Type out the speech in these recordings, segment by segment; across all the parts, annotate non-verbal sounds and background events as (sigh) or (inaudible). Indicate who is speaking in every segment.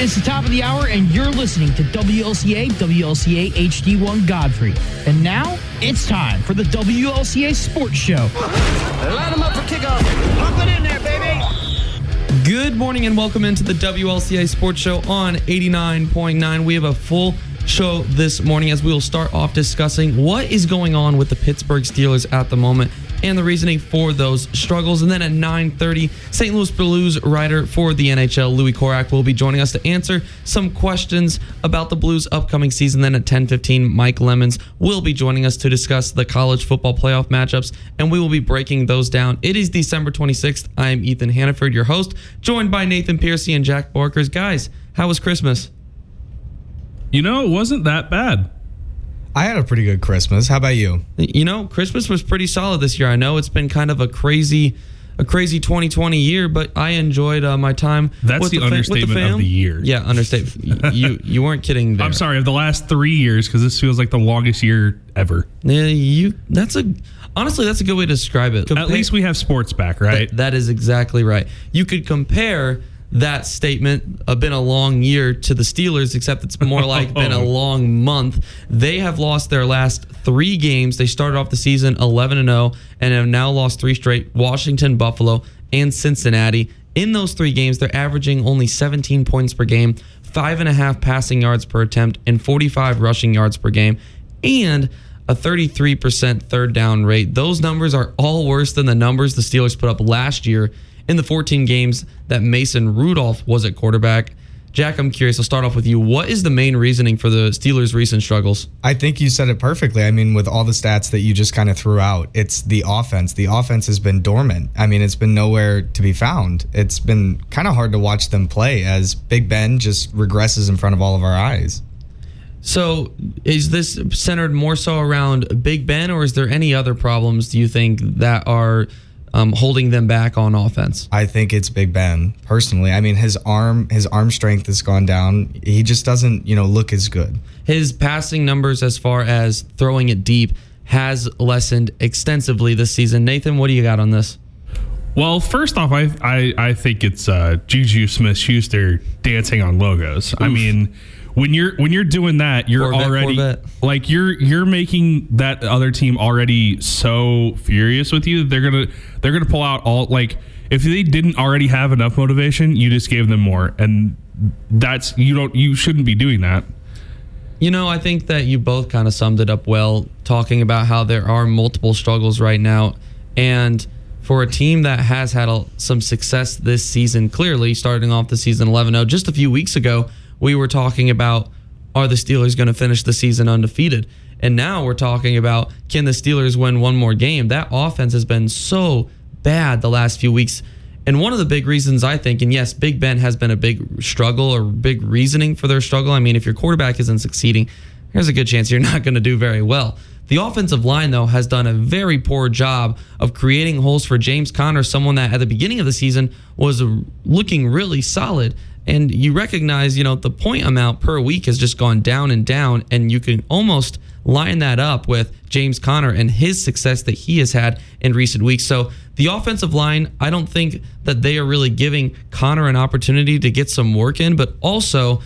Speaker 1: It's the top of the hour, and you're listening to WLCA, WLCA HD1 Godfrey. And now it's time for the WLCA Sports Show.
Speaker 2: Line them up for kickoff. Pump it in there, baby.
Speaker 3: Good morning and welcome into the WLCA Sports Show on 89.9. We have a full show this morning as we will start off discussing what is going on with the Pittsburgh Steelers at the moment and the reasoning for those struggles. And then at 9:30, St. Louis Blues writer for the NHL, Louis Korac, will be joining us to answer some questions about the Blues' upcoming season. Then at 10:15, Mike Lemons will be joining us to discuss the college football playoff matchups, and we will be breaking those down. It is December 26th. I am Ethan Hannaford, your host, joined by Nathan Piercy and Jack Barkers. Guys, how was Christmas?
Speaker 4: You know, it wasn't that bad.
Speaker 5: I had a pretty good Christmas. How about you?
Speaker 3: You know, Christmas was pretty solid this year. I know it's been kind of a crazy, a crazy 2020 year, but I enjoyed uh, my time.
Speaker 4: That's
Speaker 3: with
Speaker 4: the
Speaker 3: fa- with
Speaker 4: understatement
Speaker 3: fam.
Speaker 4: of the year.
Speaker 3: Yeah, understatement. you you weren't kidding (laughs) there.
Speaker 4: I'm sorry, of the last three years, because this feels like the longest year ever.
Speaker 3: Yeah, you. That's a honestly, that's a good way to describe it.
Speaker 4: At least we have sports back, right?
Speaker 3: Th- that is exactly right. You could compare that statement uh, been a long year to the Steelers, except it's more like been a (laughs) long month. They have lost their last three games. They started off the season 11 and 0 and have now lost three straight Washington, Buffalo, and Cincinnati. In those three games, they're averaging only 17 points per game, five and a half passing yards per attempt, and 45 rushing yards per game. And a 33% third down rate. Those numbers are all worse than the numbers the Steelers put up last year in the 14 games that Mason Rudolph was at quarterback. Jack, I'm curious. I'll start off with you. What is the main reasoning for the Steelers' recent struggles?
Speaker 5: I think you said it perfectly. I mean, with all the stats that you just kind of threw out, it's the offense. The offense has been dormant. I mean, it's been nowhere to be found. It's been kind of hard to watch them play as Big Ben just regresses in front of all of our eyes.
Speaker 3: So, is this centered more so around Big Ben, or is there any other problems do you think that are um, holding them back on offense?
Speaker 5: I think it's Big Ben personally. I mean, his arm his arm strength has gone down. He just doesn't, you know, look as good.
Speaker 3: His passing numbers, as far as throwing it deep, has lessened extensively this season. Nathan, what do you got on this?
Speaker 4: well, first off, I I, I think it's uh, Juju Smith Schuster dancing on logos. I mean, when you're when you're doing that, you're
Speaker 3: Corvette,
Speaker 4: already
Speaker 3: Corvette.
Speaker 4: like you're you're making that other team already so furious with you. that They're gonna they're gonna pull out all like if they didn't already have enough motivation, you just gave them more, and that's you don't you shouldn't be doing that.
Speaker 3: You know, I think that you both kind of summed it up well, talking about how there are multiple struggles right now. And for a team that has had a, some success this season, clearly starting off the season 11 0, just a few weeks ago, we were talking about are the Steelers going to finish the season undefeated? And now we're talking about can the Steelers win one more game? That offense has been so bad the last few weeks. And one of the big reasons I think, and yes, Big Ben has been a big struggle or big reasoning for their struggle. I mean, if your quarterback isn't succeeding, there's a good chance you're (laughs) not going to do very well. The offensive line, though, has done a very poor job of creating holes for James Conner, someone that at the beginning of the season was looking really solid. And you recognize, you know, the point amount per week has just gone down and down, and you can almost line that up with James Conner and his success that he has had in recent weeks. So the offensive line, I don't think that they are really giving Conner an opportunity to get some work in, but also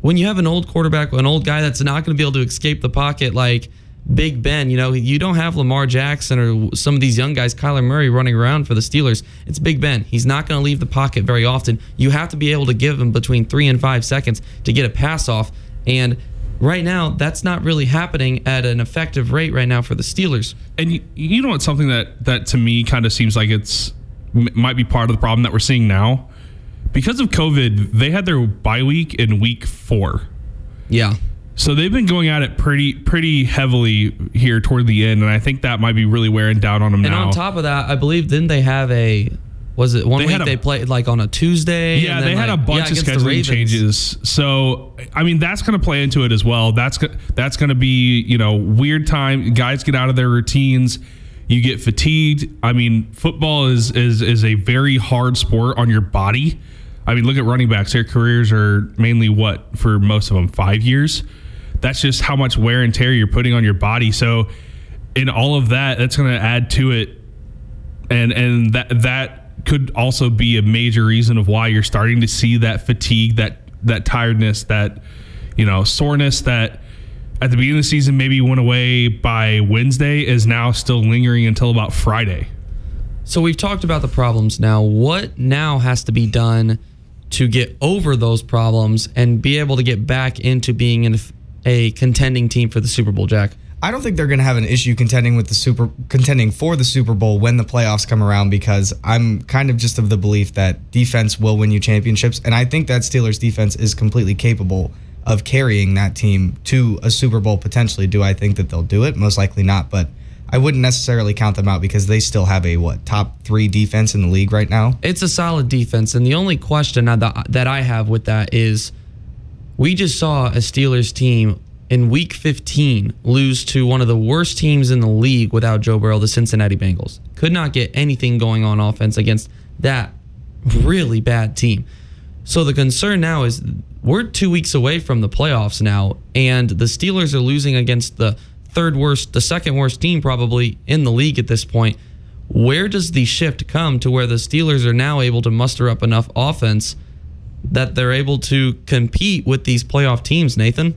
Speaker 3: when you have an old quarterback, an old guy that's not going to be able to escape the pocket like Big Ben, you know, you don't have Lamar Jackson or some of these young guys, Kyler Murray running around for the Steelers. It's Big Ben. He's not going to leave the pocket very often. You have to be able to give him between three and five seconds to get a pass off. And right now, that's not really happening at an effective rate right now for the Steelers.
Speaker 4: And you, you know what's something that that to me kind of seems like it's might be part of the problem that we're seeing now because of COVID. They had their bye week in week four,
Speaker 3: Yeah.
Speaker 4: So they've been going at it pretty pretty heavily here toward the end, and I think that might be really wearing down on them
Speaker 3: And
Speaker 4: now.
Speaker 3: on top of that, I believe didn't they have a was it one
Speaker 4: They
Speaker 3: week
Speaker 4: a-
Speaker 3: they played like on a Tuesday?
Speaker 4: yeah,
Speaker 3: and then,
Speaker 4: they had
Speaker 3: like-
Speaker 4: a bunch
Speaker 3: yeah,
Speaker 4: of scheduling changes. So, I mean, that's going to play into it as well. That's that's going to be you know weird time. Guys get out of their routines. You get fatigued. I mean, football is is is a very hard sport on your body. I mean, look at running backs. Their careers are mainly what for most of them five years. That's just how much wear and tear you're putting on your body. So, in all of that, that's going to add to it and and that that could also be a major reason of why you're starting to see that fatigue that that tiredness, that you know soreness that at the beginning of the season maybe went away by Wednesday is now still lingering until about Friday.
Speaker 3: So we've talked about the problems now. What now has to be done to get over those problems and be able to get back into being in a contending team for the Super Bowl, Jack?
Speaker 5: I don't think they're going to have an issue contending with the super contending for the Super Bowl when the playoffs come around because I'm kind of just of the belief that defense will win you championships and I think that Steelers defense is completely capable of carrying that team to a Super Bowl potentially. Do I think that they'll do it? Most likely not, but I wouldn't necessarily count them out because they still have a what top three defense in the league right now.
Speaker 3: It's a solid defense, and the only question that I have with that is, we just saw a Steelers team in Week 15 lose to one of the worst teams in the league without Joe Burrow, the Cincinnati Bengals. Could not get anything going on offense against that really bad team. So the concern now is we're two weeks away from the playoffs now, and the Steelers are losing against the third worst, the second worst team probably in the league at this point. Where does the shift come to where the Steelers are now able to muster up enough offense that they're able to compete with these playoff teams, Nathan?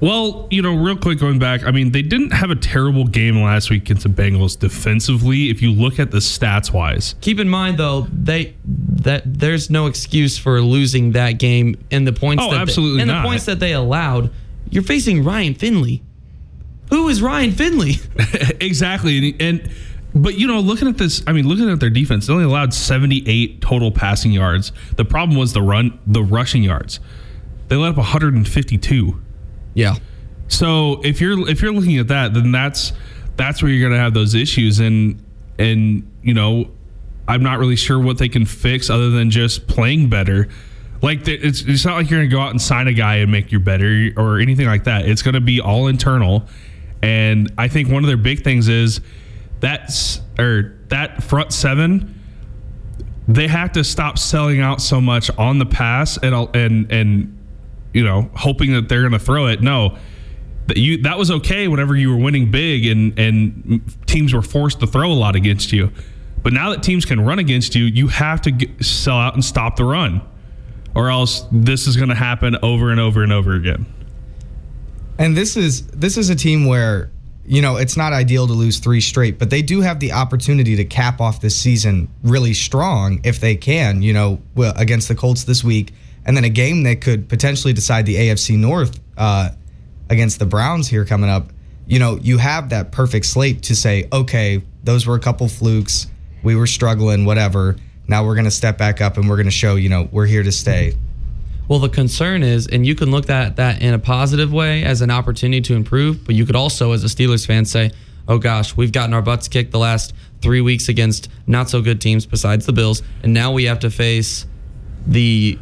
Speaker 4: Well, you know, real quick going back, I mean, they didn't have a terrible game last week against the Bengals defensively. If you look at the stats wise,
Speaker 3: keep in mind though they that there's no excuse for losing that game in the points.
Speaker 4: Oh,
Speaker 3: that
Speaker 4: absolutely
Speaker 3: they, and
Speaker 4: not.
Speaker 3: the points that they allowed. You're facing Ryan Finley. Who is Ryan Finley? (laughs)
Speaker 4: exactly, and, and but you know, looking at this, I mean, looking at their defense, they only allowed 78 total passing yards. The problem was the run, the rushing yards. They let up 152.
Speaker 3: Yeah.
Speaker 4: So if you're if you're looking at that, then that's that's where you're going to have those issues, and and you know, I'm not really sure what they can fix other than just playing better. Like it's it's not like you're going to go out and sign a guy and make you better or anything like that. It's going to be all internal, and I think one of their big things is that's or that front seven. They have to stop selling out so much on the pass and and and you know, hoping that they're going to throw it. No, that you that was okay whenever you were winning big and and teams were forced to throw a lot against you. But now that teams can run against you, you have to get, sell out and stop the run, or else this is going to happen over and over and over again.
Speaker 5: And this is this is a team where you know it's not ideal to lose three straight, but they do have the opportunity to cap off this season really strong if they can. You know, against the Colts this week and then a game that could potentially decide the AFC North uh, against the Browns here coming up. You know, you have that perfect slate to say, okay, those were a couple flukes. We were struggling, whatever. Now we're going to step back up and we're going to show, you know, we're here to stay.
Speaker 3: Well, the concern is, and you can look at that in a positive way as an opportunity to improve, but you could also, as a Steelers fan, say, oh gosh, we've gotten our butts kicked the last three weeks against not so good teams besides the Bills, and now we have to face the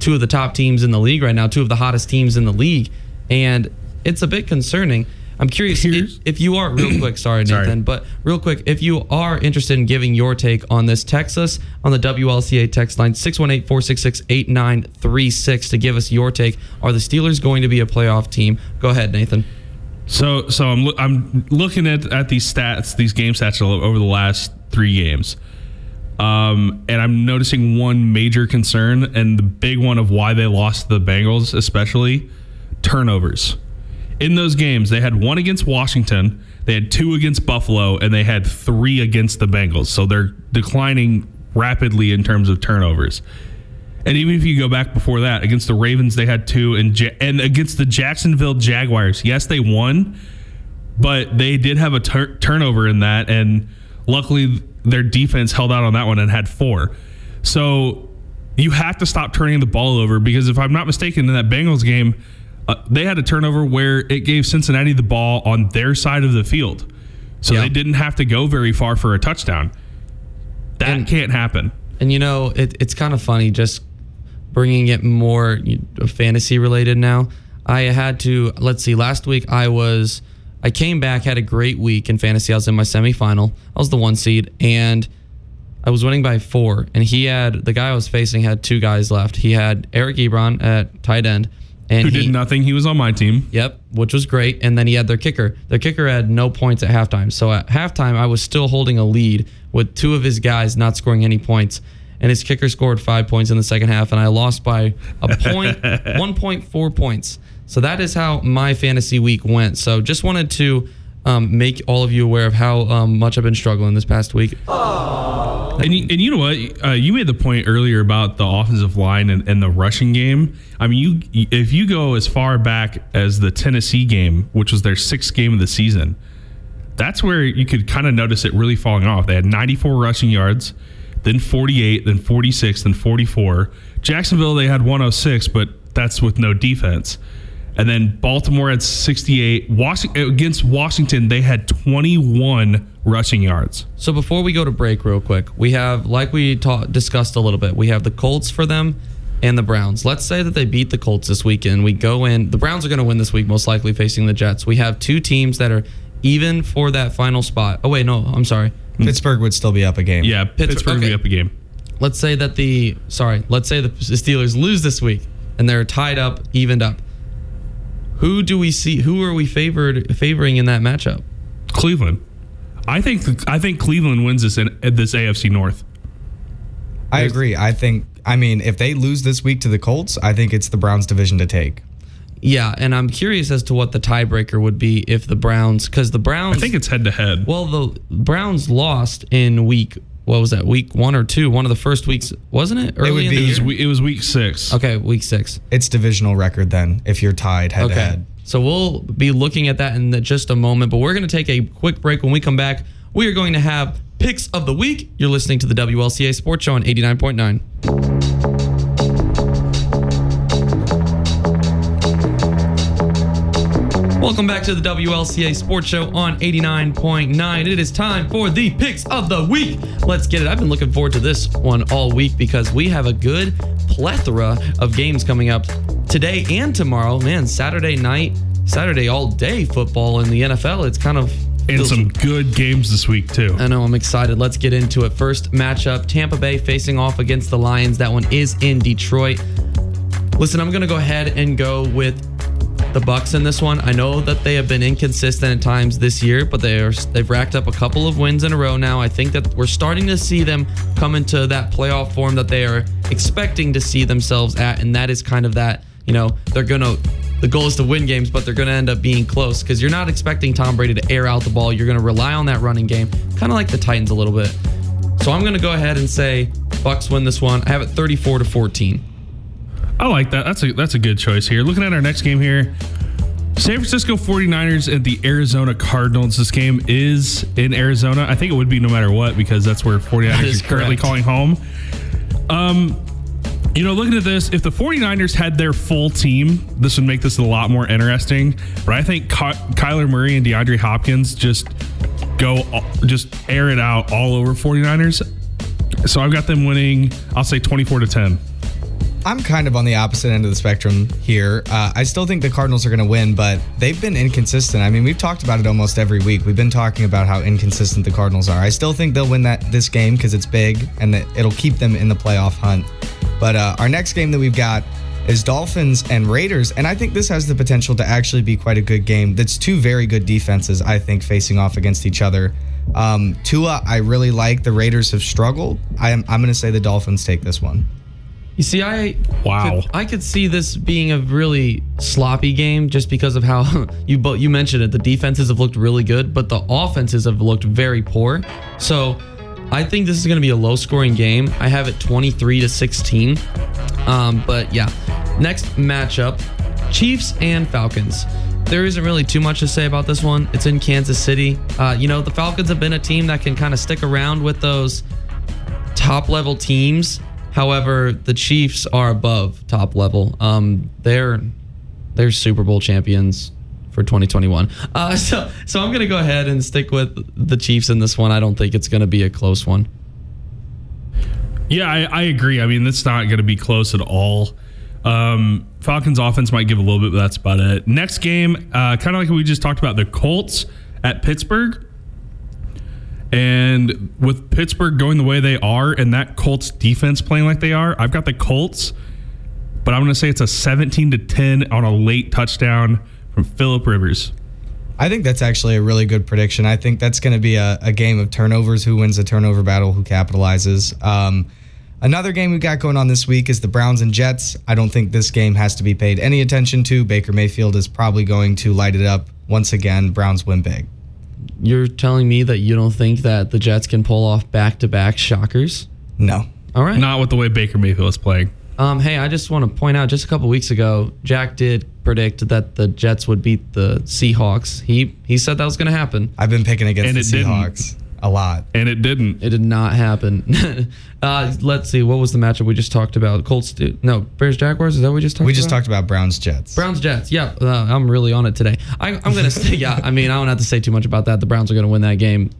Speaker 3: two of the top teams in the league right now, two of the hottest teams in the league, and it's a bit concerning. I'm curious if, if, you are real quick. Sorry, Nathan, sorry. but real quick, if you are interested in giving your take on this, text us on the WLCA text line 618-466-8936 to give us your take. Are the Steelers going to be a playoff team? Go ahead, Nathan.
Speaker 4: So, so I'm I'm looking at at these stats, these game stats over the last three games. Um, and I'm noticing one major concern and the big one of why they lost the Bengals, especially turnovers. In those games, they had one against Washington, they had two against Buffalo, and they had three against the Bengals. So they're declining rapidly in terms of turnovers. And even if you go back before that, against the Ravens, they had two, and and against the Jacksonville Jaguars, yes, they won, but they did have a tur- turnover in that, and luckily their defense held out on that one and had four. So you have to stop turning the ball over because if I'm not mistaken, in that Bengals game, uh, they had a turnover where it gave Cincinnati the ball on their side of the field. So yeah. they didn't have to go very far for a touchdown. That and, can't happen.
Speaker 3: And you know, it, it's kind of funny just bringing it more fantasy related now. I had to, let's see, last week I was I came back, had a great week in fantasy. I was in my semifinal. I was the one seed, and I was winning by four. And he had the guy I was facing had two guys left. He had Eric Ebron at tight end, and
Speaker 4: who
Speaker 3: he,
Speaker 4: did nothing. He was on my team.
Speaker 3: Yep, which was great. And then he had their kicker. Their kicker had no points at halftime. So at halftime, I was still holding a lead with two of his guys not scoring any points. and his kicker scored five points in the second half, and I lost by a point, (laughs) 1.4 points. So that is how my fantasy week went. So just wanted to um, make all of you aware of how um, much I've been struggling this past week.
Speaker 4: And you, and you know what? Uh, you made the point earlier about the offensive line and, and the rushing game. I mean, you if you go as far back as the Tennessee game, which was their sixth game of the season, that's where you could kind of notice it really falling off. They had 94 rushing yards, then 48, then 46, then 44. Jacksonville they had 106, but that's with no defense. And then Baltimore had 68. Washington, against Washington, they had 21 rushing yards.
Speaker 3: So before we go to break, real quick, we have like we ta- discussed a little bit. We have the Colts for them and the Browns. Let's say that they beat the Colts this weekend. We go in. The Browns are going to win this week, most likely facing the Jets. We have two teams that are even for that final spot. Oh wait, no, I'm sorry.
Speaker 5: Pittsburgh would still be up a game.
Speaker 4: Yeah, Pittsburgh will
Speaker 3: okay.
Speaker 4: be up a game.
Speaker 3: Let's say that the sorry, let's say the Steelers lose this week and they're tied up, evened up. Who do we see? Who are we favored favoring in that matchup?
Speaker 4: Cleveland. I think I think Cleveland wins this in this AFC North.
Speaker 5: I agree. I think. I mean, if they lose this week to the Colts, I think it's the Browns' division to take.
Speaker 3: Yeah, and I'm curious as to what the tiebreaker would be if the Browns, because the Browns.
Speaker 4: I think it's head to head.
Speaker 3: Well, the Browns lost in week. What was that? Week one or two? One of the first weeks, wasn't it? Early
Speaker 5: would
Speaker 3: in
Speaker 5: be-
Speaker 3: the
Speaker 4: It was, it was week six.
Speaker 3: Okay, week six.
Speaker 5: It's divisional record then if you're tied head to
Speaker 3: Okay.
Speaker 5: head.
Speaker 3: So we'll be looking at that in the- just a moment, but we're going to take a quick break. When we come back, we are going to have picks of the week. You're listening to the WLCA Sports Show on 89.9. Welcome back to the WLCA Sports Show on 89.9. It is time for the picks of the week. Let's get it. I've been looking forward to this one all week because we have a good plethora of games coming up today and tomorrow. Man, Saturday night, Saturday all day football in the NFL. It's kind of
Speaker 4: And some good games this week too.
Speaker 3: I know I'm excited. Let's get into it. First matchup Tampa Bay facing off against the Lions. That one is in Detroit. Listen, I'm going to go ahead and go with the Bucs in this one. I know that they have been inconsistent at times this year, but they are they've racked up a couple of wins in a row now. I think that we're starting to see them come into that playoff form that they are expecting to see themselves at, and that is kind of that. You know, they're gonna. The goal is to win games, but they're going to end up being close because you're not expecting Tom Brady to air out the ball. You're going to rely on that running game, kind of like the Titans a little bit. So I'm going to go ahead and say Bucs win this one. I have it 34 to 14.
Speaker 4: I like that. That's a that's a good choice here. Looking at our next game here. San Francisco 49ers and the Arizona Cardinals. This game is in Arizona. I think it would be no matter what because that's where 49ers
Speaker 3: is
Speaker 4: is currently
Speaker 3: correct.
Speaker 4: calling home. Um, you know, looking at this, if the 49ers had their full team, this would make this a lot more interesting. But I think Ky- Kyler Murray and DeAndre Hopkins just go, just air it out all over 49ers. So I've got them winning, I'll say 24 to 10.
Speaker 5: I'm kind of on the opposite end of the spectrum here. Uh, I still think the Cardinals are going to win, but they've been inconsistent. I mean, we've talked about it almost every week. We've been talking about how inconsistent the Cardinals are. I still think they'll win that this game because it's big and it'll keep them in the playoff hunt. But uh, our next game that we've got is Dolphins and Raiders, and I think this has the potential to actually be quite a good game. That's two very good defenses, I think, facing off against each other. Um, Tua, I really like. The Raiders have struggled. I am, I'm going to say the Dolphins take this one.
Speaker 3: You see, I
Speaker 4: Wow.
Speaker 3: could, I could see this being a really sloppy game just because of how (laughs) you both you mentioned it. The defenses have looked really good, but the offenses have looked very poor. So I think this is going to be a low scoring game. I have it 23 to 16. Um, but yeah, next matchup Chiefs and Falcons. There isn't really too much to say about this one. It's in Kansas City. Uh, you know, the Falcons have been a team that can kind of stick around with those top level teams. However, the Chiefs are above top level. Um, they're they're Super Bowl champions for 2021. Uh, (laughs) so so I'm gonna go ahead and stick with the Chiefs in this one. I don't think it's gonna be a close one.
Speaker 4: Yeah, I, I agree. I mean, it's not to be close at all. Um, Falcons offense might give a little bit, but that's about it. Next game, uh, kind of like we just talked about, the Colts at Pittsburgh. And with Pittsburgh going the way they are and that Colts defense playing like they are, I've got the Colts, but I'm going to say it's a 17 to 10 on a late touchdown from Philip Rivers.
Speaker 5: I think that's actually a really good prediction. I think that's going to be a, a game of turnovers. Who wins the turnover battle? Who capitalizes? Um, Another game we've got going on this week is the Browns and Jets. I don't think this game has to be paid any attention to. Baker Mayfield is probably going to light it up once again. Browns win big.
Speaker 3: You're telling me that you don't think that the Jets can pull off back to back shockers?
Speaker 5: No.
Speaker 3: All right.
Speaker 4: Not with the way Baker Mayfield is playing.
Speaker 3: Um, hey, I just want to point out just a couple weeks ago, Jack did predict that the Jets would beat the Seahawks. He he said that was going to happen.
Speaker 5: I've been picking against
Speaker 4: And
Speaker 5: the
Speaker 4: it didn't.
Speaker 5: Seahawks a lot.
Speaker 4: And it didn't.
Speaker 3: It did not happen. (laughs) uh, let's see. What was the matchup we just talked about? Colts. No, Bears Jaguars. Is that what we just talked
Speaker 5: We
Speaker 3: about?
Speaker 5: just talked about Browns Jets.
Speaker 3: Browns Jets. Yeah, uh, I'm really on it today. I, I'm gonna say (laughs) yeah. I mean, I don't have to say too much about that. The Browns are gonna win that game.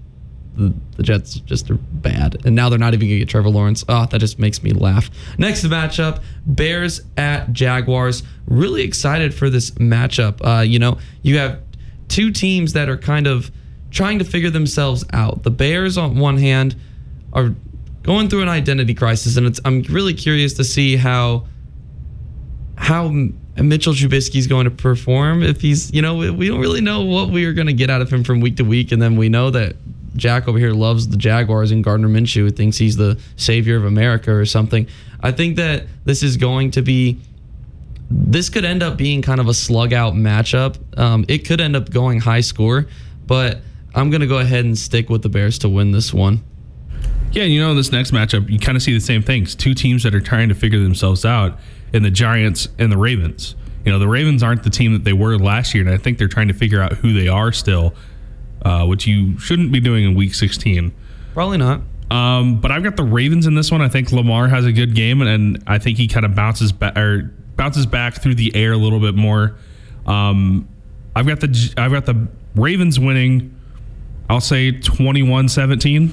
Speaker 3: The, the Jets just are bad, and now they're not even gonna get Trevor Lawrence. Oh, that just makes me laugh. Next matchup: Bears at Jaguars. Really excited for this matchup. Uh, you know, you have two teams that are kind of trying to figure themselves out. The Bears, on one hand, are going through an identity crisis, and I'm really curious to see how how Mitchell Trubisky is going to perform. If he's, you know, we- we don't really know what we are going to get out of him from week to week, and then we know that Jack over here loves the Jaguars and Gardner Minshew thinks he's the savior of America or something. I think that this is going to be. This could end up being kind of a slug out matchup. Um, it could end up going high score, but I'm going to go ahead and stick with the Bears to win this one.
Speaker 4: Yeah, you know, this next matchup, you kind of see the same things. Two teams that are trying to figure themselves out in the Giants and the Ravens. You know, the Ravens aren't the team that they were last year, and I think they're trying to figure out who they are still, uh, which you shouldn't be doing in week 16.
Speaker 3: Probably not.
Speaker 4: Um, but I've got the Ravens in this one. I think Lamar has a good game, and, and I think he kind of bounces back or bounces back through the air a little bit more. Um, I've got the I've got the Ravens winning. I'll say 21-17.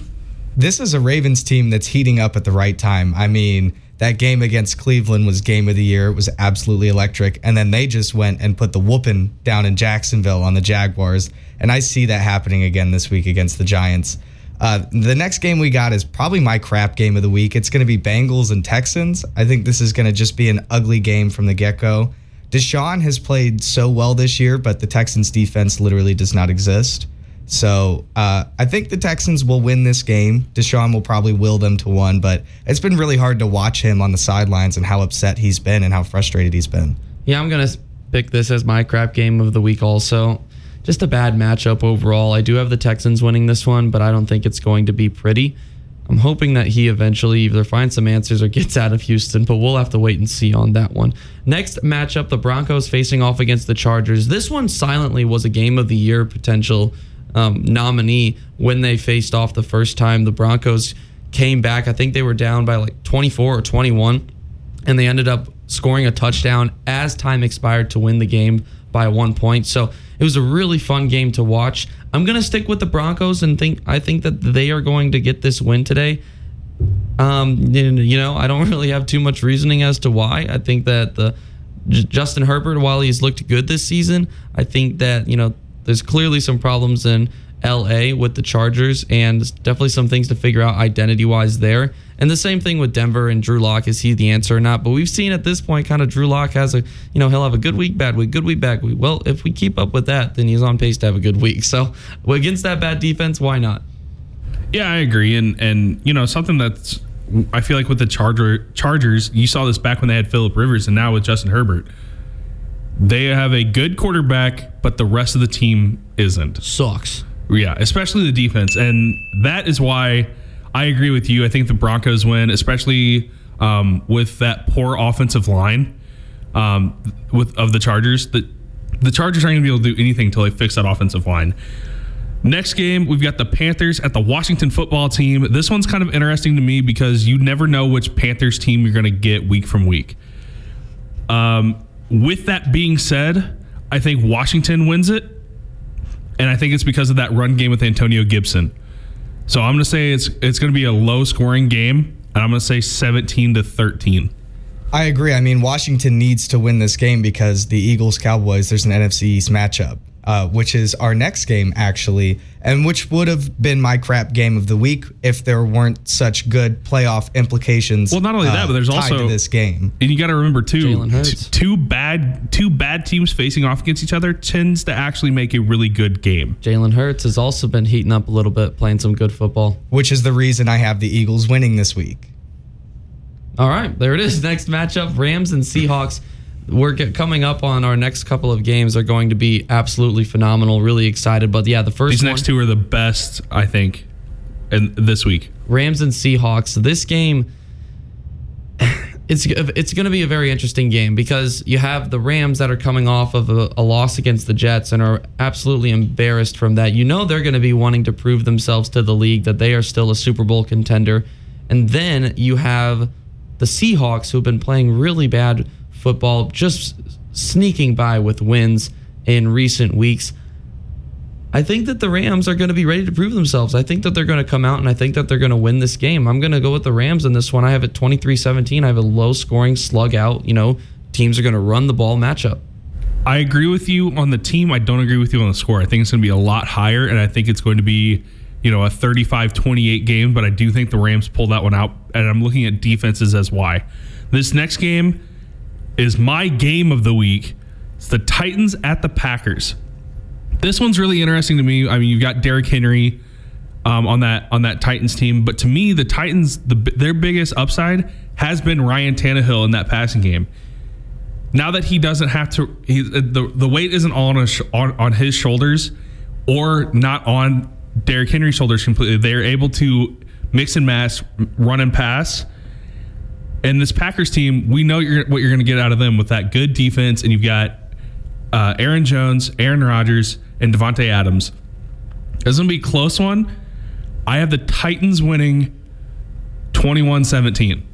Speaker 5: This is a Ravens team that's heating up at the right time. I mean, that game against Cleveland was game of the year. It was absolutely electric. And then they just went and put the whooping down in Jacksonville on the Jaguars. And I see that happening again this week against the Giants. Uh, the next game we got is probably my crap game of the week. It's going to be Bengals and Texans. I think this is going to just be an ugly game from the get go. Deshaun has played so well this year, but the Texans defense literally does not exist. So uh, I think the Texans will win this game. Deshaun will probably will them to one, but it's been really hard to watch him on the sidelines and how upset he's been and how frustrated he's been.
Speaker 3: Yeah, I'm gonna pick this as my crap game of the week. Also, just a bad matchup overall. I do have the Texans winning this one, but I don't think it's going to be pretty. I'm hoping that he eventually either finds some answers or (laughs) gets out of Houston, but we'll have to wait and see on that one. Next matchup, the Broncos facing off against the Chargers. This one silently was a game of the year potential um, nominee when they faced off the first time. The Broncos came back. I think they were down by like 24 or 21 and they ended up scoring a touchdown as time expired to win the game by one point. So it was a really fun game to watch. I'm gonna stick with the Broncos and think I think that they are going to get this win today. Um, you know, I don't (laughs) really have too much reasoning as to why. I think that the Justin Herbert, while he's looked good this season, I think that you know there's clearly some problems in LA with the Chargers, and definitely some things to figure out identity wise there. And the same thing with Denver and Drew Lock. Is he the answer or not? But we've seen at this point, kind of Drew Lock has a, you know, he'll have a good week, bad week, good week, bad week. Well, if we keep up with that, then he's on pace to have a good week. So against that bad defense, why not?
Speaker 4: Yeah, I agree, and and you know something that's I feel like with the Charger Chargers, you saw this back when they had Philip Rivers, and now with Justin Herbert, they have a good quarterback, but the rest of the team isn't.
Speaker 3: Sucks.
Speaker 4: Yeah, especially the defense, and that is why I agree with you. I think the Broncos win, especially um, with that poor offensive line um, with of the Chargers. The the Chargers aren't going to be able to do anything until they fix that offensive line. Next game, we've got the Panthers at the Washington football team. This one's kind of interesting to me because you never know which Panthers team you're going to get week from week. Um, with that being said, I think Washington wins it, and I think it's because of that run game with Antonio Gibson. So I'm going to say it's it's going to be a low scoring game, and I'm going to say 17 to 13.
Speaker 5: I agree. I mean, Washington needs to win this game because the Eagles Cowboys, there's an NFC East matchup, uh, which is our next game, actually, and which would have been my crap game of the week if there weren't such good playoff implications.
Speaker 4: Well, not only that,
Speaker 5: uh,
Speaker 4: but there's
Speaker 5: tied
Speaker 4: also
Speaker 5: to this game.
Speaker 4: And you got to remember too,
Speaker 3: Jalen Hurts.
Speaker 4: t- two bad two bad teams facing off against each other tends to actually make a really good game.
Speaker 3: Jalen Hurts has also been heating up a little bit, playing some good football.
Speaker 5: which is the reason I have the Eagles winning this week.
Speaker 3: All right, there it is. (laughs) Next matchup: Rams and Seahawks. We're get, coming up on our next couple of games. Are going to be absolutely phenomenal. Really excited. But yeah, the first
Speaker 4: These
Speaker 3: one,
Speaker 4: next two are the best, I think, and this week.
Speaker 3: Rams and Seahawks. This game, (sighs) it's it's going to be a very interesting game because you have the Rams that are coming off of a, a loss against the Jets and are absolutely embarrassed from that. You know they're going to be wanting to prove themselves to the league that they are still a Super Bowl contender, and then you have the Seahawks who have been playing really bad football, just sneaking by with wins in recent weeks. I think that the Rams are going to be ready to prove themselves. I think that they're going to come out and I think that they're going to win this game. I'm going to go with the Rams in this one. I have it 23 17. I have a low scoring slug out. You know, teams are going to run the ball matchup.
Speaker 4: I agree with you on the team. I don't agree with you on the score. I think it's going to be a lot higher, and I think it's going to be, you know, a 35 28 game, but I do think the Rams pull that one out, and I'm looking at defenses as why. This next game is my game of the week. It's the Titans at the Packers. This one's really interesting to me. I mean, you've got Derrick Henry um, on that on that Titans team, but to me, the Titans the their biggest upside has been Ryan Tannehill in that passing game. Now that he doesn't have to, he, the the weight isn't all on on, on his shoulders, or not on Derrick Henry's shoulders completely. They're able to mix and match, run and pass. And this Packers team, we know you're, what you're going to get out of them with that good defense, and you've got uh, Aaron Jones, Aaron Rodgers, and Davante Adams. It's going to be a close one. I have the Titans winning 21 17.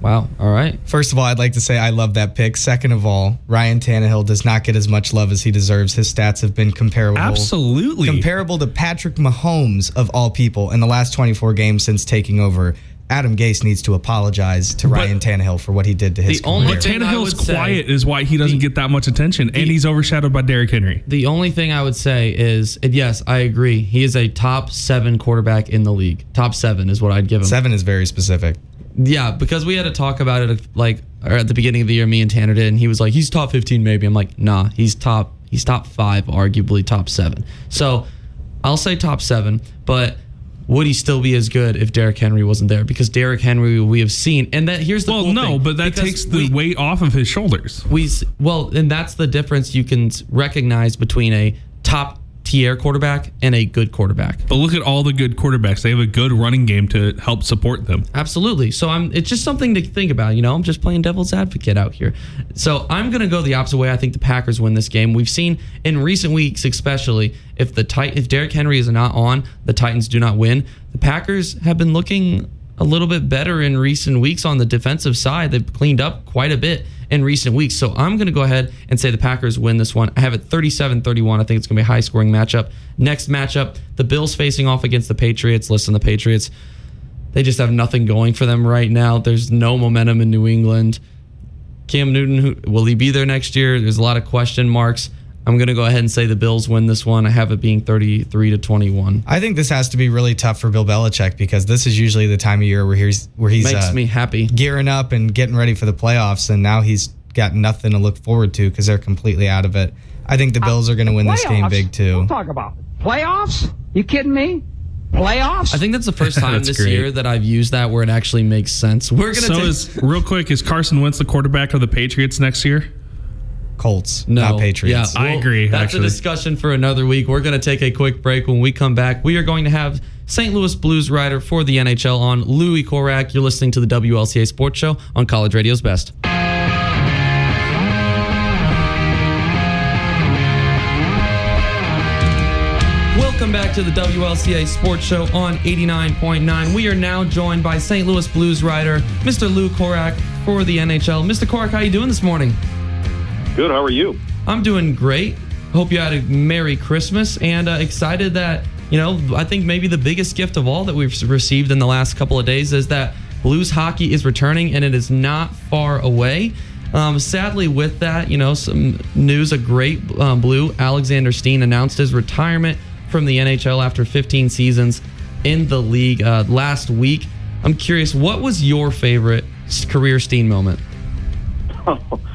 Speaker 3: Wow. All right.
Speaker 5: First of all, I'd like to say I love that pick. Second of all, Ryan Tannehill does not get as much love as he deserves. His stats have been comparable.
Speaker 4: Absolutely.
Speaker 5: Comparable to Patrick Mahomes of all people in the last 24 games since taking over. Adam Gase needs to apologize to Ryan Tannehill for what he did to his
Speaker 3: The only
Speaker 5: career.
Speaker 3: thing- I
Speaker 4: Tannehill's
Speaker 3: would say-
Speaker 4: quiet is why he doesn't
Speaker 3: The-
Speaker 4: get that much attention, and he's overshadowed by Derrick Henry.
Speaker 3: The only thing I would say is, and yes, I agree. He is a top seven quarterback in the league. Top seven is what I'd give him.
Speaker 5: Seven is very specific.
Speaker 3: Yeah, because we had to talk about it uh, like or at the beginning of the year. Me and Tanner did, and he was like, "He's top fifteen, maybe." I'm like, "Nah, he's top. He's top five, arguably top seven. So I'll say top seven, but would he still be as good if Derrick Henry wasn't there? Because Derrick Henry, we have seen, and that here's the
Speaker 4: Well,
Speaker 3: cool
Speaker 4: no,
Speaker 3: thing,
Speaker 4: but that takes the
Speaker 3: we-
Speaker 4: weight off of his shoulders.
Speaker 3: we well, and that's the difference you can recognize between a top tier quarterback and a good quarterback.
Speaker 4: But look at all the good quarterbacks. They have a good running game to help support them.
Speaker 3: Absolutely. So I'm it's just something to think about, you know. I'm just playing devil's advocate out here. So I'm going to go the opposite way. I think the Packers win this game. We've seen in recent weeks especially if the Tit- if Derrick Henry is not on, the Titans do not win. The Packers have been looking a little bit better in recent weeks on the defensive side. They've cleaned up quite a bit in recent weeks. So I'm going to go ahead and say the Packers win this one. I have it 37-31. I think it's going to be a high scoring matchup. Next matchup, the Bills facing off against the Patriots. Listen, the Patriots they just have nothing going for them right now. There's no momentum in New England. Cam Newton, will he be there next year? There's a lot of question marks. I'm going to go ahead and say the Bills win this one. I have it being 33 to 21.
Speaker 5: I think this has to be really tough for Bill Belichick because this is usually the time of year where he's where he's
Speaker 3: Makes
Speaker 5: uh,
Speaker 3: me happy.
Speaker 5: gearing up and getting ready for the playoffs, and now he's got nothing to look forward to because they're completely out of it. I think the Bills are going to win this game big too.
Speaker 2: Don't talk about playoffs. You kidding me? Playoffs?
Speaker 3: I think that's the first (laughs) time this
Speaker 4: great.
Speaker 3: year that I've used that where it actually makes sense. We're going to
Speaker 4: So
Speaker 3: take
Speaker 4: is real quick, is Carson Wentz the quarterback of the Patriots next year?
Speaker 5: Colts,
Speaker 3: no
Speaker 5: not Patriots.
Speaker 3: Yeah,
Speaker 4: I agree,
Speaker 3: That's
Speaker 4: actually.
Speaker 3: a discussion for another week. We're going to take a quick break. When we come back, we are going to have St. Louis Blues writer for the NHL on Louis Korac. You're listening to the WLCA Sports Show on College Radio's Best. Welcome back to the WLCA Sports Show on 89.9. We are now joined by St. Louis Blues writer, Mr. Lou Korac for the NHL. Mr. Korac, how you doing this morning?
Speaker 6: Good. How are you?
Speaker 3: I'm doing great. Hope you had a Merry Christmas and uh, excited that, you know, I think maybe the biggest gift of all that we've received in the last couple of days is that Blues hockey is returning and it is not far away. Um, sadly, with that, you know, some news a great um, Blue, Alexander Steen, announced his retirement from the NHL after 15 seasons in the league uh, last week. I'm curious, what was your favorite career Steen moment? (laughs)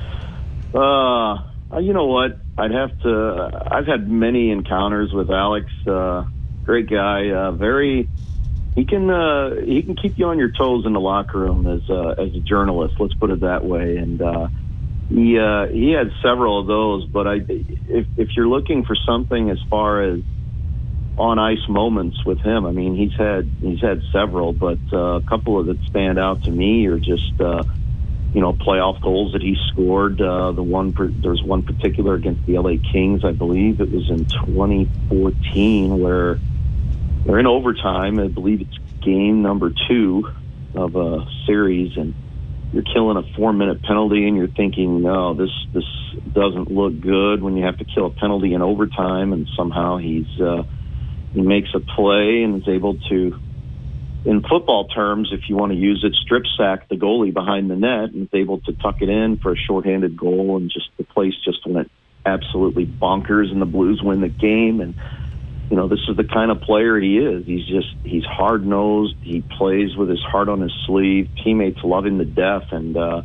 Speaker 6: Uh, you know what? I'd have to. I've had many encounters with Alex. Uh, great guy. Uh, very, he can uh, he can keep you on your toes in the locker room as uh, as a journalist. Let's put it that way. And uh, he uh, he had several of those. But I, if if you're looking for something as far as on ice moments with him, I mean he's had he's had several, but uh, a couple of that stand out to me are just. Uh, you know, playoff goals that he scored. Uh, the one there's one particular against the LA Kings, I believe it was in 2014, where they're in overtime. I believe it's game number two of a series, and you're killing a four minute penalty, and you're thinking, no, this this doesn't look good when you have to kill a penalty in overtime, and somehow he's uh, he makes a play and is able to in football terms, if you want to use it, strip sack the goalie behind the net and is able to tuck it in for a shorthanded goal, and just the place just went absolutely bonkers, and the Blues win the game. And you know, this is the kind of player he is. He's just he's hard nosed. He plays with his heart on his sleeve. Teammates love him to death, and uh,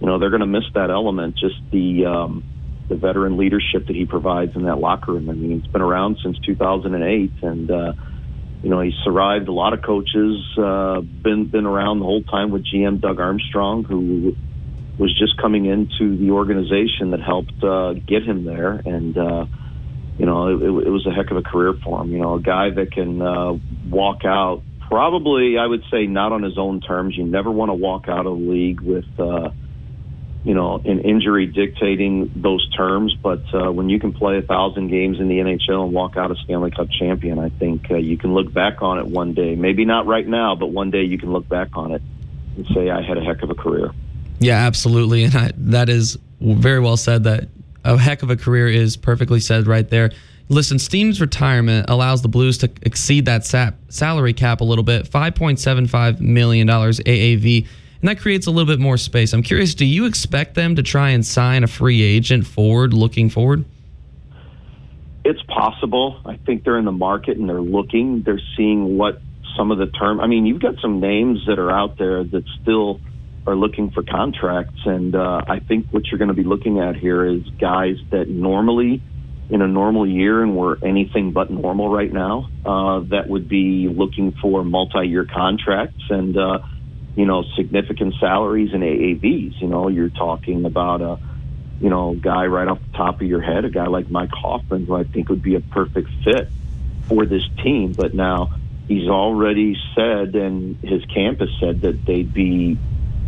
Speaker 6: you know they're going to miss that element. Just the um, the veteran leadership that he provides in that locker room. I mean, he's been around since 2008, and uh, you know, he survived a lot of coaches, uh, been been around the whole time with GM Doug Armstrong, who was just coming into the organization that helped uh, get him there, and uh, you know, it, it was a heck of a career for him. You know, a guy that can uh, walk out. Probably, I would say, not on his own terms. You never want to walk out of the league with. Uh, you know, an injury dictating those terms. But uh, when you can play a thousand games in the NHL and walk out a Stanley Cup champion, I think uh, you can look back on it one day. Maybe not right now, but one day you can look back on it and say, I had a heck of a career.
Speaker 3: Yeah, absolutely. And I, that is very well said. That a heck of a career is perfectly said right there. Listen, Steen's retirement allows the Blues to exceed that salary cap a little bit $5.75 million AAV and that creates a little bit more space. I'm curious, do you expect them to try and sign a free agent forward, looking forward?
Speaker 6: It's possible. I think they're in the market and they're looking. They're seeing what some of the term. I mean, you've got some names that are out there that still are looking for contracts, and uh, I think what you're going to be looking at here is guys that normally, in a normal year, and we're anything but normal right now, uh, that would be looking for multi-year contracts and. Uh, you know, significant salaries and AAVs. You know, you're talking about a, you know, guy right off the top of your head, a guy like Mike Hoffman, who I think would be a perfect fit for this team. But now he's already said, and his camp has said that they'd be,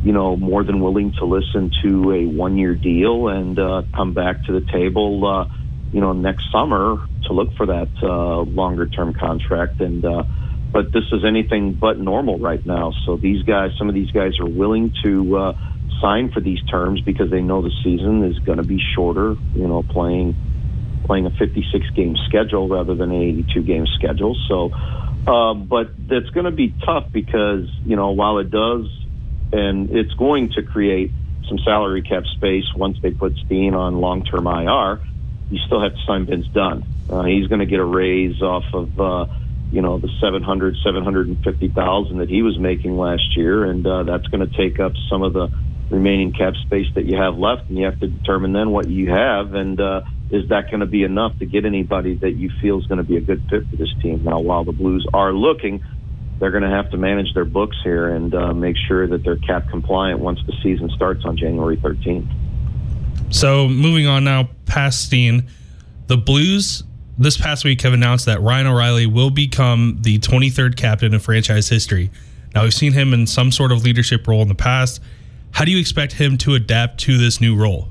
Speaker 6: you know, more than willing to listen to a one-year deal and uh, come back to the table, uh, you know, next summer to look for that uh, longer-term contract and. Uh, but this is anything but normal right now. So these guys, some of these guys are willing to uh, sign for these terms because they know the season is going to be shorter. You know, playing playing a 56 game schedule rather than an 82 game schedule. So, uh, but it's going to be tough because you know while it does, and it's going to create some salary cap space once they put Steen on long term IR. You still have to sign Vince Dunn. Uh, he's going to get a raise off of. Uh, you know the 700 750,000 that he was making last year. And uh, that's going to take up some of the remaining cap space that you have left. And you have to determine then what you have. And uh, is that going to be enough to get anybody that you feel is going to be a good fit for this team? Now while the blues are looking they're going to have to manage their books here and uh, make sure that they're cap compliant once the season starts on January 13th
Speaker 4: so moving on now past Steen the blues this past week have announced that Ryan O'Reilly will become the 23rd captain of franchise history. Now, we've seen him in some sort of leadership role in the past. How do you expect him to adapt to this new role?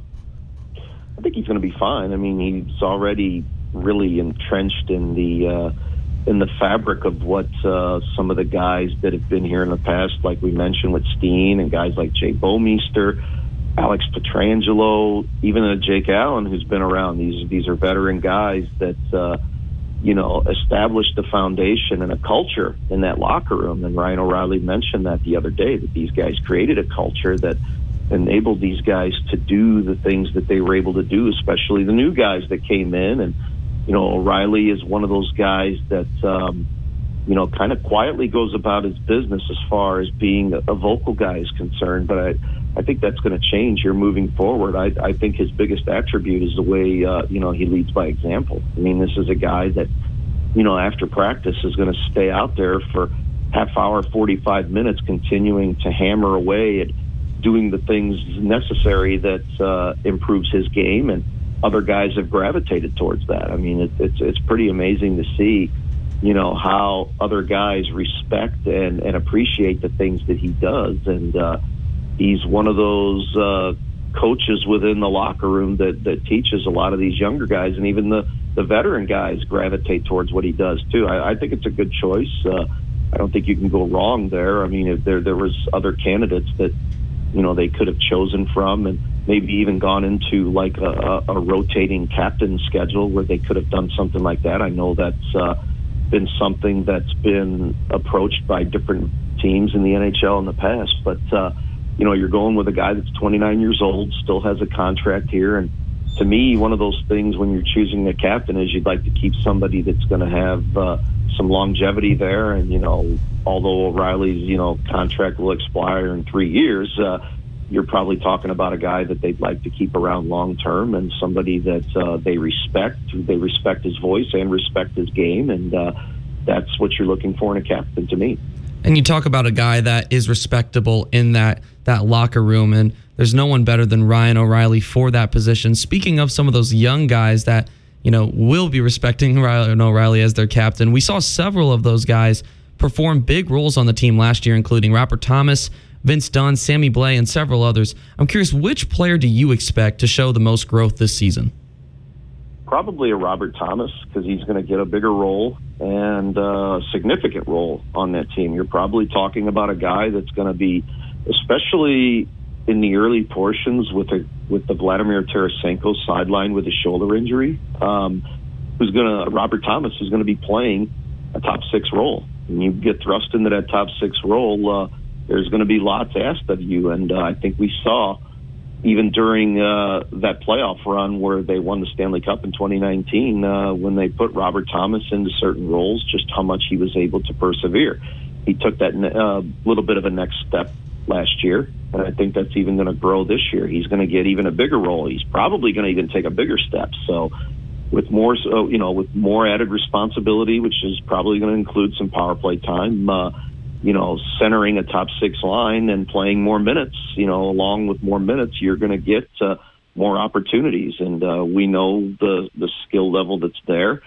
Speaker 6: I think he's going to be fine. I mean, he's already really entrenched in the uh, in the fabric of what uh, some of the guys that have been here in the past, like we mentioned with Steen and guys like Jay Bouwmeester, Alex Pietrangelo, even a Jake Allen who's been around. These these are veteran guys that uh, you know established the foundation and a culture in that locker room. And Ryan O'Reilly mentioned that the other day that these guys created a culture that enabled these guys to do the things that they were able to do, especially the new guys that came in. And you know O'Reilly is one of those guys that. Um, you know, kind of quietly goes about his business as far as being a vocal guy is concerned. But I, I think that's going to change here moving forward. I, I think his biggest attribute is the way uh, you know he leads by example. I mean, this is a guy that you know after practice is going to stay out there for half hour, 45 minutes, continuing to hammer away at doing the things necessary that uh, improves his game, and other guys have gravitated towards that. I mean, it, it's it's pretty amazing to see, you know, how other guys respect and and appreciate the things that he does, and uh, he's one of those. Uh, coaches within the locker room that that teaches a lot of these younger guys and even the the veteran guys gravitate towards what he does too. I, I think it's a good choice. Uh, I don't think you can go wrong there. I mean, if there there was other candidates that you know they could have chosen from, and maybe even gone into like a, a, a rotating captain schedule where they could have done something like that. I know that's uh, been something that's been approached by different teams in the NHL in the past, but. Uh, you know, you're going with a guy that's 29 years old, still has a contract here, and to me, one of those things when you're choosing a captain is you'd like to keep somebody that's going to have uh, some longevity there. And, you know, although O'Reilly's, you know, contract will expire in three years, uh, you're probably talking about a guy that they'd like to keep around long term and somebody that uh, they respect. They respect his voice and respect his game. And uh, that's what you're looking for in a captain to me.
Speaker 3: And you talk about a guy that is respectable in that that locker room and there's no one better than Ryan O'Reilly for that position. Speaking of some of those young guys that, you know, will be respecting (laughs) Ryan O'Reilly as their captain, we saw several of those guys perform big roles on the team last year, including Robert Thomas, Vince Dunn, Sammy Blais, and several others. I'm curious, which player do you expect to show the most growth this season?
Speaker 6: Probably a Robert Thomas because he's going to get a bigger role and a significant role on that team. You're probably talking about a guy that's going to be, especially in the early portions with the with the Vladimir Tarasenko sideline with a shoulder injury, um, who's going to Robert Thomas is going to be playing a top six role. And you get thrust into that top six role, uh, there's going to be lots asked of you. And uh, I think we saw even during uh, that playoff run where they won the Stanley Cup in 2019, uh, when they put Robert Thomas into certain roles, just how much he was able to persevere. He took that uh, little bit of a next step last year, and I think that's even going to grow this year. He's going to get even a bigger role. He's probably going to even take a bigger step. So, with more, so you know, with more added responsibility, which is probably going to include some power play time. Uh, you know, centering a top six line and playing more minutes. You know, along with more minutes, you're going to get uh, more opportunities, and uh, we know the the skill level that's there.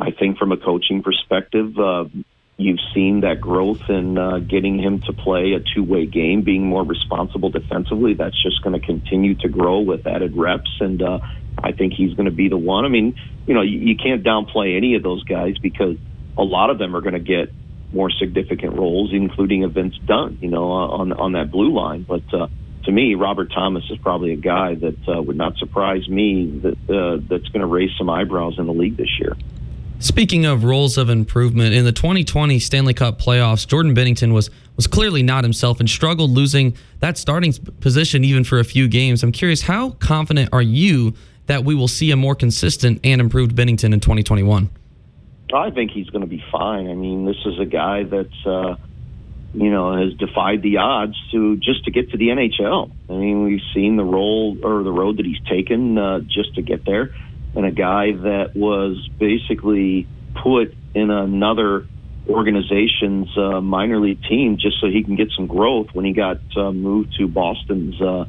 Speaker 6: I think from a coaching perspective, uh, You've seen that growth in uh, getting him to play a two way game, being more responsible defensively. That's just going to continue to grow with added reps. And uh, I think he's going to be the one. I mean, you know, you, you can't downplay any of those guys because a lot of them are going to get more significant roles, including Vince Dunn, you know, on, on that blue line. But, uh, to me, Robert Thomas is probably a guy that uh, would not surprise me that uh, that's going to raise some eyebrows in the league this year.
Speaker 3: Speaking of roles of improvement, in the 2020 Stanley Cup playoffs, Jordan Binnington was was clearly not himself and struggled losing that starting position even for a few games. I'm curious, how confident are you that we will see a more consistent and improved Binnington in 2021?
Speaker 6: I think he's going to be fine. I mean, this is a guy that's uh, you know has defied the odds to just to get to the NHL. I mean, we've seen the role or the road that he's taken uh, just to get there and a guy that was basically put in another organization's uh, minor league team just so he can get some growth when he got uh, moved to Boston's uh,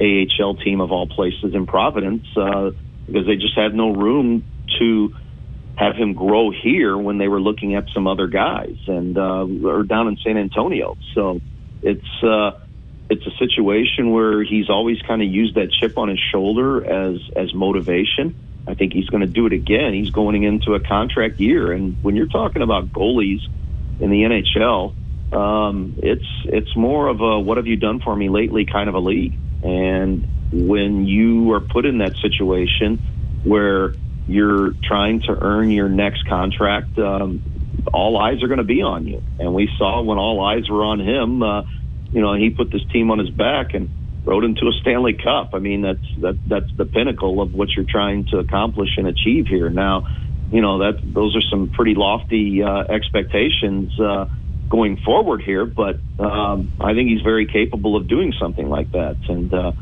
Speaker 6: AHL team of all places in Providence uh, because they just had no room to have him grow here when they were looking at some other guys and uh, or down in San Antonio. So it's uh, it's a situation where he's always kind of used that chip on his shoulder as as motivation I think he's going to do it again. He's going into a contract year, and when you're talking about goalies in the NHL, um, it's it's more of a "what have you done for me lately" kind of a league. And when you are put in that situation where you're trying to earn your next contract, um, all eyes are going to be on you. And we saw when all eyes were on him, uh, you know, he put this team on his back and rode into a Stanley Cup. I mean, that's that that's the pinnacle of what you're trying to accomplish and achieve here. Now, you know that those are some pretty lofty uh, expectations uh, going forward here, but um, I think he's very capable of doing something like that. And uh,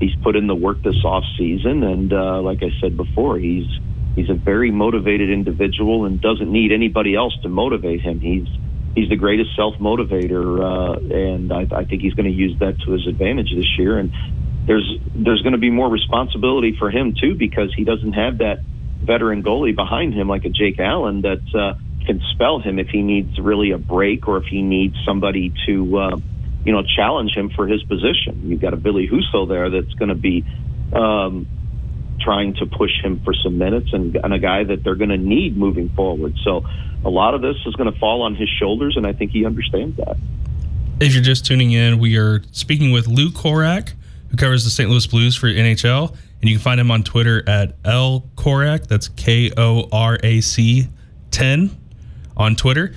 Speaker 6: he's put in the work this off season, and uh, like I said before, he's he's a very motivated individual and doesn't need anybody else to motivate him. He's he's the greatest self motivator, uh, and I, I think he's going to use that to his advantage this year. And there's there's going to be more responsibility for him too because he doesn't have that veteran goalie behind him like a Jake Allen that uh, can spell him if he needs really a break or if he needs somebody to uh, you know challenge him for his position. You've got a Ville Husso there that's going to be. Um, trying to push him for some minutes and, and a guy that they're going to need moving forward. So a lot of this is going to fall on his shoulders, and I think he understands that.
Speaker 4: If you're just tuning in, we are speaking with Lou Korac, who covers the St. Louis Blues for NHL, and you can find him on Twitter at L Korac. That's K O R A C 10 on Twitter.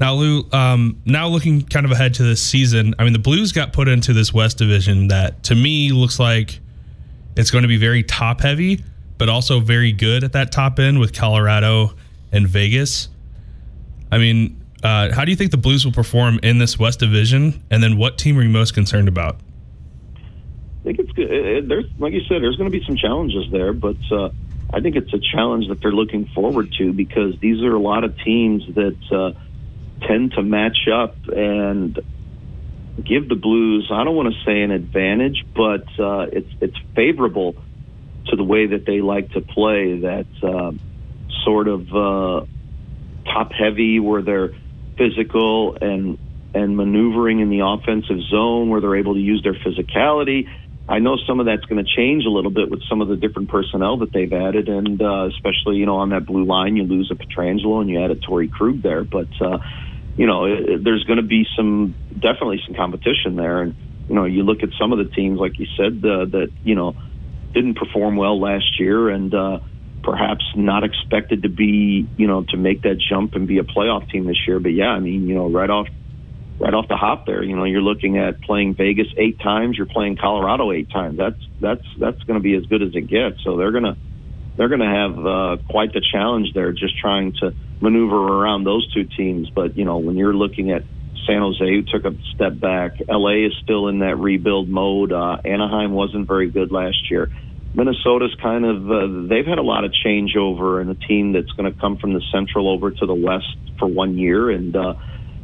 Speaker 4: Now, Lou, um, now looking kind of ahead to this season, I mean, the Blues got put into this West Division that to me looks like it's going to be very top heavy, but also very good at that top end with Colorado and Vegas. I mean, uh, how do you think the Blues will perform in this West Division? And then what team are you most concerned about?
Speaker 6: I think it's good. There's, like you said, there's going to be some challenges there, but uh, I think it's a challenge that they're looking forward to because these are a lot of teams that uh, tend to match up and give the Blues, I don't want to say an advantage, but uh, it's it's favorable to the way that they like to play. That uh, sort of uh, top heavy, where they're physical and and maneuvering in the offensive zone, where they're able to use their physicality. I know some of that's going to change a little bit with some of the different personnel that they've added, and uh, especially you know on that blue line, you lose a Pietrangelo and you add a Torey Krug there, but. Uh, you know, there's going to be some definitely some competition there. And you know, you look at some of the teams, like you said, uh, that you know didn't perform well last year, and uh, perhaps not expected to be, you know, to make that jump and be a playoff team this year. But yeah, I mean, you know, right off right off the hop there, you know, you're looking at playing Vegas eight times, you're playing Colorado eight times. That's that's that's going to be as good as it gets. So they're gonna they're to have uh, quite the challenge there, just trying to maneuver around those two teams. But you know, when you're looking at San Jose, who took a step back, LA is still in that rebuild mode. Uh, Anaheim wasn't very good last year. Minnesota's kind of uh, they've had a lot of changeover in a team that's going to come from the Central over to the West for one year, and uh,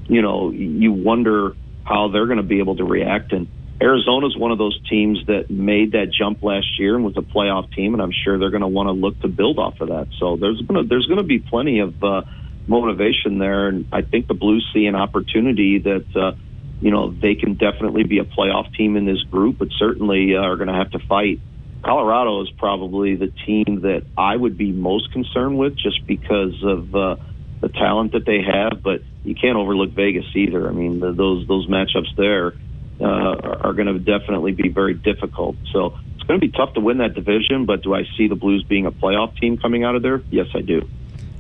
Speaker 6: you know you wonder how they're going to be able to react. And Arizona's one of those teams that made that jump last year and was a playoff team, and I'm sure they're going to want to look to build off of that. So there's going to there's going to be plenty of uh, motivation there, and I think the Blues see an opportunity that uh, you know they can definitely be a playoff team in this group, but certainly uh, are going to have to fight. Colorado is probably the team that I would be most concerned with, just because of uh, the talent that they have. But you can't overlook Vegas either. I mean, the, those those matchups there uh, are going to definitely be very difficult. So it's going to be tough to win that division, but do I see the Blues being a playoff team coming out of there? Yes, I do.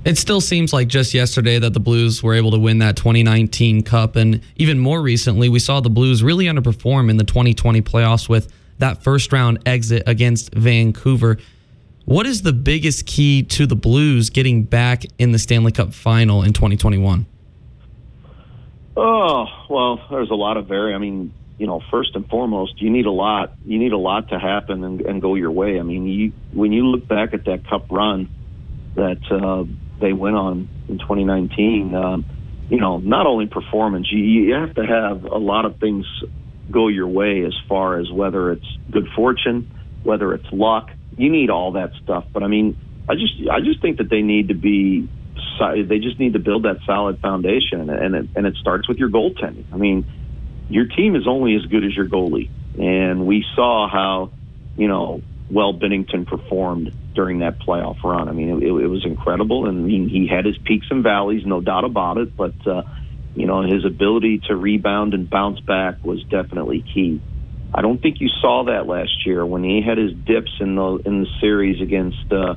Speaker 3: It still seems like just yesterday that the Blues were able to win that 2019 Cup. And even more recently, we saw the Blues really underperform in the 2020 playoffs with that first round exit against Vancouver. What is the biggest key to the Blues getting back in the Stanley Cup final in 2021?
Speaker 6: Oh, well, there's a lot of very, I mean, you know, first and foremost, you need a lot. You need a lot to happen and, and go your way. I mean, you when you look back at that Cup run that uh, they went on in 2019, um, you know, not only performance, you, you have to have a lot of things go your way as far as whether it's good fortune, whether it's luck. You need all that stuff. But I mean, I just I just think that they need to be they just need to build that solid foundation, and it, and it starts with your goaltending. I mean your team is only as good as your goalie. And we saw how, you know, well Binnington performed during that playoff run. I mean, it, it was incredible. And I mean, he had his peaks and valleys, no doubt about it. But, uh, you know, his ability to rebound and bounce back was definitely key. I don't think you saw that last year when he had his dips in the in the series against uh,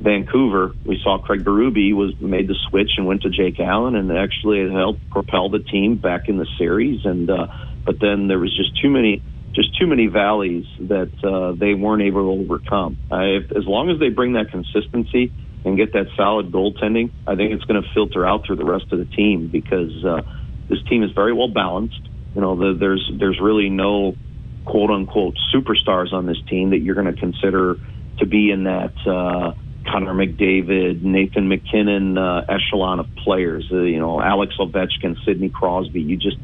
Speaker 6: Vancouver, we saw Craig Berube was made the switch and went to Jake Allen, and actually it helped propel the team back in the series. And uh, but then there was just too many, just too many valleys that uh, they weren't able to overcome. I, as long as they bring that consistency and get that solid goaltending, I think it's going to filter out through the rest of the team because uh, this team is very well balanced. You know, the, there's there's really no quote unquote superstars on this team that you're going to consider to be in that. Uh, Connor McDavid, Nathan MacKinnon uh, echelon of players. Uh, you know, Alex Ovechkin, Sidney Crosby. You just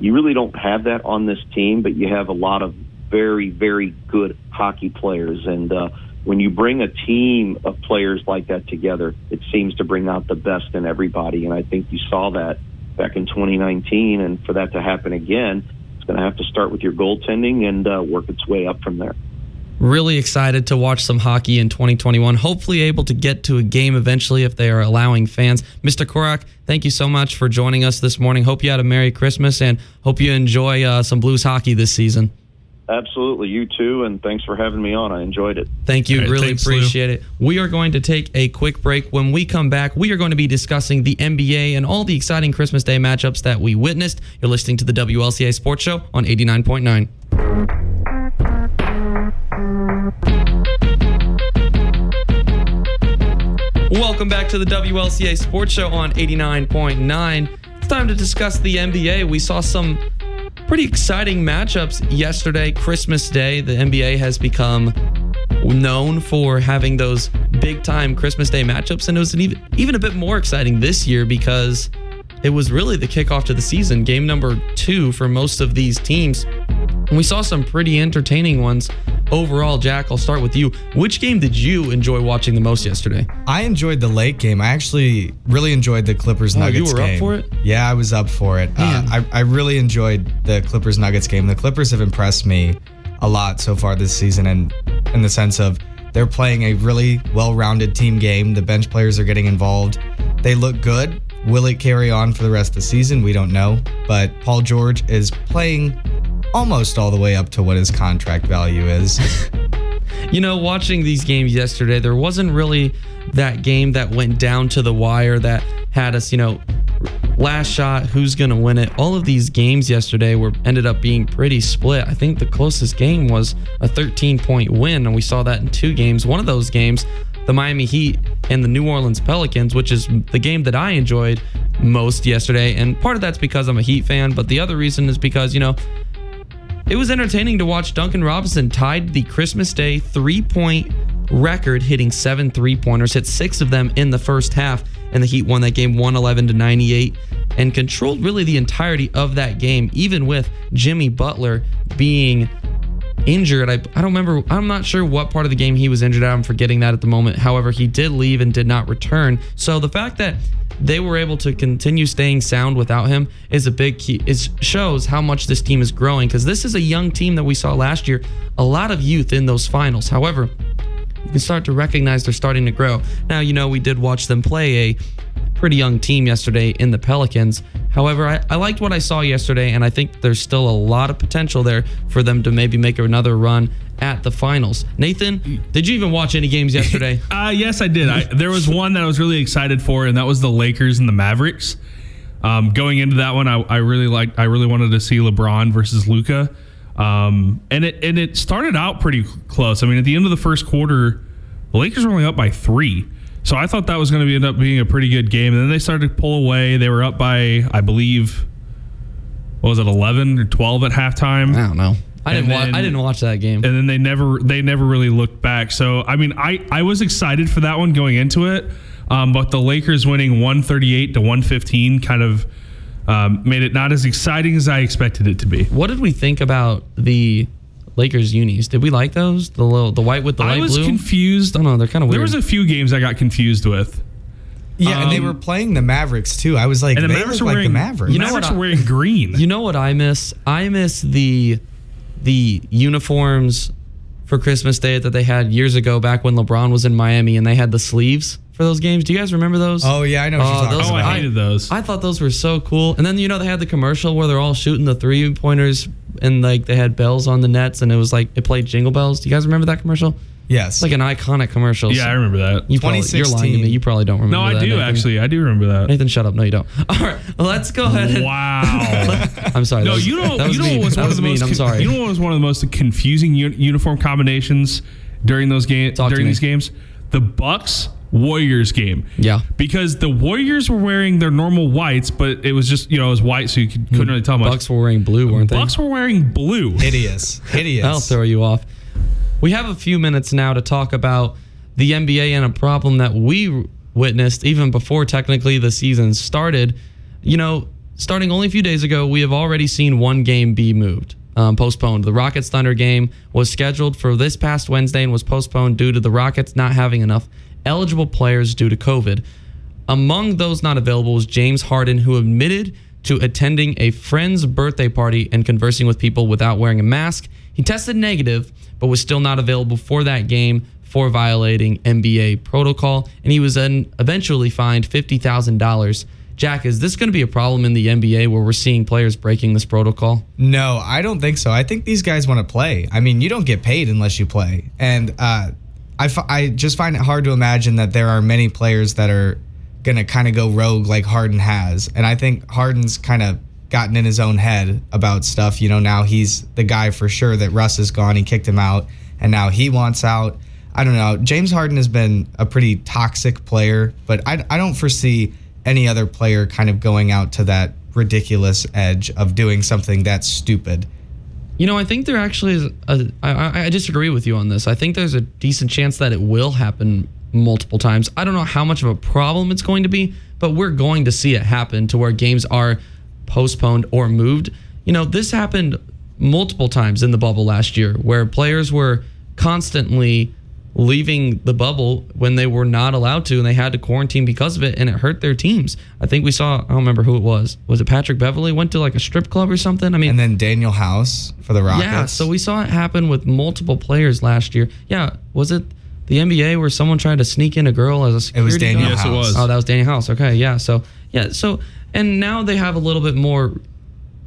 Speaker 6: you really don't have that on this team, but you have a lot of very very good hockey players and. Uh, when you bring a team of players like that together, it seems to bring out the best in everybody. And I think you saw that back in 2019. And for that to happen again, it's going to have to start with your goaltending and uh, work its way up from there.
Speaker 3: Really excited to watch some hockey in 2021. Hopefully, able to get to a game eventually if they are allowing fans. Mr. Korac, thank you so much for joining us this morning. Hope you had a Merry Christmas and hope you enjoy uh, some Blues hockey this season.
Speaker 6: Absolutely, you too, and thanks for having me on. I enjoyed it.
Speaker 3: Thank you,
Speaker 4: All right,
Speaker 3: really
Speaker 4: thanks,
Speaker 3: appreciate it. We are going to take a quick break. When we come back, we are going to be discussing the NBA and all the exciting Christmas Day matchups that we witnessed. You're listening to the WLCA Sports Show on 89.9. Welcome back to the WLCA Sports Show on 89.9. It's time to discuss the NBA. We saw some pretty exciting matchups yesterday, Christmas Day. The NBA has become known for having those big time Christmas Day matchups, and it was even, even a bit more exciting this year because it was really the kickoff to the season, game number two for most of these teams. And we saw some pretty entertaining ones overall. Jack, I'll start with you. Which game did you enjoy watching the most yesterday?
Speaker 5: I enjoyed the late game. I actually really enjoyed the Clippers Nuggets game.
Speaker 3: Oh, you were up for it?
Speaker 5: Yeah, I was up for it. Uh, I, I really enjoyed the Clippers Nuggets game. The Clippers have impressed me a lot so far this season, and in the sense of they're playing a really well-rounded team game. The bench players are getting involved. They look good. Will it carry on for the rest of the season? We don't know. But Paul George is playing almost all the way up to what his contract value is. (laughs)
Speaker 3: You know, watching these games yesterday, there wasn't really that game that went down to the wire that had us, you know, last shot, who's going to win it. All of these games yesterday were ended up being pretty split. I think the closest game was a 13 point win, and we saw that in two games. One of those games, the Miami Heat and the New Orleans Pelicans, which is the game that I enjoyed most yesterday. And part of that's because I'm a Heat fan, but the other reason is because, you know, it was entertaining to watch Duncan Robinson tied the Christmas Day three point record, hitting seven three pointers, hit six of them in the first half, and the Heat won that game 111 to 98 and controlled really the entirety of that game, even with Jimmy Butler being injured. I, I don't remember, I'm not sure what part of the game he was injured at. I'm forgetting that at the moment. However, he did leave and did not return. So the fact that they were able to continue staying sound without him is a big key. It shows how much this team is growing because this is a young team that we saw last year. A lot of youth in those finals. However, you can start to recognize they're starting to grow. Now, you know, we did watch them play a pretty young team yesterday in the Pelicans. However, I, I liked what I saw yesterday, and I think there's still a lot of potential there for them to maybe make another run at the finals. Nathan, did you even watch any games yesterday? (laughs)
Speaker 4: Uh, yes, I did. I, there was one that I was really excited for, and that was the Lakers and the Mavericks. Um, going into that one, I, I really liked. I really wanted to see LeBron versus Luka, um, and it and it started out pretty close. I mean, at the end of the first quarter, the Lakers were only up by three, so I thought that was going to end up being a pretty good game. And then they started to pull away. They were up by, I believe, what was it, eleven or twelve at halftime?
Speaker 3: I don't know. I
Speaker 4: And
Speaker 3: didn't. Wa-
Speaker 4: then-
Speaker 3: I didn't watch that game.
Speaker 4: and then they never they never really looked back. So I mean, I I was excited for that one going into it, um, but the Lakers winning 138 to 115 kind of um, made it not as exciting as I expected it to be.
Speaker 3: What did we think about the Lakers unis? Did we like those? The little, the white with the light
Speaker 4: I was
Speaker 3: blue.
Speaker 4: confused.
Speaker 3: I don't know. They're kind of weird.
Speaker 4: There was a few games I got confused with.
Speaker 5: Yeah, and they
Speaker 4: Um,
Speaker 5: were playing the Mavericks too. I was like,
Speaker 4: And the
Speaker 5: they
Speaker 4: Mavericks
Speaker 5: look
Speaker 4: were
Speaker 5: like
Speaker 4: wearing
Speaker 5: the Mavericks.
Speaker 3: You know
Speaker 4: Mavericks
Speaker 3: what I-
Speaker 4: were wearing green.
Speaker 3: You know what I miss? I miss the the uniforms for Christmas Day that they had years ago back when LeBron was in Miami and they had the sleeves for those games. Do you guys remember those?
Speaker 5: oh yeah, I know what you're
Speaker 3: uh,
Speaker 5: talking
Speaker 3: those-
Speaker 4: oh. I hated those.
Speaker 3: I thought those were so cool. And then you know they had the commercial where they're all shooting the three pointers and like they had bells on the nets and it was like it played Jingle Bells. Do you guys remember that commercial?
Speaker 5: Yes,
Speaker 3: like an iconic commercial.
Speaker 4: yeah, I remember that.
Speaker 3: You probably, you're lying to me. You probably don't remember.
Speaker 4: no, I
Speaker 3: that,
Speaker 4: do
Speaker 3: Nathan.
Speaker 4: actually. I do remember that.
Speaker 3: Nathan, shut up. No, you don't. (laughs) All right, let's go ahead. and-
Speaker 4: Wow. (laughs)
Speaker 3: I'm sorry.
Speaker 4: No,
Speaker 3: that was-
Speaker 4: you know,
Speaker 3: that was
Speaker 4: you know
Speaker 3: mean.
Speaker 4: what was
Speaker 3: that
Speaker 4: one
Speaker 3: was
Speaker 4: of the
Speaker 3: mean.
Speaker 4: most.
Speaker 3: I'm sorry.
Speaker 4: You know what was one of the most confusing uniform combinations during those games?
Speaker 3: Talk to
Speaker 4: During
Speaker 3: me.
Speaker 4: these games, the Bucks Warriors game.
Speaker 3: Yeah.
Speaker 4: because the Warriors were wearing their normal whites, but it was just you know it was white, so you could, couldn't mm. really tell much.
Speaker 3: Bucks were wearing blue, weren't they?
Speaker 4: Bucks were wearing blue.
Speaker 5: hideous, hideous. (laughs)
Speaker 3: I'll throw you off. We have a few minutes now to talk about the NBA and a problem that we witnessed even before technically the season started. You know, starting only a few days ago, we have already seen one game be moved, um, postponed. The Rockets Thunder game was scheduled for this past Wednesday and was postponed due to the Rockets not having enough eligible players due to COVID. Among those not available was James Harden, who admitted to attending a friend's birthday party and conversing with people without wearing a mask. He tested negative, but was still not available for that game for violating NBA protocol, and he was then eventually fined $50,000. Jack, is this going to be a problem in the NBA where we're seeing players breaking this protocol?
Speaker 5: No, I don't think so. I think these guys want to play. I mean, you don't get paid unless you play. And uh, I, f- I just find it hard to imagine that there are many players that are going to kind of go rogue like Harden has. And I think Harden's kind of gotten in his own head about stuff. You know, now he's the guy for sure that Russ is gone. He kicked him out, and now he wants out. I don't know. James Harden has been a pretty toxic player, but I, I don't foresee any other player kind of going out to that ridiculous edge of doing something that's stupid.
Speaker 3: You know, I think there actually is. A, I, I disagree with you on this. I think there's a decent chance that it will happen multiple times. I don't know how much of a problem it's going to be, but we're going to see it happen to where games are postponed or moved. You know, this happened multiple times in the bubble last year where players were constantly leaving the bubble when they were not allowed to and they had to quarantine because of it and it hurt their teams. I think we saw I don't remember who it was. Was it Patrick Beverley went to like a strip club or something? I mean
Speaker 5: And then Danuel House for the Rockets.
Speaker 3: Yeah, so we saw it happen with multiple players last year. Yeah, was it the NBA where someone tried to sneak in a girl as a security
Speaker 5: It was Danuel
Speaker 3: guard?
Speaker 4: Yes, it was.
Speaker 3: Oh, that was Danuel House. Okay, yeah. So yeah, so and now they have a little bit more,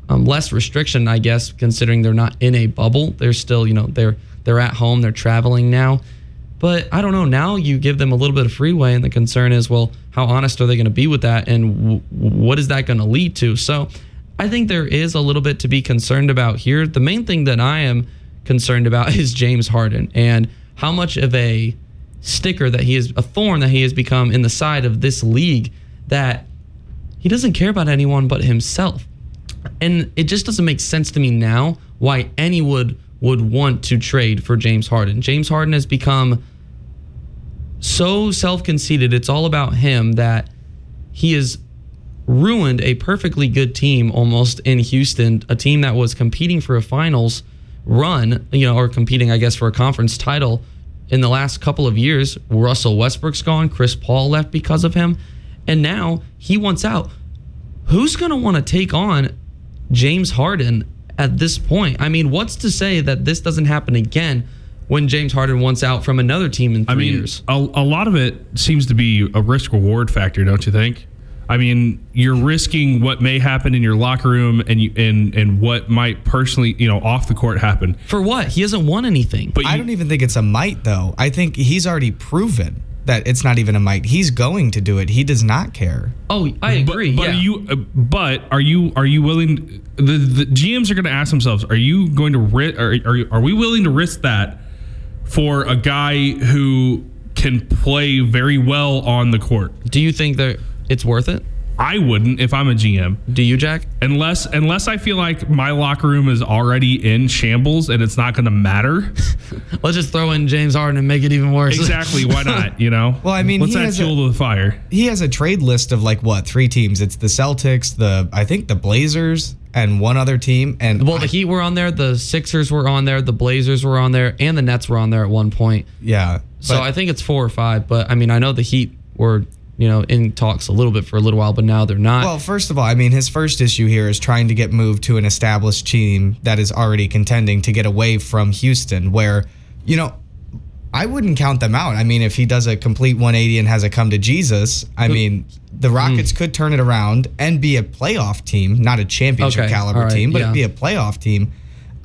Speaker 3: um, less restriction, I guess, considering they're not in a bubble. They're still, you know, they're they're at home. They're traveling now. But I don't know. Now you give them a little bit of freeway, and the concern is, well, how honest are they going to be with that, and w- what is that going to lead to? So, I think there is a little bit to be concerned about here. The main thing that I am concerned about (laughs) is James Harden and how much of a sticker that he is, a thorn that he has become in the side of this league that he doesn't care about anyone but himself. And it just doesn't make sense to me now why anyone would want to trade for James Harden. James Harden has become so self conceited, it's all about him that he has ruined a perfectly good team almost in Houston, a team that was competing for a finals run, you know, or competing, I guess, for a conference title in the last couple of years. Russell Westbrook's gone, Chris Paul left because of him, and now he wants out. Who's going to want to take on James Harden at this point? I mean, what's to say that this doesn't happen again when James Harden wants out from another team in three
Speaker 4: I mean,
Speaker 3: years?
Speaker 4: a, a lot of it seems to be a risk reward factor, don't you think? I mean, you're risking what may happen in your locker room and you, and and what might personally, you know, off the court happen.
Speaker 3: For what? He hasn't won anything.
Speaker 4: But
Speaker 5: I don't even think it's a might though. I think he's already proven that it's not even a might. He's going to do it. He does not care.
Speaker 3: oh, I agree.
Speaker 4: But, but
Speaker 3: yeah.
Speaker 4: are you? uh, But are you? Are you willing? The, the GMs are going to ask themselves: Are you going to risk? Are, are are we willing to risk that for a guy who can play very well on the court?
Speaker 3: Do you think that it's worth it?
Speaker 4: I wouldn't if I'm a GM.
Speaker 3: Do you, Jack?
Speaker 4: Unless unless I feel like my locker room is already in shambles and it's not going to matter. (laughs)
Speaker 3: Let's just throw in James Harden and make it even worse.
Speaker 4: exactly. Why (laughs) not? You know.
Speaker 5: Well, I mean,
Speaker 4: let's
Speaker 5: he
Speaker 4: add
Speaker 5: a-
Speaker 4: fuel to the fire.
Speaker 5: He has a trade list of like what three teams? It's the Celtics, the I think the Blazers, and one other team. And
Speaker 3: Well, the Heat were on there, the Sixers were on there, the Blazers were on there, and the Nets were on there at one point.
Speaker 5: yeah,
Speaker 3: So
Speaker 5: but-
Speaker 3: I think it's four or five. But I mean, I know the Heat were, you know, in talks a little bit for a little while, but now they're not.
Speaker 5: Well, first of all, I mean, his first issue here is trying to get moved to an established team that is already contending to get away from Houston, where, you know, I wouldn't count them out. I mean, if he does a complete 180 and has a come to Jesus, I mean, the Rockets hmm. could turn it around and be a playoff team, not a championship
Speaker 3: Okay,
Speaker 5: caliber
Speaker 3: right,
Speaker 5: team, but
Speaker 3: yeah.
Speaker 5: be a playoff team.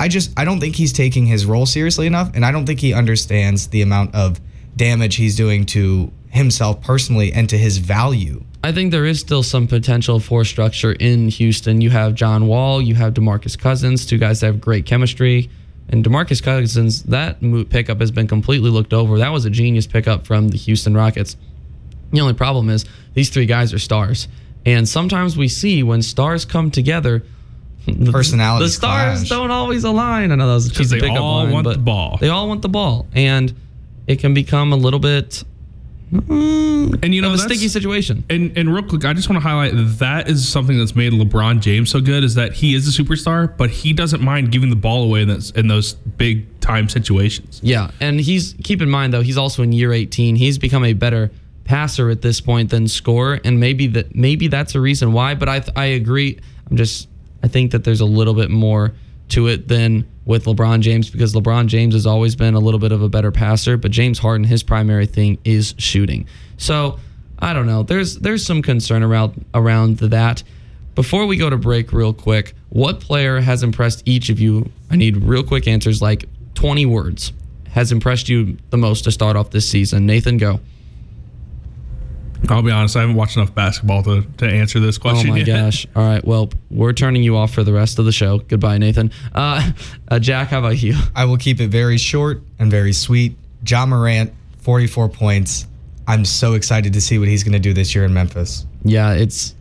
Speaker 5: I just, I don't think he's taking his role seriously enough, and I don't think he understands the amount of damage he's doing to himself personally and to his value.
Speaker 3: I think there is still some potential for structure in Houston. You have John Wall, you have DeMarcus Cousins, two guys that have great chemistry. And DeMarcus Cousins, that mo- pickup has been completely looked over. That was a genius pickup from the Houston Rockets. The only problem is these three guys are stars. And sometimes we see when stars come together, the-
Speaker 5: Personalities
Speaker 3: The stars
Speaker 5: clash.
Speaker 3: don't always align. I know that was a
Speaker 4: 'Cause
Speaker 3: cheesy
Speaker 4: they
Speaker 3: pickup
Speaker 4: all
Speaker 3: line,
Speaker 4: want
Speaker 3: but
Speaker 4: the ball.
Speaker 3: They all want the ball. And it can become a little bit Mm,
Speaker 4: and you know,
Speaker 3: a sticky situation.
Speaker 4: And and real quick, I just want to highlight that that is something that's made LeBron James so good is that he is a superstar, but he doesn't mind giving the ball away in, this, in those big time situations.
Speaker 3: Yeah, and he's keep in mind though he's also in year 18. He's become a better passer at this point than scorer, and maybe that maybe that's a reason why. But I I agree. I'm just I think that there's a little bit more to it than with LeBron James because LeBron James has always been a little bit of a better passer, but James Harden his primary thing is shooting. So I don't know. There's there's some concern around around that. Before we go to break, real quick, what player has impressed each of you? I need real quick answers, like 20 words. Has impressed you the most to start off this season? Nathan, go.
Speaker 4: I'll be honest, I haven't watched enough basketball to, to answer this question.
Speaker 3: Oh my
Speaker 4: yet.
Speaker 3: gosh! (laughs) All right, well, we're turning you off for the rest of the show. Goodbye, Nathan. Uh, uh, Jack, how about you?
Speaker 5: I will keep it very short and very sweet. Ja Morant, 44 points. I'm so excited to see what he's going to do this year in Memphis.
Speaker 3: Yeah, it's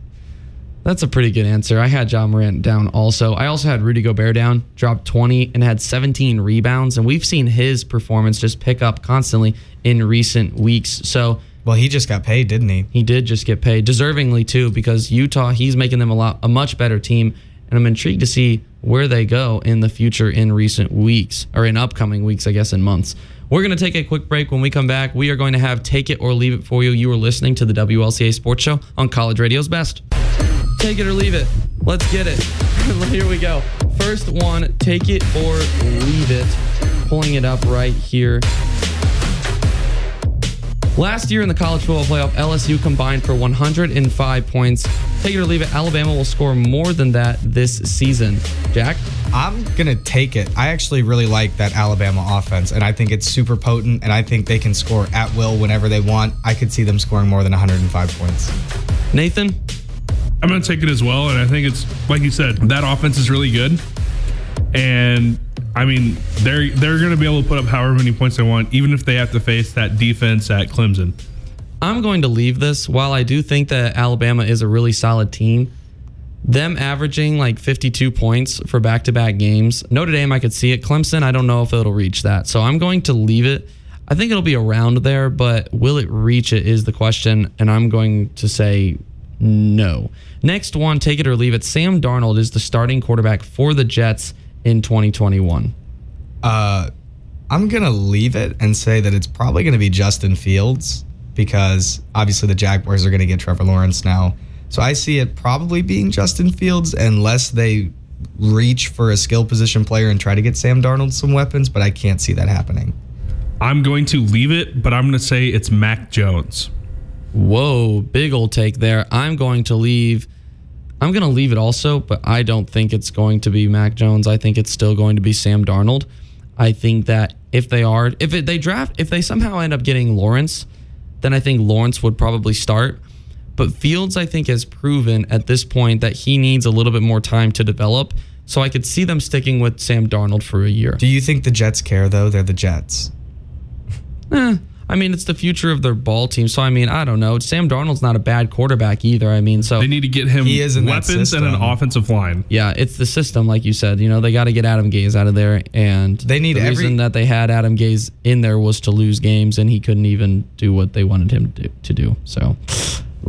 Speaker 3: that's a pretty good answer. I had Ja Morant down also. I also had Rudy Gobert down, dropped 20 and had 17 rebounds, and we've seen his performance just pick up constantly in recent weeks. So
Speaker 5: Well, he just got paid, didn't he?
Speaker 3: he did just get paid deservingly too because Utah he's making them a lot a much better team and I'm intrigued to see where they go in the future in recent weeks or in upcoming weeks I guess in months. We're going to take a quick break when we come back we are going to have take it or leave it for you. You are listening to the WLCA Sports Show on College Radio's Best. Take it or leave it. Let's get it. (laughs) Here we go. First one, take it or leave it. Pulling it up right here. Last year in the college football playoff, LSU combined for 105 points. Take it or leave it, Alabama will score more than that this season. Jack?
Speaker 5: I'm going to take it. I actually really like that Alabama offense, and I think it's super potent, and I think they can score at will whenever they want. I could see them scoring more than 105 points.
Speaker 3: Nathan?
Speaker 4: I'm going to take it as well. And I think it's, like you said, that offense is really good. And I mean, they're they're going to be able to put up however many points they want, even if they have to face that defense at Clemson.
Speaker 3: I'm going to leave this. While I do think that Alabama is a really solid team, them averaging like 52 points for back to back games, Notre Dame, I could see it. Clemson, I don't know if it'll reach that. So I'm going to leave it. I think it'll be around there, but will it reach it is the question. And I'm going to say no. Next one, take it or leave it. Sam Darnold is the starting quarterback for the Jets in 2021.
Speaker 5: Uh, I'm going to leave it and say that it's probably going to be Justin Fields because obviously the Jaguars are going to get Trevor Lawrence now. So I see it probably being Justin Fields unless they reach for a skill position player and try to get Sam Darnold some weapons, but I can't see that happening.
Speaker 4: I'm going to leave it, but I'm going to say it's Mac Jones.
Speaker 3: Whoa, big old take there. I'm going to leave. I'm going to leave it also, but I don't think it's going to be Mac Jones. I think it's still going to be Sam Darnold. I think that if they are, if it, they draft, if they somehow end up getting Lawrence, then I think Lawrence would probably start. But Fields, I think, has proven at this point that he needs a little bit more time to develop. So I could see them sticking with Sam Darnold for a year.
Speaker 5: Do you think the Jets care though? They're the Jets.
Speaker 3: Eh, I mean, it's the future of their ball team. So I mean, I don't know. Sam Darnold's not a bad quarterback either. I mean, so
Speaker 4: They need to get him
Speaker 5: He is in
Speaker 4: weapons and an offensive line.
Speaker 3: Yeah, it's the system, like you said. You know, they got to get Adam Gase out of there, and
Speaker 5: They need
Speaker 3: the
Speaker 5: every-
Speaker 3: reason that they had Adam Gase in there was to lose games, and he couldn't even do what they wanted him to do. To do. So,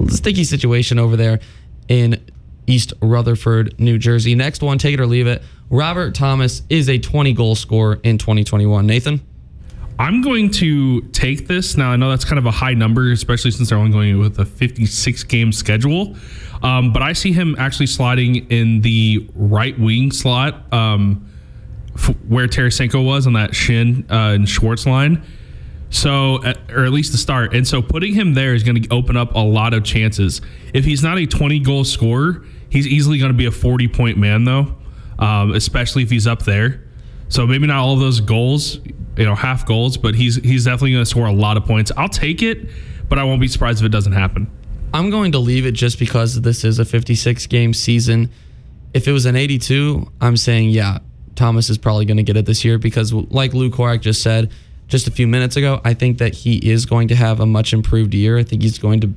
Speaker 3: sticky situation over there in East Rutherford, New Jersey. Next one, take it or leave it. Robert Thomas is a 20 goal scorer in 2021. Nathan,
Speaker 4: I'm going to take this. Now, I know that's kind of a high number, especially since they're only going with a 56 game schedule. Um, but I see him actually sliding in the right wing slot um, f- where Tarasenko was on that Schenn uh, and Schwartz line. So, at, or at least the start. And so putting him there is going to open up a lot of chances. If he's not a 20 goal scorer, he's easily going to be a 40 point man, though, um, especially if he's up there. So maybe not all those goals, you know, half goals, but he's he's definitely going to score a lot of points. I'll take it, but I won't be surprised if it doesn't happen.
Speaker 3: I'm going to leave it just because this is a 56 game season. If it was an 82, I'm saying, yeah, Thomas is probably going to get it this year because, like Luke Horak just said just a few minutes ago, I think that he is going to have a much improved year. I think he's going to,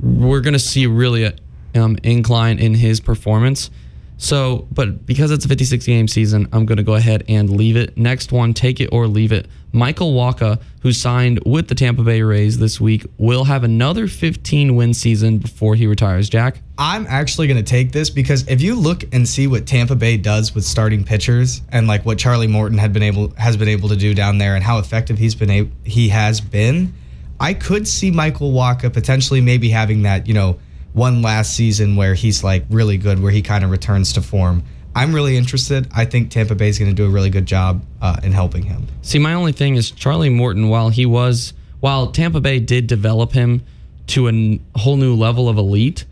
Speaker 3: we're going to see really a um, incline in his performance. So, but because it's a 56 game season, I'm going to go ahead and leave it. Next one, take it or leave it. Michael Wacha, who signed with the Tampa Bay Rays this week, will have another 15 win season before he retires. Jack?
Speaker 5: I'm actually going to take this because if you look and see what Tampa Bay does with starting pitchers and like what Charlie Morton had been able has been able to do down there and how effective he's been he has been, I could see Michael Wacha potentially maybe having that, you know, one last season where he's like really good, where he kind of returns to form. I'm really interested. I think Tampa Bay is going to do a really good job uh, in helping him.
Speaker 3: See, my only thing is Charlie Morton, while he was, while Tampa Bay did develop him to a n- whole new level of elite,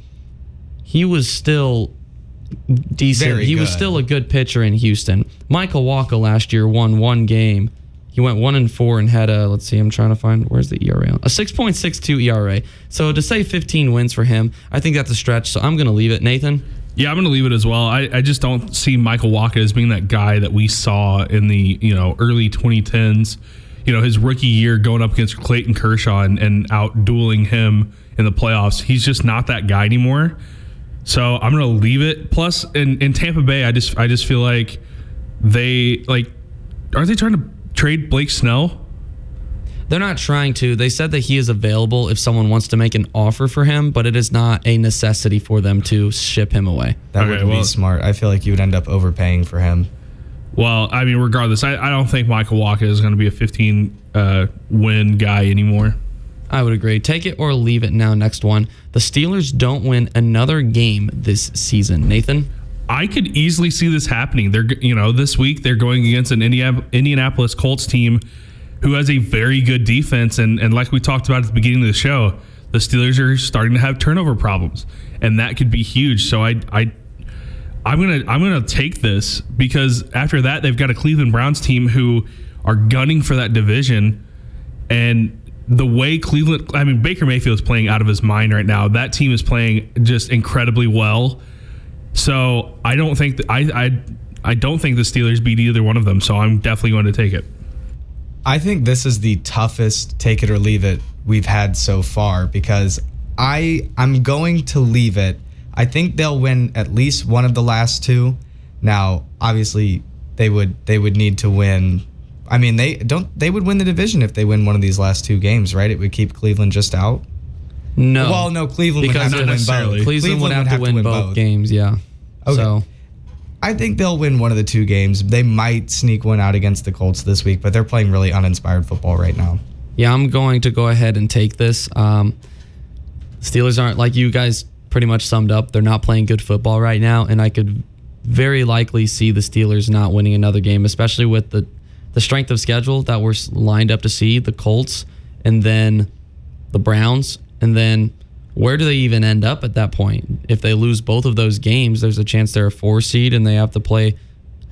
Speaker 3: he was still decent.
Speaker 5: Very
Speaker 3: he was still a good pitcher in Houston. Michael Wacha last year won one game. He went one and four and had a let's see, I'm trying to find where's the ERA? A 6.62 ERA. So to say 15 wins for him, I think that's a stretch. So I'm going to leave it. Nathan,
Speaker 4: Yeah, I'm going to leave it as well. I, I just don't see Michael Wacha as being that guy that we saw in the you know early 2010s. You know, his rookie year going up against Clayton Kershaw and, and out dueling him in the playoffs. He's just not that guy anymore. So I'm going to leave it. Plus, in, in Tampa Bay, I just I just feel like they like aren't they trying to trade Blake Snell?
Speaker 3: They're not trying to. They said that he is available if someone wants to make an offer for him, but it is not a necessity for them to ship him away.
Speaker 5: That
Speaker 4: Okay,
Speaker 5: wouldn't
Speaker 4: well-
Speaker 5: be smart. I feel like you would end up overpaying for him.
Speaker 4: Well, I mean, regardless, I, I don't think Michael Wacha is going to be a 15 uh, win guy anymore.
Speaker 3: I would agree. Take it or leave it now. Next one. The Steelers don't win another game this season. Nathan?
Speaker 4: I could easily see this happening. They're you know this week they're going against an Indianapolis Colts team who has a very good defense, and and like we talked about at the beginning of the show, the Steelers are starting to have turnover problems, and that could be huge. So I I. I'm gonna I'm gonna take this because after that they've got a Cleveland Browns team who are gunning for that division, and the way Cleveland I mean Baker Mayfield's playing out of his mind right now. That team is playing just incredibly well. So I don't think that, I I I don't think the Steelers beat either one of them. So I'm definitely going to take it.
Speaker 5: I think this is the toughest take it or leave it we've had so far because I I'm going to leave it. I think they'll win at least one of the last two. Now, obviously, they would they would need to win. I mean, they don't they would win the division if they win one of these last two games, right? It would keep Cleveland just out.
Speaker 3: No.
Speaker 5: Well, no, Cleveland would
Speaker 3: Because
Speaker 5: have to win both.
Speaker 3: Cleveland, would have, to win, both, games, yeah.
Speaker 5: Okay.
Speaker 3: So
Speaker 5: I think they'll win one of the two games. They might sneak one out against the Colts this week, but they're playing really uninspired football right now.
Speaker 3: Yeah, I'm going to go ahead and take this. Um, Steelers aren't like you guys pretty much summed up. They're not playing good football right now, and I could very likely see the Steelers not winning another game, especially with the the strength of schedule that we're lined up to see the Colts and then the Browns, and then where do they even end up at that point? If they lose both of those games, there's a chance they're a four seed and they have to play.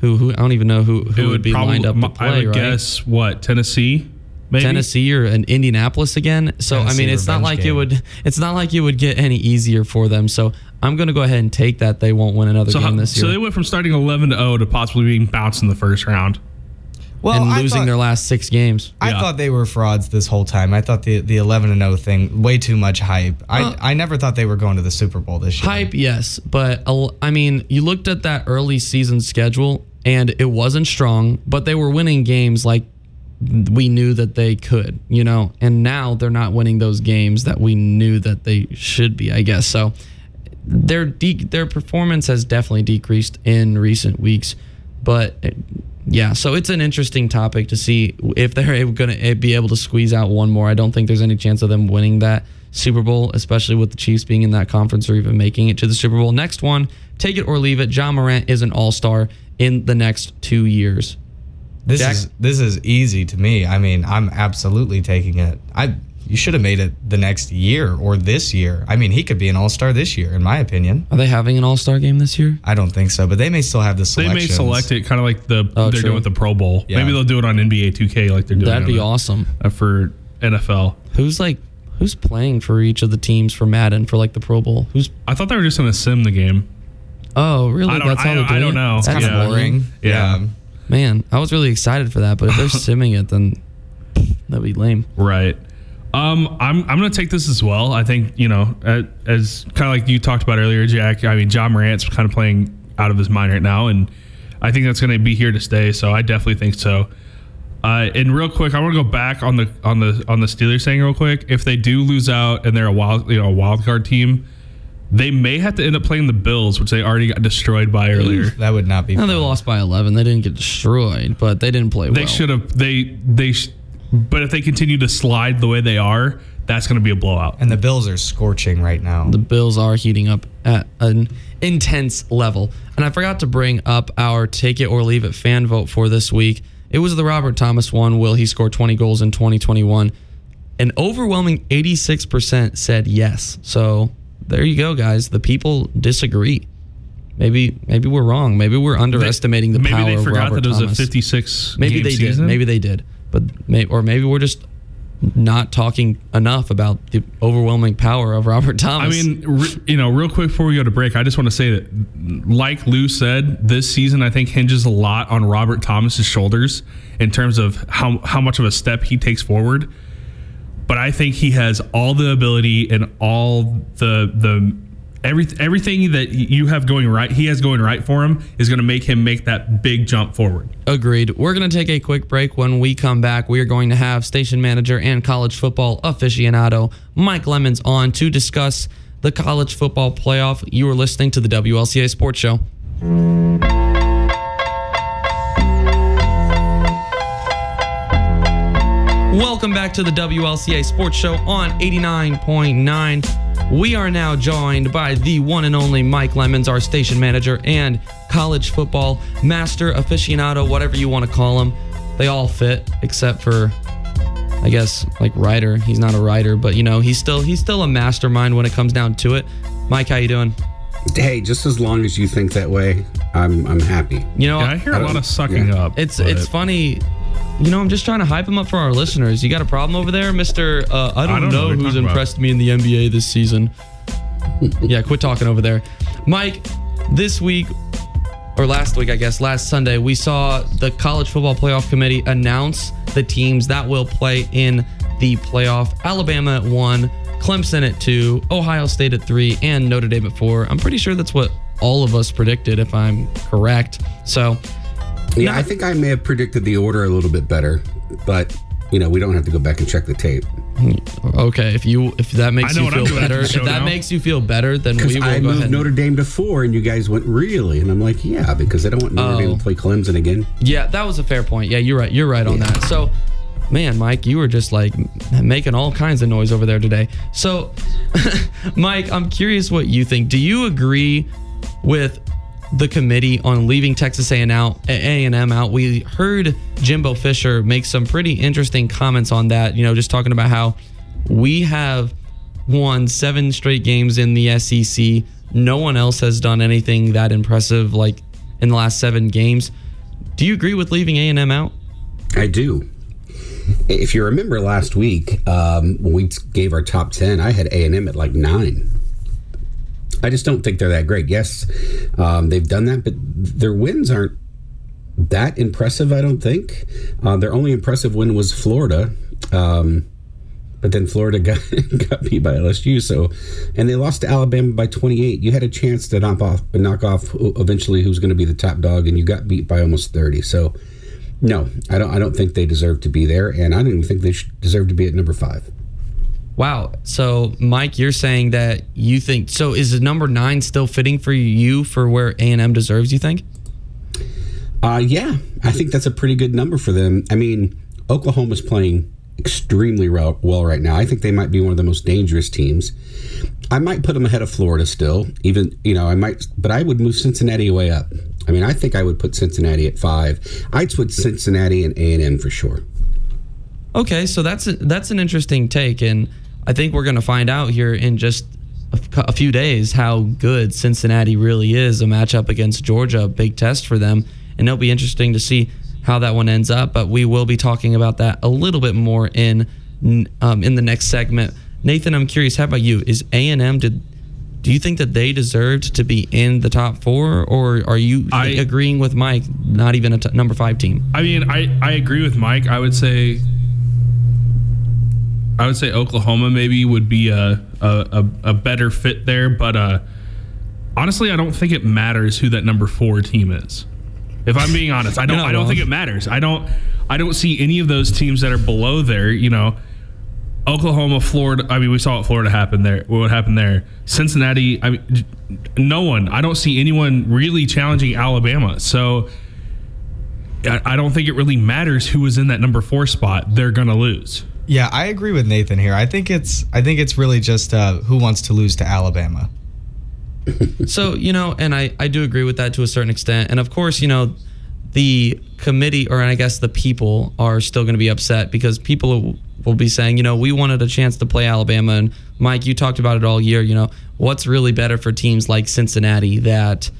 Speaker 3: Who, who I don't even know who, who
Speaker 4: It
Speaker 3: would be lined up to play.
Speaker 4: I would
Speaker 3: right?
Speaker 4: guess what Tennessee, maybe
Speaker 3: Tennessee or an Indianapolis again. So I mean, it's not
Speaker 5: revenge
Speaker 3: like it would. It's not like it would get any easier for them. So I'm going to go ahead and take that they won't win another
Speaker 4: So,
Speaker 3: game
Speaker 4: how,
Speaker 3: this year.
Speaker 4: so they went from starting 11 to 0 to possibly being bounced in the first round.
Speaker 5: Well,
Speaker 3: and
Speaker 5: I
Speaker 3: losing
Speaker 5: thought-
Speaker 3: their last six games.
Speaker 5: I
Speaker 4: Yeah.
Speaker 5: thought they were frauds this whole time. I thought the the 11 and 0 thing way too much hype.
Speaker 3: Uh,
Speaker 5: I I never thought they were going to the Super Bowl this year.
Speaker 3: Hype, yes, but I mean, you looked at that early season schedule and it wasn't strong, but they were winning games like we knew that they could, you know. And now they're not winning those games that we knew that they should be, I guess. So their de- their performance has definitely decreased in recent weeks, but uh, yeah, so it's an interesting topic to see if they're going to eh, be able to squeeze out one more. I don't think there's any chance of them winning that Super Bowl, especially with the Chiefs being in that conference or even making it to the Super Bowl. Next one, take it or leave it. Ja Morant is an All Star in the next two years.
Speaker 5: This
Speaker 3: Jack-
Speaker 5: is this is easy to me. I mean, I'm absolutely taking it. I you should have made it the next year or this year. I mean, he could be an all-star this year in my opinion.
Speaker 3: Are they having an All Star game this year?
Speaker 5: I don't think so, but they may still have the
Speaker 4: selection.
Speaker 5: They
Speaker 4: may select it kind of like the
Speaker 3: Oh,
Speaker 4: they're
Speaker 3: true.
Speaker 4: doing with the Pro Bowl.
Speaker 5: Yeah.
Speaker 4: Maybe they'll do it on NBA 2K like they're doing.
Speaker 3: That'd be
Speaker 4: the-
Speaker 3: awesome.
Speaker 4: uh, for NFL.
Speaker 3: Who's like who's playing for each of the teams for Madden for like the Pro Bowl? Who's
Speaker 4: I thought they were just going to sim the game.
Speaker 3: oh really?
Speaker 4: I don't-
Speaker 3: That's how
Speaker 4: I
Speaker 3: they're
Speaker 4: don't- I don't know.
Speaker 5: It's kind
Speaker 3: That's
Speaker 5: of
Speaker 4: Yeah.
Speaker 5: boring.
Speaker 4: Yeah.
Speaker 3: Man, I was really excited for that, but if they're (laughs) simming it, then that'd be lame.
Speaker 4: Right. Um, I'm I'm gonna take this as well. I think you know, uh, as kind of like you talked about earlier, Jack. I mean, Ja Morant's kind of playing out of his mind right now, and I think that's going to be here to stay. So I definitely think so. Uh, and real quick, I want to go back on the on the on the Steelers thing real quick. If they do lose out and they're a wild you know a wild card team, they may have to end up playing the Bills, which they already got destroyed by earlier.
Speaker 5: That would not be.
Speaker 3: No, they lost by 11. They didn't get destroyed, but they didn't play well.
Speaker 4: They
Speaker 3: well.
Speaker 4: should have they they. Sh- but if they continue to slide the way they are, that's going to be a blowout.
Speaker 5: And the Bills are scorching right now.
Speaker 3: the Bills are heating up at an intense level. And I forgot to bring up our take it or leave it fan vote for this week. It was the Robert Thomas one. Will he score 20 goals in 2021? An overwhelming 86% said yes. So there you go, guys. The people disagree. Maybe maybe we're wrong. Maybe we're underestimating the
Speaker 4: Maybe
Speaker 3: power
Speaker 4: they
Speaker 3: of
Speaker 4: forgot
Speaker 3: Robert
Speaker 4: that it was
Speaker 3: Thomas.
Speaker 4: a 56
Speaker 3: Maybe
Speaker 4: game
Speaker 3: they
Speaker 4: season.
Speaker 3: did. Maybe they did. But may, or maybe we're just not talking enough about the overwhelming power of Robert Thomas.
Speaker 4: I mean, re- you know, real quick before we go to break, I just want to say that, like Lou said, this season I think hinges a lot on Robert Thomas's shoulders in terms of how how much of a step he takes forward. But I think he has all the ability and all the the every everything that you have going right, he has going right for him is going to make him make that big jump forward.
Speaker 3: Agreed. We're going to take a quick break. When we come back, we are going to have station manager and college football aficionado Mike Lemons on to discuss the college football playoff. You are listening to the WLCA Sports Show. Welcome back to the WLCA Sports Show on 89.9. We are now joined by the one and only Mike Lemons, our station manager and college football master aficionado, whatever you want to call him. They all fit except for I guess like writer. He's not a writer, but you know, he's still he's still a mastermind when it comes down to it. Mike, how you doing?
Speaker 7: Hey, just as long as you think that way, I'm I'm happy.
Speaker 3: You know,
Speaker 4: Yeah, I hear a
Speaker 7: I
Speaker 4: lot of sucking
Speaker 7: yeah.
Speaker 4: up.
Speaker 3: It's
Speaker 4: but-
Speaker 3: it's funny. You know, I'm just trying to hype him up for our listeners. You got a problem over there, Mister? Uh, I, don't
Speaker 4: don't know
Speaker 3: know who's
Speaker 4: talking about.
Speaker 3: impressed me in the NBA this season. (laughs) yeah, quit talking over there, Mike. This week or last week, I guess, last Sunday, we saw the College Football Playoff Committee announce the teams that will play in the playoff. Alabama at one, Clemson at two, Ohio State at three, and Notre Dame at four. I'm pretty sure that's what all of us predicted, if I'm correct. So.
Speaker 7: Yeah, I think I may have predicted the order a little bit better, but you know, we don't have to go back and check the tape. Hmm.
Speaker 3: Okay, if you if that makes you feel better, if that
Speaker 4: now.
Speaker 3: makes you feel better, then we will
Speaker 7: I
Speaker 3: go
Speaker 7: moved
Speaker 3: ahead.
Speaker 7: Notre Dame to four, and you guys went really, and I'm like, yeah, because I don't want Notre
Speaker 3: Oh.
Speaker 7: Dame to play Clemson again.
Speaker 3: yeah, that was a fair point. Yeah, you're right. You're right on that. So, man, Mike, you were just like making all kinds of noise over there today. So, (laughs) Mike, I'm curious what you think. Do you agree with the committee on leaving Texas A&M out? A&M out. We heard Jimbo Fisher make some pretty interesting comments on that. You know, just talking about how we have won seven straight games in the SEC. No one else has done anything that impressive like in the last seven games. Do you agree with leaving A&M out?
Speaker 7: I do. If you remember last week, um, when we gave our top ten, I had A and M at like nine. I just don't think they're that great. Yes, um, they've done that, but their wins aren't that impressive. I don't think uh, their only impressive win was Florida, um, but then Florida (laughs) got got beat by LSU. So, and they lost to Alabama by 28. You had a chance to knock off knock off eventually who's going to be the top dog, and you got beat by almost 30. So. No, I don't. I don't think they deserve to be there, and I don't even think they deserve to be at number five.
Speaker 3: Wow. So, Mike, you're saying that you think so? Is the number nine still fitting for you for where A&M deserves? You think?
Speaker 7: Uh, yeah, I think that's a pretty good number for them. I mean, Oklahoma's playing extremely well, well right now. I think they might be one of the most dangerous teams. I might put them ahead of Florida still, even you know I might, but I would move Cincinnati way up. I mean, I think I would put Cincinnati at five. I'd put Cincinnati and A and M for sure.
Speaker 3: Okay, so that's a, that's an interesting take, and I think we're going to find out here in just a few days how good Cincinnati really is. A matchup against Georgia, a big test for them, and it'll be interesting to see how that one ends up. But we will be talking about that a little bit more in um, in the next segment. Nathan, I'm curious. How about you? Is A and M did? Do you think that they deserved to be in the top four, or are you
Speaker 4: I-
Speaker 3: agreeing with Mike? Not even a t- number five team.
Speaker 4: I mean, I, I agree with Mike. I would say I would say Oklahoma maybe would be a a, a, a better fit there, but uh, honestly, I don't think it matters who that number four team is. If I'm being honest, I (laughs) don't. I don't
Speaker 3: wrong.
Speaker 4: think it matters. I don't. I don't see any of those teams that are below there. You know, Oklahoma, Florida. I mean, we saw what Florida happened there. What happened there? Cincinnati. I mean, no one. I don't see anyone really challenging Alabama. So. I I don't think it really matters who is in that number four spot. They're gonna lose.
Speaker 5: Yeah, I agree with Nathan here. I think it's I think it's really just uh, who wants to lose to Alabama. (laughs)
Speaker 3: So, you know, and I, I do agree with that to a certain extent. And of course, you know, the committee, or I guess the people, are still going to be upset because people will be saying, you know, we wanted a chance to play Alabama. And Mike, you talked about it all year. You know, what's really better for teams like Cincinnati that,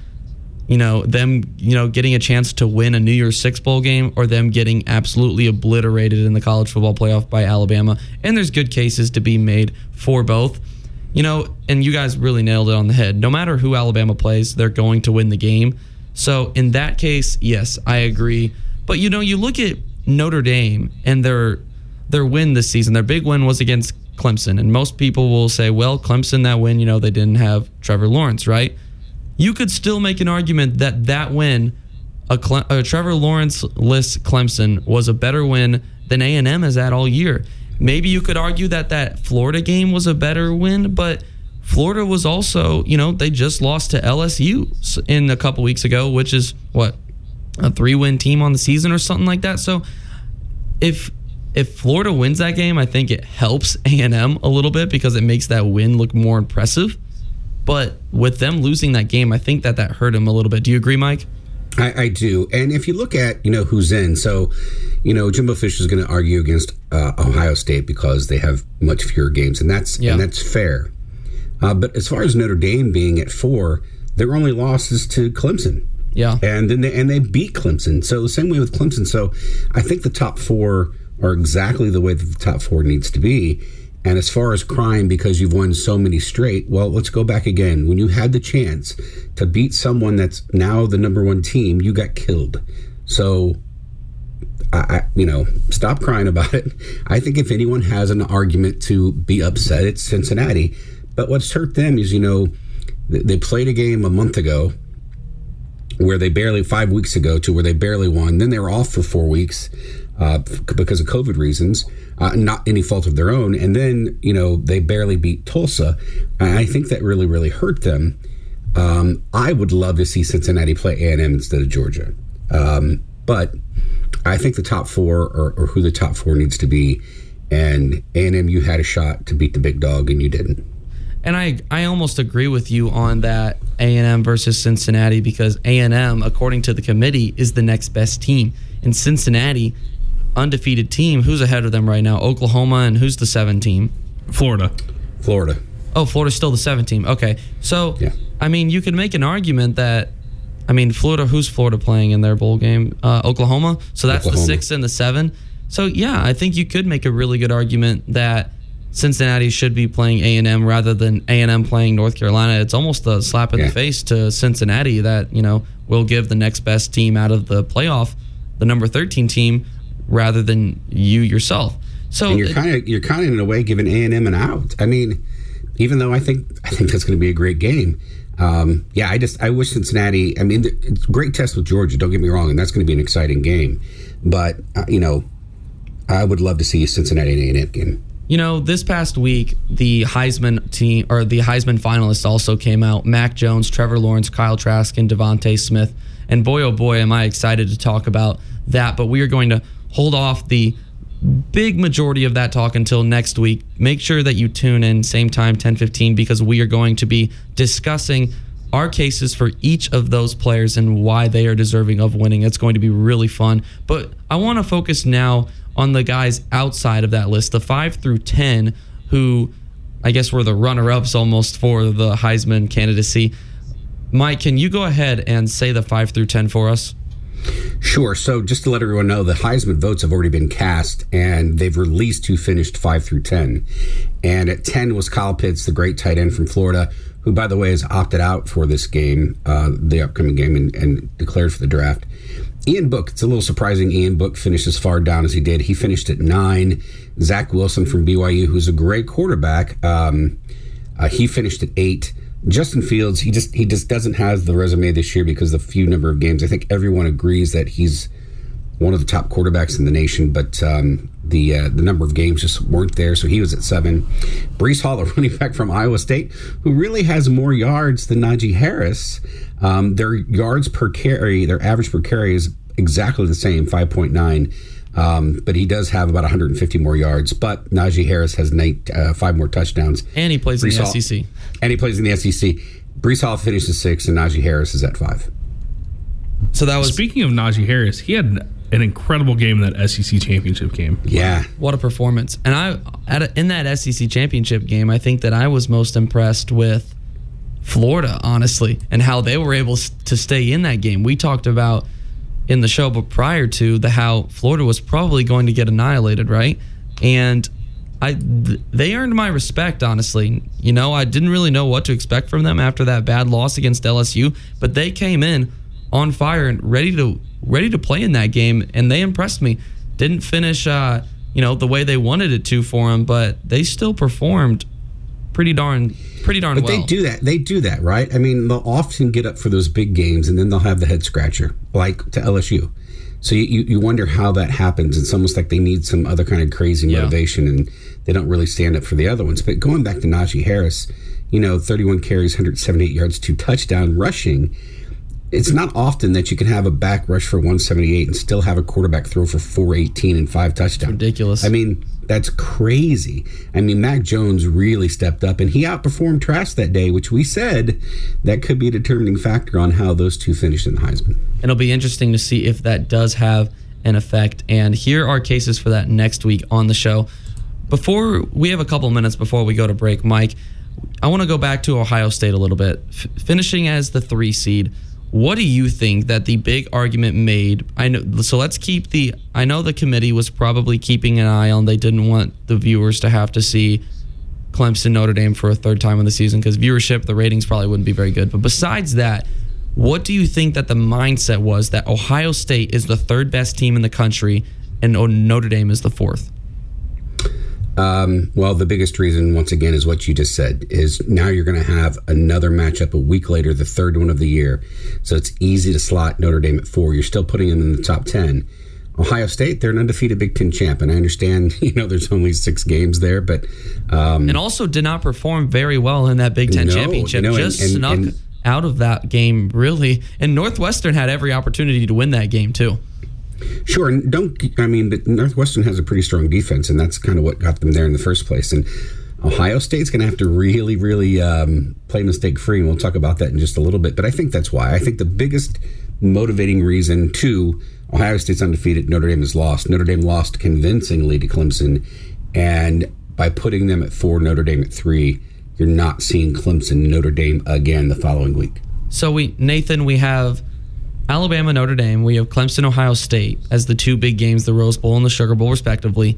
Speaker 3: you know, them, you know, getting a chance to win a New Year's Six bowl game or them getting absolutely obliterated in the college football playoff by Alabama. And there's good cases to be made for both. You know, and you guys really nailed it on the head. No matter who Alabama plays, they're going to win the game. So in that case, yes, I agree. But you know, you look at Notre Dame and their their win this season. Their big win was against Clemson, and most people will say, "Well, Clemson that win, you know, they didn't have Trevor Lawrence, right?" You could still make an argument that that win, a, Cle- a Trevor Lawrence-less Clemson, was a better win than A and M has had all year. Maybe you could argue that that Florida game was a better win, but Florida was also, you know, they just lost to LSU in a couple weeks ago, which is what a three-win team on the season or something like that. So if if Florida wins that game, I think it helps A&M a little bit because it makes that win look more impressive. But with them losing that game, I think that that hurt him a little bit. Do you agree, Mike?
Speaker 7: I, I do. And if you look at, you know, who's in, so, you know, Jimbo Fisher is going to argue against uh, Ohio State because they have much fewer games, and that's
Speaker 3: Yeah.
Speaker 7: and that's fair. Uh, but as far as Notre Dame being at four, their only loss is to Clemson.
Speaker 3: Yeah.
Speaker 7: and then they and they beat Clemson. So the same way with Clemson. So I think the top four are exactly the way that the top four needs to be. And as far as crying because you've won so many straight, well, let's go back again. When you had the chance to beat someone that's now the number one team, you got killed. So I, you know, stop crying about it. I think if anyone has an argument to be upset, it's Cincinnati. But what's hurt them is, you know, they played a game a month ago where they barely five weeks ago to where they barely won. Then they were off for four weeks uh, because of COVID reasons, uh, not any fault of their own. And then you know they barely beat Tulsa. And I think that really really hurt them. Um, I would love to see Cincinnati play A and M instead of Georgia, um, but I think the top four or, who the top four needs to be. And A and M, you had a shot to beat the big dog, and you didn't.
Speaker 3: And I I almost agree with you on that A&M versus Cincinnati because A&M according to the committee is the next best team. And Cincinnati undefeated team, who's ahead of them right now? Oklahoma and who's the 7 team?
Speaker 4: Florida.
Speaker 7: Florida.
Speaker 3: Oh, Florida's still the 7 team. Okay. So,
Speaker 7: Yeah.
Speaker 3: I mean, you could make an argument that I mean, Florida, who's Florida playing in their bowl game? Uh, Oklahoma. So that's
Speaker 7: Oklahoma.
Speaker 3: the 6 and the 7. So, yeah, I think you could make a really good argument that Cincinnati should be playing A&M rather than A&M playing North Carolina. It's almost a slap in
Speaker 7: Yeah.
Speaker 3: the face to Cincinnati that, you know, will give the next best team out of the playoff, the number 13 team rather than you yourself. So
Speaker 7: and you're kind of you're kind of in a way giving A and M an out. I mean, even though I think I think that's going to be a great game. Um, yeah, I just I wish Cincinnati. I mean, it's a great test with Georgia. Don't get me wrong, and that's going to be an exciting game. But uh, you know, I would love to see a Cincinnati A and M game.
Speaker 3: You know, this past week, the Heisman team or the Heisman finalists also came out. Mac Jones, Trevor Lawrence, Kyle Trask, and DeVonta Smith. And boy, oh boy, am I excited to talk about that. But we are going to hold off the big majority of that talk until next week. Make sure that you tune in same time 10:15 because we are going to be discussing our cases for each of those players and why they are deserving of winning. It's going to be really fun. But I want to focus now on the guys outside of that list, the 5 through 10 who I guess were the runner-ups almost for the Heisman candidacy. Mike, can you go ahead and say the 5 through 10 for us?
Speaker 7: Sure. So just to let everyone know, the Heisman votes have already been cast, and they've released who finished five through ten. And at ten was Kyle Pitts, the great tight end from Florida, who, by the way, has opted out for this game, uh, the upcoming game, and, and declared for the draft. Ian Book. It's a little surprising. Ian Book finished as far down as he did. He finished at nine. Zach Wilson from BYU, who's a great quarterback. Um, uh, he finished at eight. Justin Fields, he just he just doesn't have the resume this year because the few number of games. I think everyone agrees that he's one of the top quarterbacks in the nation, but um, the uh, the number of games just weren't there. So he was at seven. Breece Hall, (laughs) a running back from Iowa State, who really has more yards than Najee Harris. Um, their yards per carry, their average per carry is exactly the same, five point nine. Um, but he does have about 150 more yards. But Najee Harris has eight, uh, five more touchdowns.
Speaker 3: And he plays
Speaker 7: Brees
Speaker 3: in the
Speaker 7: Hall-
Speaker 3: SEC.
Speaker 7: And he plays in the SEC. Breece Hall finishes six, and Najee Harris is at five.
Speaker 3: So that was
Speaker 4: Speaking of Najee Harris, he had an incredible game in that SEC championship game.
Speaker 7: Yeah.
Speaker 3: what a performance. And I at a, in that SEC championship game, I think that I was most impressed with Florida, honestly, and how they were able to stay in that game. We talked about in the show, but prior to the how Florida was probably going to get annihilated, right? And I th- they earned my respect, honestly. You know, I didn't really know what to expect from them after that bad loss against LSU, but they came in on fire and ready to ready to play in that game, and they impressed me. Didn't finish, uh, you know, the way they wanted it to for them, but they still performed pretty darn pretty darn
Speaker 7: But
Speaker 3: well.
Speaker 7: they do that. They do that, right? I mean, they'll often get up for those big games and then they'll have the head scratcher, like to LSU. So you, you, wonder how that happens. It's almost like they need some other kind of crazy
Speaker 3: Yeah.
Speaker 7: motivation and they don't really stand up for the other ones. But going back to Najee Harris, you know, 31 carries, 178 yards, two touchdown rushing. It's not often that you can have a back rush for 178 and still have a quarterback throw for 418 and five touchdowns.
Speaker 3: ridiculous.
Speaker 7: I mean, that's crazy. I mean, Mac Jones really stepped up and he outperformed Trask that day, which we said that could be a determining factor on how those two finished in the Heisman.
Speaker 3: It'll be interesting to see if that does have an effect. And here are cases for that next week on the show. Before we have a couple minutes before we go to break, Mike, I want to go back to Ohio State a little bit. F- finishing as the three seed, what do you think that the big argument made? I know. So let's keep the. I know the committee was probably keeping an eye on. They didn't want the viewers to have to see Clemson Notre Dame for a third time in the season because viewership, the ratings probably wouldn't be very good. But besides that, what do you think that the mindset was that Ohio State is the third best team in the country and Notre Dame is the fourth?
Speaker 7: Um, well, the biggest reason, once again, is what you just said. Is now you're going to have another matchup a week later, the third one of the year. So it's easy to slot Notre Dame at four. You're still putting them in the top ten. Ohio State, they're an undefeated Big Ten champ, and I understand, (laughs) you know, there's only six games there, but um,
Speaker 3: And also did not perform very well in that Big Ten
Speaker 7: No,
Speaker 3: championship.
Speaker 7: you know, and-
Speaker 3: Just
Speaker 7: and-
Speaker 3: snuck
Speaker 7: and-
Speaker 3: out of that game, really. And Northwestern had every opportunity to win that game, too.
Speaker 7: Sure, and don't I mean, but Northwestern has a pretty strong defense, and that's kind of what got them there in the first place. And Ohio State's going to have to really, really um, play mistake free, and we'll talk about that in just a little bit. But I think that's why. I think the biggest motivating reason to Ohio State's undefeated, Notre Dame is lost. Notre Dame lost convincingly to Clemson, and by putting them at four, Notre Dame at three, you're not seeing Clemson, Notre Dame again the following week.
Speaker 3: So we Nathan, we have Alabama, Notre Dame, we have Clemson, Ohio State as the two big games, the Rose Bowl and the Sugar Bowl, respectively.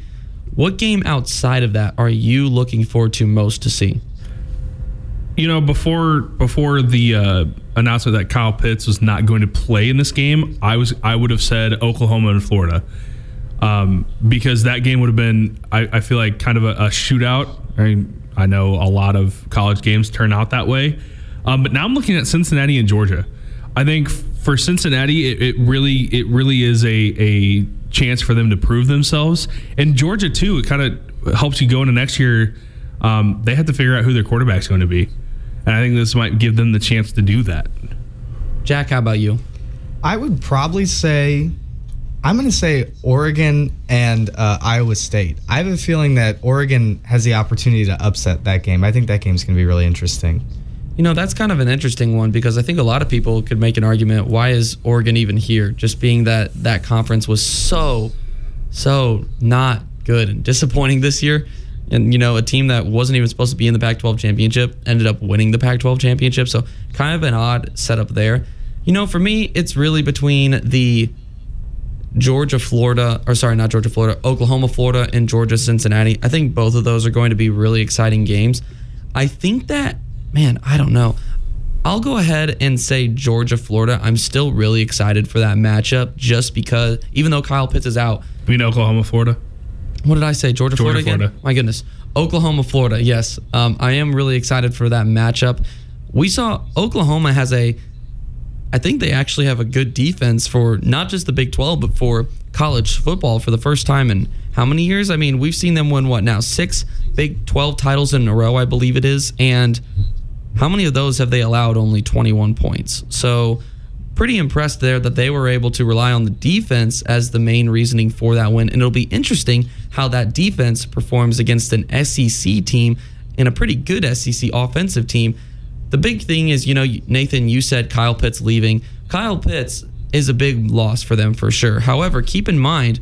Speaker 3: What game outside of that are you looking forward to most to see?
Speaker 4: You know, before before the uh, announcement that Kyle Pitts was not going to play in this game, I was I would have said Oklahoma and Florida, um, because that game would have been I, I feel like kind of a, a shootout. I mean, I know a lot of college games turn out that way, um, but now I'm looking at Cincinnati and Georgia. I think for Cincinnati, it, it really it really is a a chance for them to prove themselves, and Georgia too. It kind of helps you go into next year. Um, they have to figure out who their quarterback's going to be, and I think this might give them the chance to do that.
Speaker 3: Jack, how about you?
Speaker 5: I would probably say, I'm going to say Oregon and uh, Iowa State. I have a feeling that Oregon has the opportunity to upset that game. I think that game's going to be really interesting.
Speaker 3: You know, that's kind of an interesting one because I think a lot of people could make an argument why is Oregon even here? Just being that that conference was so, so not good and disappointing this year. And, you know, a team that wasn't even supposed to be in the Pac 12 championship ended up winning the Pac 12 championship. So, kind of an odd setup there. You know, for me, it's really between the Georgia, Florida, or sorry, not Georgia, Florida, Oklahoma, Florida, and Georgia, Cincinnati. I think both of those are going to be really exciting games. I think that, man, I don't know. I'll go ahead and say Georgia, Florida. I'm still really excited for that matchup just because, even though Kyle Pitts is out,
Speaker 4: I mean, Oklahoma, Florida.
Speaker 3: what did I say? Georgia,
Speaker 4: Georgia,
Speaker 3: Florida again?
Speaker 4: Florida.
Speaker 3: My goodness. Oklahoma, Florida. Yes. Um, I am really excited for that matchup. we saw Oklahoma has a I think they actually have a good defense for not just the Big 12, but for college football for the first time in how many years? I mean, we've seen them win what now? Six Big 12 titles in a row, I believe it is. And how many of those have they allowed only 21 points? So, pretty impressed there that they were able to rely on the defense as the main reasoning for that win. And it'll be interesting how that defense performs against an SEC team and a pretty good SEC offensive team the big thing is, you know, Nathan, you said Kyle Pitts leaving. Kyle Pitts is a big loss for them for sure. However, keep in mind,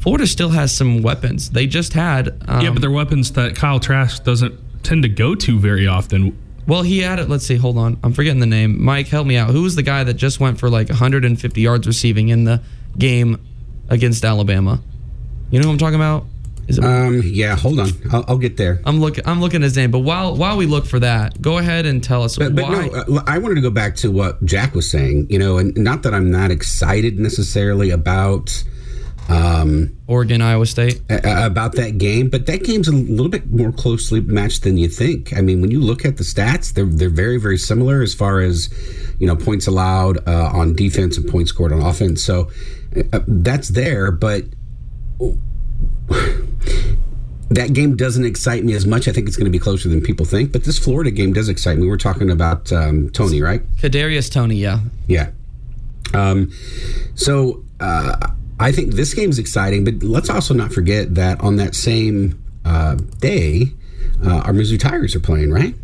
Speaker 3: Florida still has some weapons. They just had.
Speaker 4: Um, yeah, but they're weapons that Kyle Trask doesn't tend to go to very often.
Speaker 3: Well, he had it. Let's see. Hold on. I'm forgetting the name. Mike, help me out. Who was the guy that just went for like 150 yards receiving in the game against Alabama? You know who I'm talking about?
Speaker 7: Is it? Um, yeah, hold on. I'll, I'll, get there.
Speaker 3: I'm looking. I'm looking at his name. But while while we look for that, go ahead and tell us
Speaker 7: but, but why. No, uh, I wanted to go back to what Jack was saying. You know, and not that I'm not excited necessarily about
Speaker 3: um, Oregon, Iowa State
Speaker 7: about that game, but that game's a little bit more closely matched than you think. I mean, when you look at the stats, they're they're very very similar as far as you know points allowed uh, on defense and points scored on offense. So uh, that's there, but (sighs) that game doesn't excite me as much. I think it's going to be closer than people think. But this Florida game does excite me. We're talking about um, Toney, right?
Speaker 3: Kadarius Toney, yeah,
Speaker 7: yeah. Um, so uh, I think this game is exciting. But let's also not forget that on that same uh, day, uh, our Mizzou Tigers are playing, right?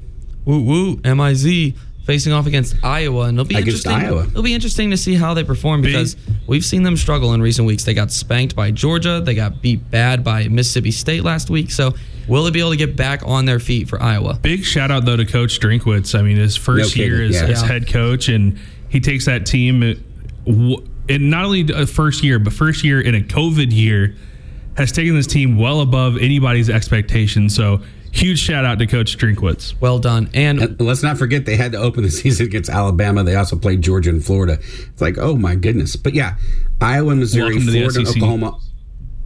Speaker 3: Woo woo, M I Z facing off against Iowa, and it'll be against interesting. Iowa. It'll be interesting to see how they perform because we've seen them struggle in recent weeks. They got spanked by Georgia, they got beat bad by Mississippi State last week. So, will they be able to get back on their feet for Iowa?
Speaker 4: Big shout out though to Coach Drinkwitz. I mean, his first no year as, yeah. as, head coach, and he takes that team. In not only a first year, but first year in a COVID year, has taken this team well above anybody's expectations. So huge shout out to Coach Drinkwitz.
Speaker 3: Well done. And, and,
Speaker 7: let's not forget they had to open the (laughs) season against Alabama. They also played Georgia and Florida. It's like, oh my goodness. But yeah, Iowa, Missouri, Florida, Oklahoma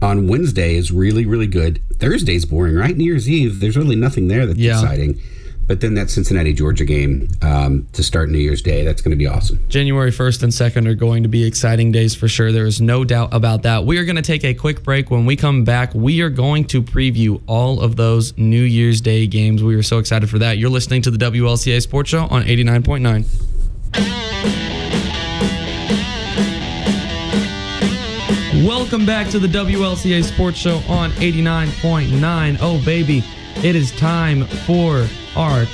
Speaker 7: on Wednesday is really, really good. Thursday's boring, right? New Year's Eve, there's really nothing there that's yeah. exciting. But then that Cincinnati Georgia game um, to start New Year's Day, that's going to be awesome.
Speaker 3: January 1st and 2nd are going to be exciting days for sure. There is no doubt about that. We are going to take a quick break. When we come back, we are going to preview all of those New Year's Day games. We are so excited for that. You're listening to the WLCA Sports Show on 89.9. Welcome back to the WLCA Sports Show on 89.9. Oh, baby, it is time for our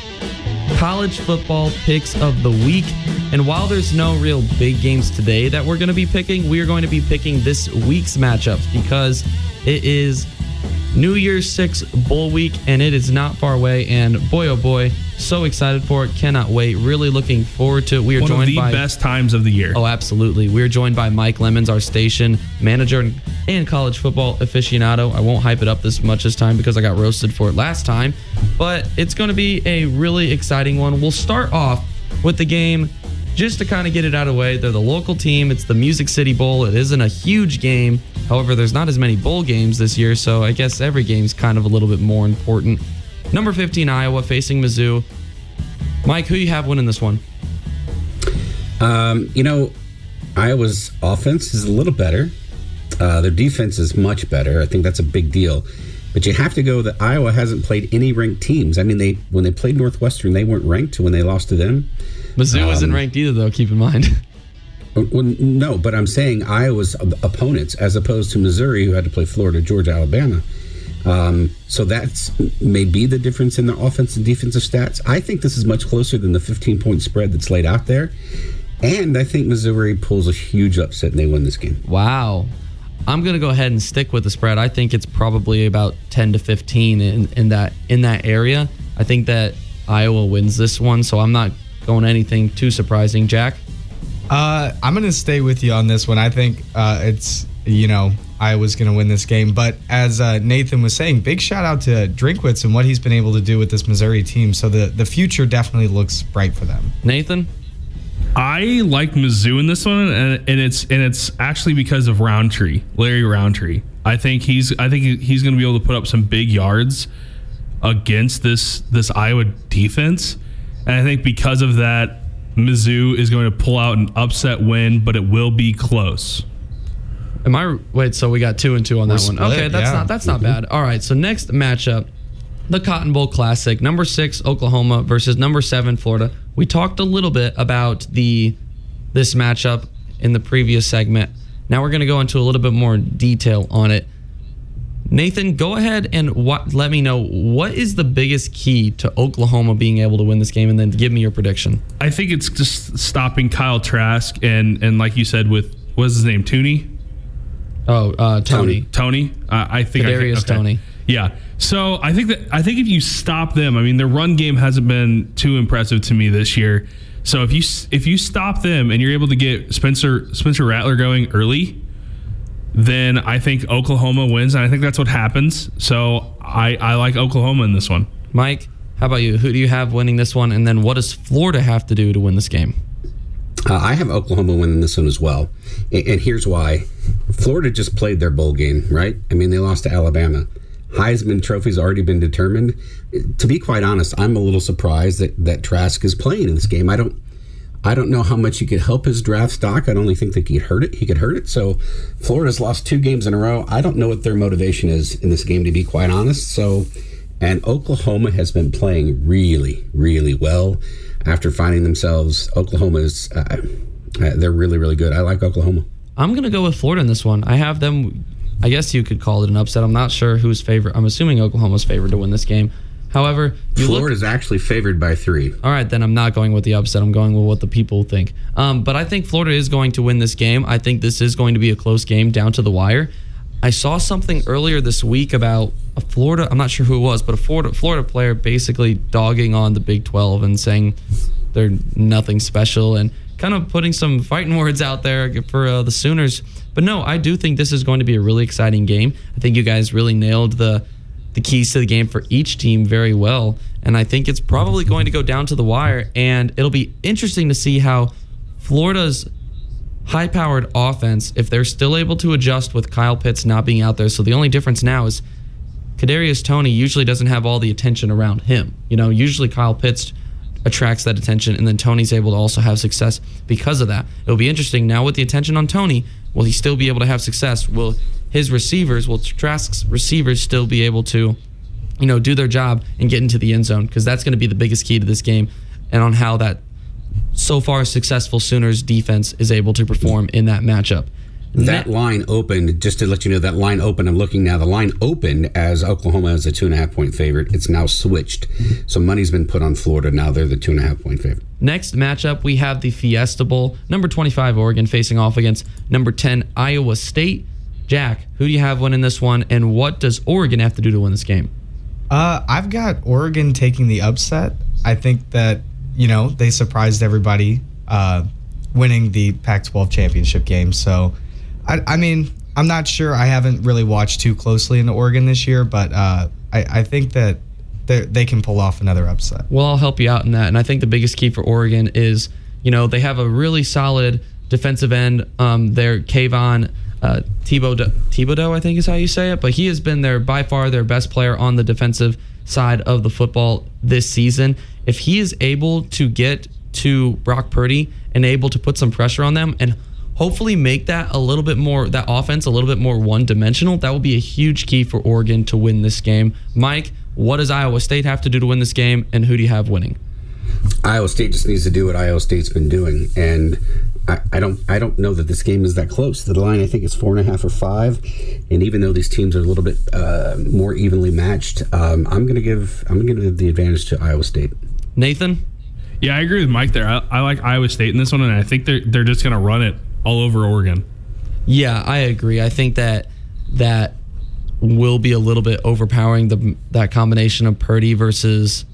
Speaker 3: college football picks of the week. And while there's no real big games today that we're going to be picking, we are going to be picking this week's matchups because it is New Year's Six Bowl Week and it is not far away. And boy, oh boy, so excited for it. Cannot wait. Really looking forward to it. We are
Speaker 4: One
Speaker 3: joined
Speaker 4: of the
Speaker 3: by
Speaker 4: best times of the year.
Speaker 3: Oh, absolutely. We are joined by Mike Lemons, our station manager and college football aficionado. I won't hype it up this much this time because I got roasted for it last time, but it's going to be a really exciting one. We'll start off with the game just to kind of get it out of the way. They're the local team. It's the Music City Bowl. It isn't a huge game. However, there's not as many bowl games this year, so I guess every game's kind of a little bit more important. Number 15, Iowa facing Mizzou. Mike, who you have winning this one?
Speaker 7: Um, you know, Iowa's offense is a little better. Uh, their defense is much better. I think that's a big deal. But you have to go that Iowa hasn't played any ranked teams. I mean, they when they played Northwestern, they weren't ranked when they lost to them.
Speaker 3: Mizzou um, isn't ranked either, though. Keep in mind. (laughs)
Speaker 7: Well, no, but I'm saying Iowa's opponents, as opposed to Missouri, who had to play Florida, Georgia, Alabama. Um, so that's maybe the difference in the offense and defensive stats. I think this is much closer than the 15 point spread that's laid out there. And I think Missouri pulls a huge upset and they win this game.
Speaker 3: Wow. I'm going to go ahead and stick with the spread. I think it's probably about 10 to 15 in, in that in that area. I think that Iowa wins this one, so I'm not going anything too surprising. Jack?
Speaker 5: Uh, I'm going to stay with you on this one. I think uh, it's, you know, I was going to win this game. But as uh, Nathan was saying, big shout out to Drinkwitz and what he's been able to do with this Missouri team. So the, the future definitely looks bright for them.
Speaker 3: Nathan?
Speaker 4: I like Mizzou in this one, and, and it's and it's actually because of Rountree, Larry Rountree. I think he's I think he's going to be able to put up some big yards against this this Iowa defense. And I think because of that, Mizzou is going to pull out an upset win, but it will be close.
Speaker 3: Am I wait? So we got two and two on that
Speaker 5: We're
Speaker 3: one.
Speaker 5: split,
Speaker 3: okay, that's
Speaker 5: yeah.
Speaker 3: not that's not bad. All right, so next matchup, the Cotton Bowl Classic, number six Oklahoma versus number seven Florida. We talked a little bit about the this matchup in the previous segment. Now we're going to go into a little bit more detail on it. Nathan, go ahead and what, let me know what is the biggest key to Oklahoma being able to win this game, and then give me your prediction.
Speaker 4: I think it's just stopping Kyle Trask and and like you said with what's his name, Tooney.
Speaker 3: Oh, uh, Toney.
Speaker 4: Toney. Uh, I think I
Speaker 3: Kadarius Toney.
Speaker 4: Yeah. So I think that I think if you stop them, I mean, their run game hasn't been too impressive to me this year. So if you if you stop them and you're able to get Spencer Spencer Rattler going early, then I think Oklahoma wins, and I think that's what happens. So I I like Oklahoma in this one.
Speaker 3: Mike, how about you? Who do you have winning this one? And then what does Florida have to do to win this game?
Speaker 7: Uh, I have Oklahoma winning this one as well. And, and here's why Florida just played their bowl game, right? I mean, they lost to Alabama. Heisman Trophy's already been determined. To be quite honest, I'm a little surprised that, that Trask is playing in this game. I don't. I don't know how much he could help his draft stock. I don't only think that he hurt it. He could hurt it. So, Florida's lost two games in a row. I don't know what their motivation is in this game, to be quite honest. So, and Oklahoma has been playing really, really well after finding themselves. Oklahoma is, uh, uh, they're really, really good. I like Oklahoma.
Speaker 3: I'm gonna go with Florida in this one. I have them. I guess you could call it an upset. I'm not sure who's favorite. I'm assuming Oklahoma's favored to win this game. However, you look.
Speaker 7: Actually favored by three.
Speaker 3: All right, then I'm not going with the upset. I'm going with what the people think. Um, but I think Florida is going to win this game. I think this is going to be a close game down to the wire. I saw something earlier this week about a Florida. I'm not sure who it was, but a Florida Florida player basically dogging on the Big 12 and saying they're nothing special and kind of putting some fighting words out there for uh, the Sooners. But no, I do think this is going to be a really exciting game. I think you guys really nailed the the keys to the game for each team very well. And I think it's probably going to go down to the wire. And it'll be interesting to see how Florida's high powered offense, if they're still able to adjust with Kyle Pitts not being out there. So the only difference now is Kadarius Toney usually doesn't have all the attention around him. You know, usually Kyle Pitts attracts that attention, and then Toney's able to also have success because of that. It'll be interesting now with the attention on Tony. Will he still be able to have success? Will his receivers, will Trask's receivers still be able to, you know, do their job and get into the end zone? Because that's going to be the biggest key to this game, and on how that so far successful Sooners defense is able to perform in that matchup.
Speaker 7: That line opened, just to let you know, that line opened. I'm looking now. The line opened as Oklahoma is a two and a half point favorite. It's now switched. So money's been put on Florida. Now they're the two and a half point favorite.
Speaker 3: Next matchup, we have the Fiesta Bowl. Number 25, Oregon, facing off against number 10, Iowa State. Jack, who do you have winning this one, and what does Oregon have to do to win this game?
Speaker 5: Uh, I've got Oregon taking the upset. I think that you know they surprised everybody, uh, winning the Pac-12 championship game. So, I, I mean, I'm not sure. I haven't really watched too closely into Oregon this year, but uh, I, I think that they can pull off another upset.
Speaker 3: Well, I'll help you out in that. And I think the biggest key for Oregon is, you know, they have a really solid defensive end. Um, their Kayvon uh, Thibodeaux, Thibodeaux, I think is how you say it, but he has been their by far their best player on the defensive side of the football this season. If he is able to get to Brock Purdy and able to put some pressure on them and hopefully make that a little bit more that offense a little bit more one dimensional, that will be a huge key for Oregon to win this game. Mike, what does Iowa State have to do to win this game, and who do you have winning?
Speaker 7: Iowa State just needs to do what Iowa State's been doing, and I, I don't I don't know that this game is that close. The line I think is four and a half or five, and even though these teams are a little bit uh, more evenly matched, um, I'm going to give I'm going to give the advantage to Iowa State.
Speaker 3: Nathan?
Speaker 4: Yeah, I agree with Mike there. I, I like Iowa State in this one, and I think they're they're just going to run it all over Oregon.
Speaker 3: Yeah, I agree. I think that that will be a little bit overpowering. The that combination of Purdy versus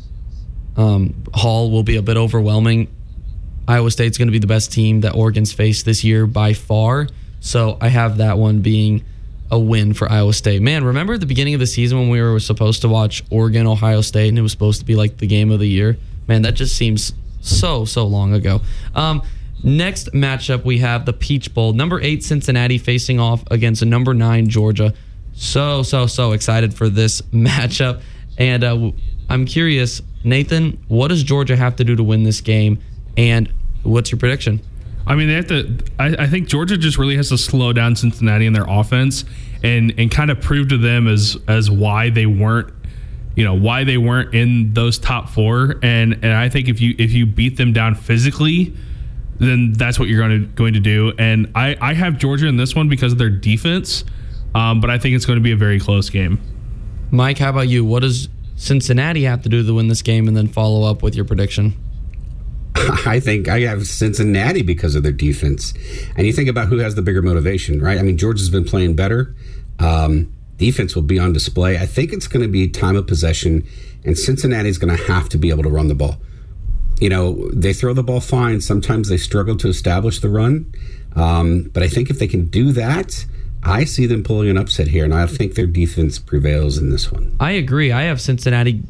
Speaker 3: um, Hall will be a bit overwhelming. Iowa State's going to be the best team that Oregon's faced this year by far. So I have that one being a win for Iowa State. Man, remember the beginning of the season when we were supposed to watch Oregon Ohio State and it was supposed to be like the game of the year? Man, that just seems so so long ago. Um, next matchup we have the Peach Bowl. Number eight Cincinnati facing off against number nine Georgia. So so so excited for this (laughs) matchup, and uh, I'm curious, Nathan, what does Georgia have to do to win this game? And what's your prediction?
Speaker 4: I mean, they have to. I, I, think Georgia just really has to slow down Cincinnati in their offense and and kind of prove to them as as why they weren't, you know, why they weren't in those top four. And and I think if you if you beat them down physically, then that's what you're going to going to do. And I I have Georgia in this one because of their defense, um, but I think it's going to be a very close game.
Speaker 3: Mike, how about you? What does Cincinnati have to do to win this game, and then follow up with your prediction? (laughs)
Speaker 7: I think I have Cincinnati because of their defense. And you think about who has the bigger motivation, right? I mean, Georgia's been playing better. Um, defense will be on display. I think it's going to be time of possession, and Cincinnati's going to have to be able to run the ball. You know, they throw the ball fine. Sometimes they struggle to establish the run. Um, but I think if they can do that, I see them pulling an upset here, and I think their defense prevails in this one.
Speaker 3: I agree. I have Cincinnati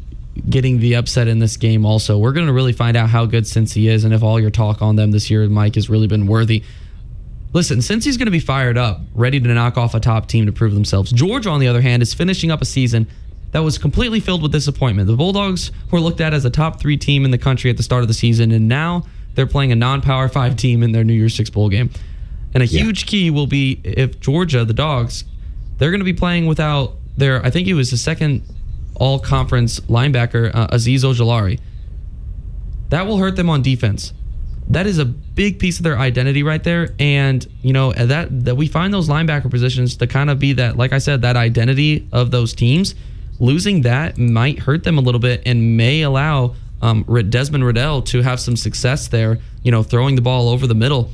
Speaker 3: getting the upset in this game also. We're going to really find out how good Cincy is and if all your talk on them this year, Mike, has really been worthy. Listen, Cincy's going to be fired up, ready to knock off a top team to prove themselves. Georgia, on the other hand, is finishing up a season that was completely filled with disappointment. The Bulldogs were looked at as a top three team in the country at the start of the season, and now they're playing a non power five team in their New Year's Six Bowl game. And a yeah. huge key will be if Georgia, the Dogs, they're going to be playing without their, I think he was the second all conference linebacker, uh, Azeez Ojulari. That will hurt them on defense. That is a big piece of their identity right there. And, you know, that, that we find those linebacker positions to kind of be that, like I said, that identity of those teams. Losing that might hurt them a little bit and may allow um, Desmond Ridder to have some success there, you know, throwing the ball over the middle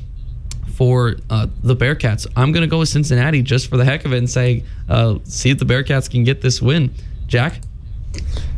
Speaker 3: for uh, the Bearcats. I'm going to go with Cincinnati just for the heck of it and say, uh, see if the Bearcats can get this win. Jack?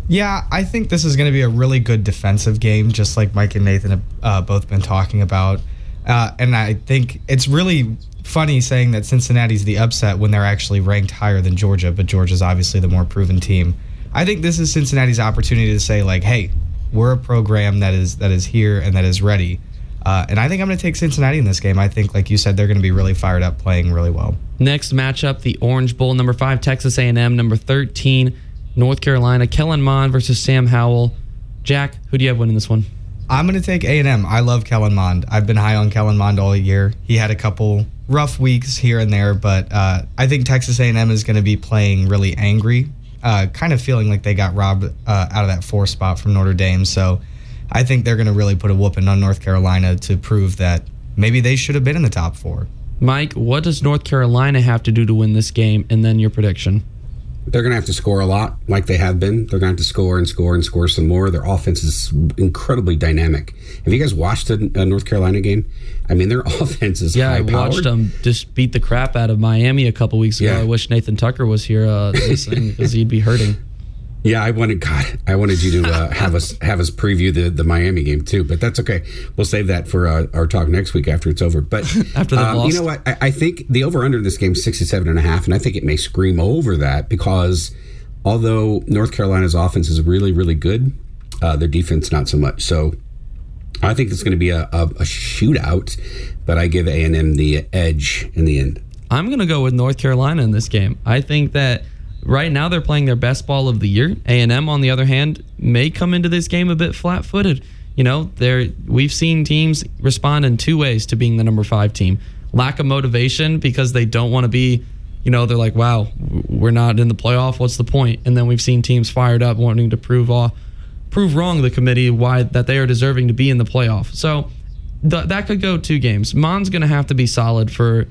Speaker 5: Yeah, I think this is going to be a really good defensive game, just like Mike and Nathan have uh, both been talking about. Uh, and I think it's really funny saying that Cincinnati's the upset when they're actually ranked higher than Georgia, but Georgia's obviously the more proven team. I think this is Cincinnati's opportunity to say like, "Hey, we're a program that is that is here and that is ready." Uh, and I think I'm going to take Cincinnati in this game. I think, like you said, they're going to be really fired up, playing really well.
Speaker 3: Next matchup: the Orange Bowl, number five Texas A&M, number thirteen North Carolina, Kellen Mond versus Sam Howell. Jack, who do you have winning this one?
Speaker 5: I'm going to take A&M. I love Kellen Mond. I've been high on Kellen Mond all year. He had a couple rough weeks here and there, but uh, I think Texas A&M is going to be playing really angry, uh, kind of feeling like they got robbed uh, out of that four spot from Notre Dame. So I think they're going to really put a whooping on North Carolina to prove that maybe they should have been in the top four.
Speaker 3: Mike, what does North Carolina have to do to win this game? And then your prediction.
Speaker 7: They're going to have to score a lot, like they have been. They're going to have to score and score and score some more. Their offense is incredibly dynamic. Have you guys watched a, a North Carolina game? I mean, their (laughs) offense is
Speaker 3: yeah. I watched them just beat the crap out of Miami a couple weeks ago. Yeah. I wish Nathan Tucker was here uh, listening because he'd be hurting.
Speaker 7: Yeah, I wanted God. I wanted you to uh, have us have us preview the the Miami game too, but that's okay. We'll save that for uh, our talk next week after it's over. But (laughs)
Speaker 3: after the um,
Speaker 7: you know what? I, I, think the over under in this game is 67 and a half, and I think it may scream over that because although North Carolina's offense is really really good, uh, their defense not so much. So I think it's going to be a, a, a shootout, but I give A and M the edge in the end.
Speaker 3: I'm going to go with North Carolina in this game. I think that Right now, they're playing their best ball of the year. A&M, on the other hand, may come into this game a bit flat-footed. You know, there we've seen teams respond in two ways to being the number five team: lack of motivation because they don't want to be. You know, they're like, "Wow, we're not in the playoff. What's the point?" And then we've seen teams fired up, wanting to prove off, prove wrong the committee why that they are deserving to be in the playoff. So th- that could go two games. Mond's going to have to be solid for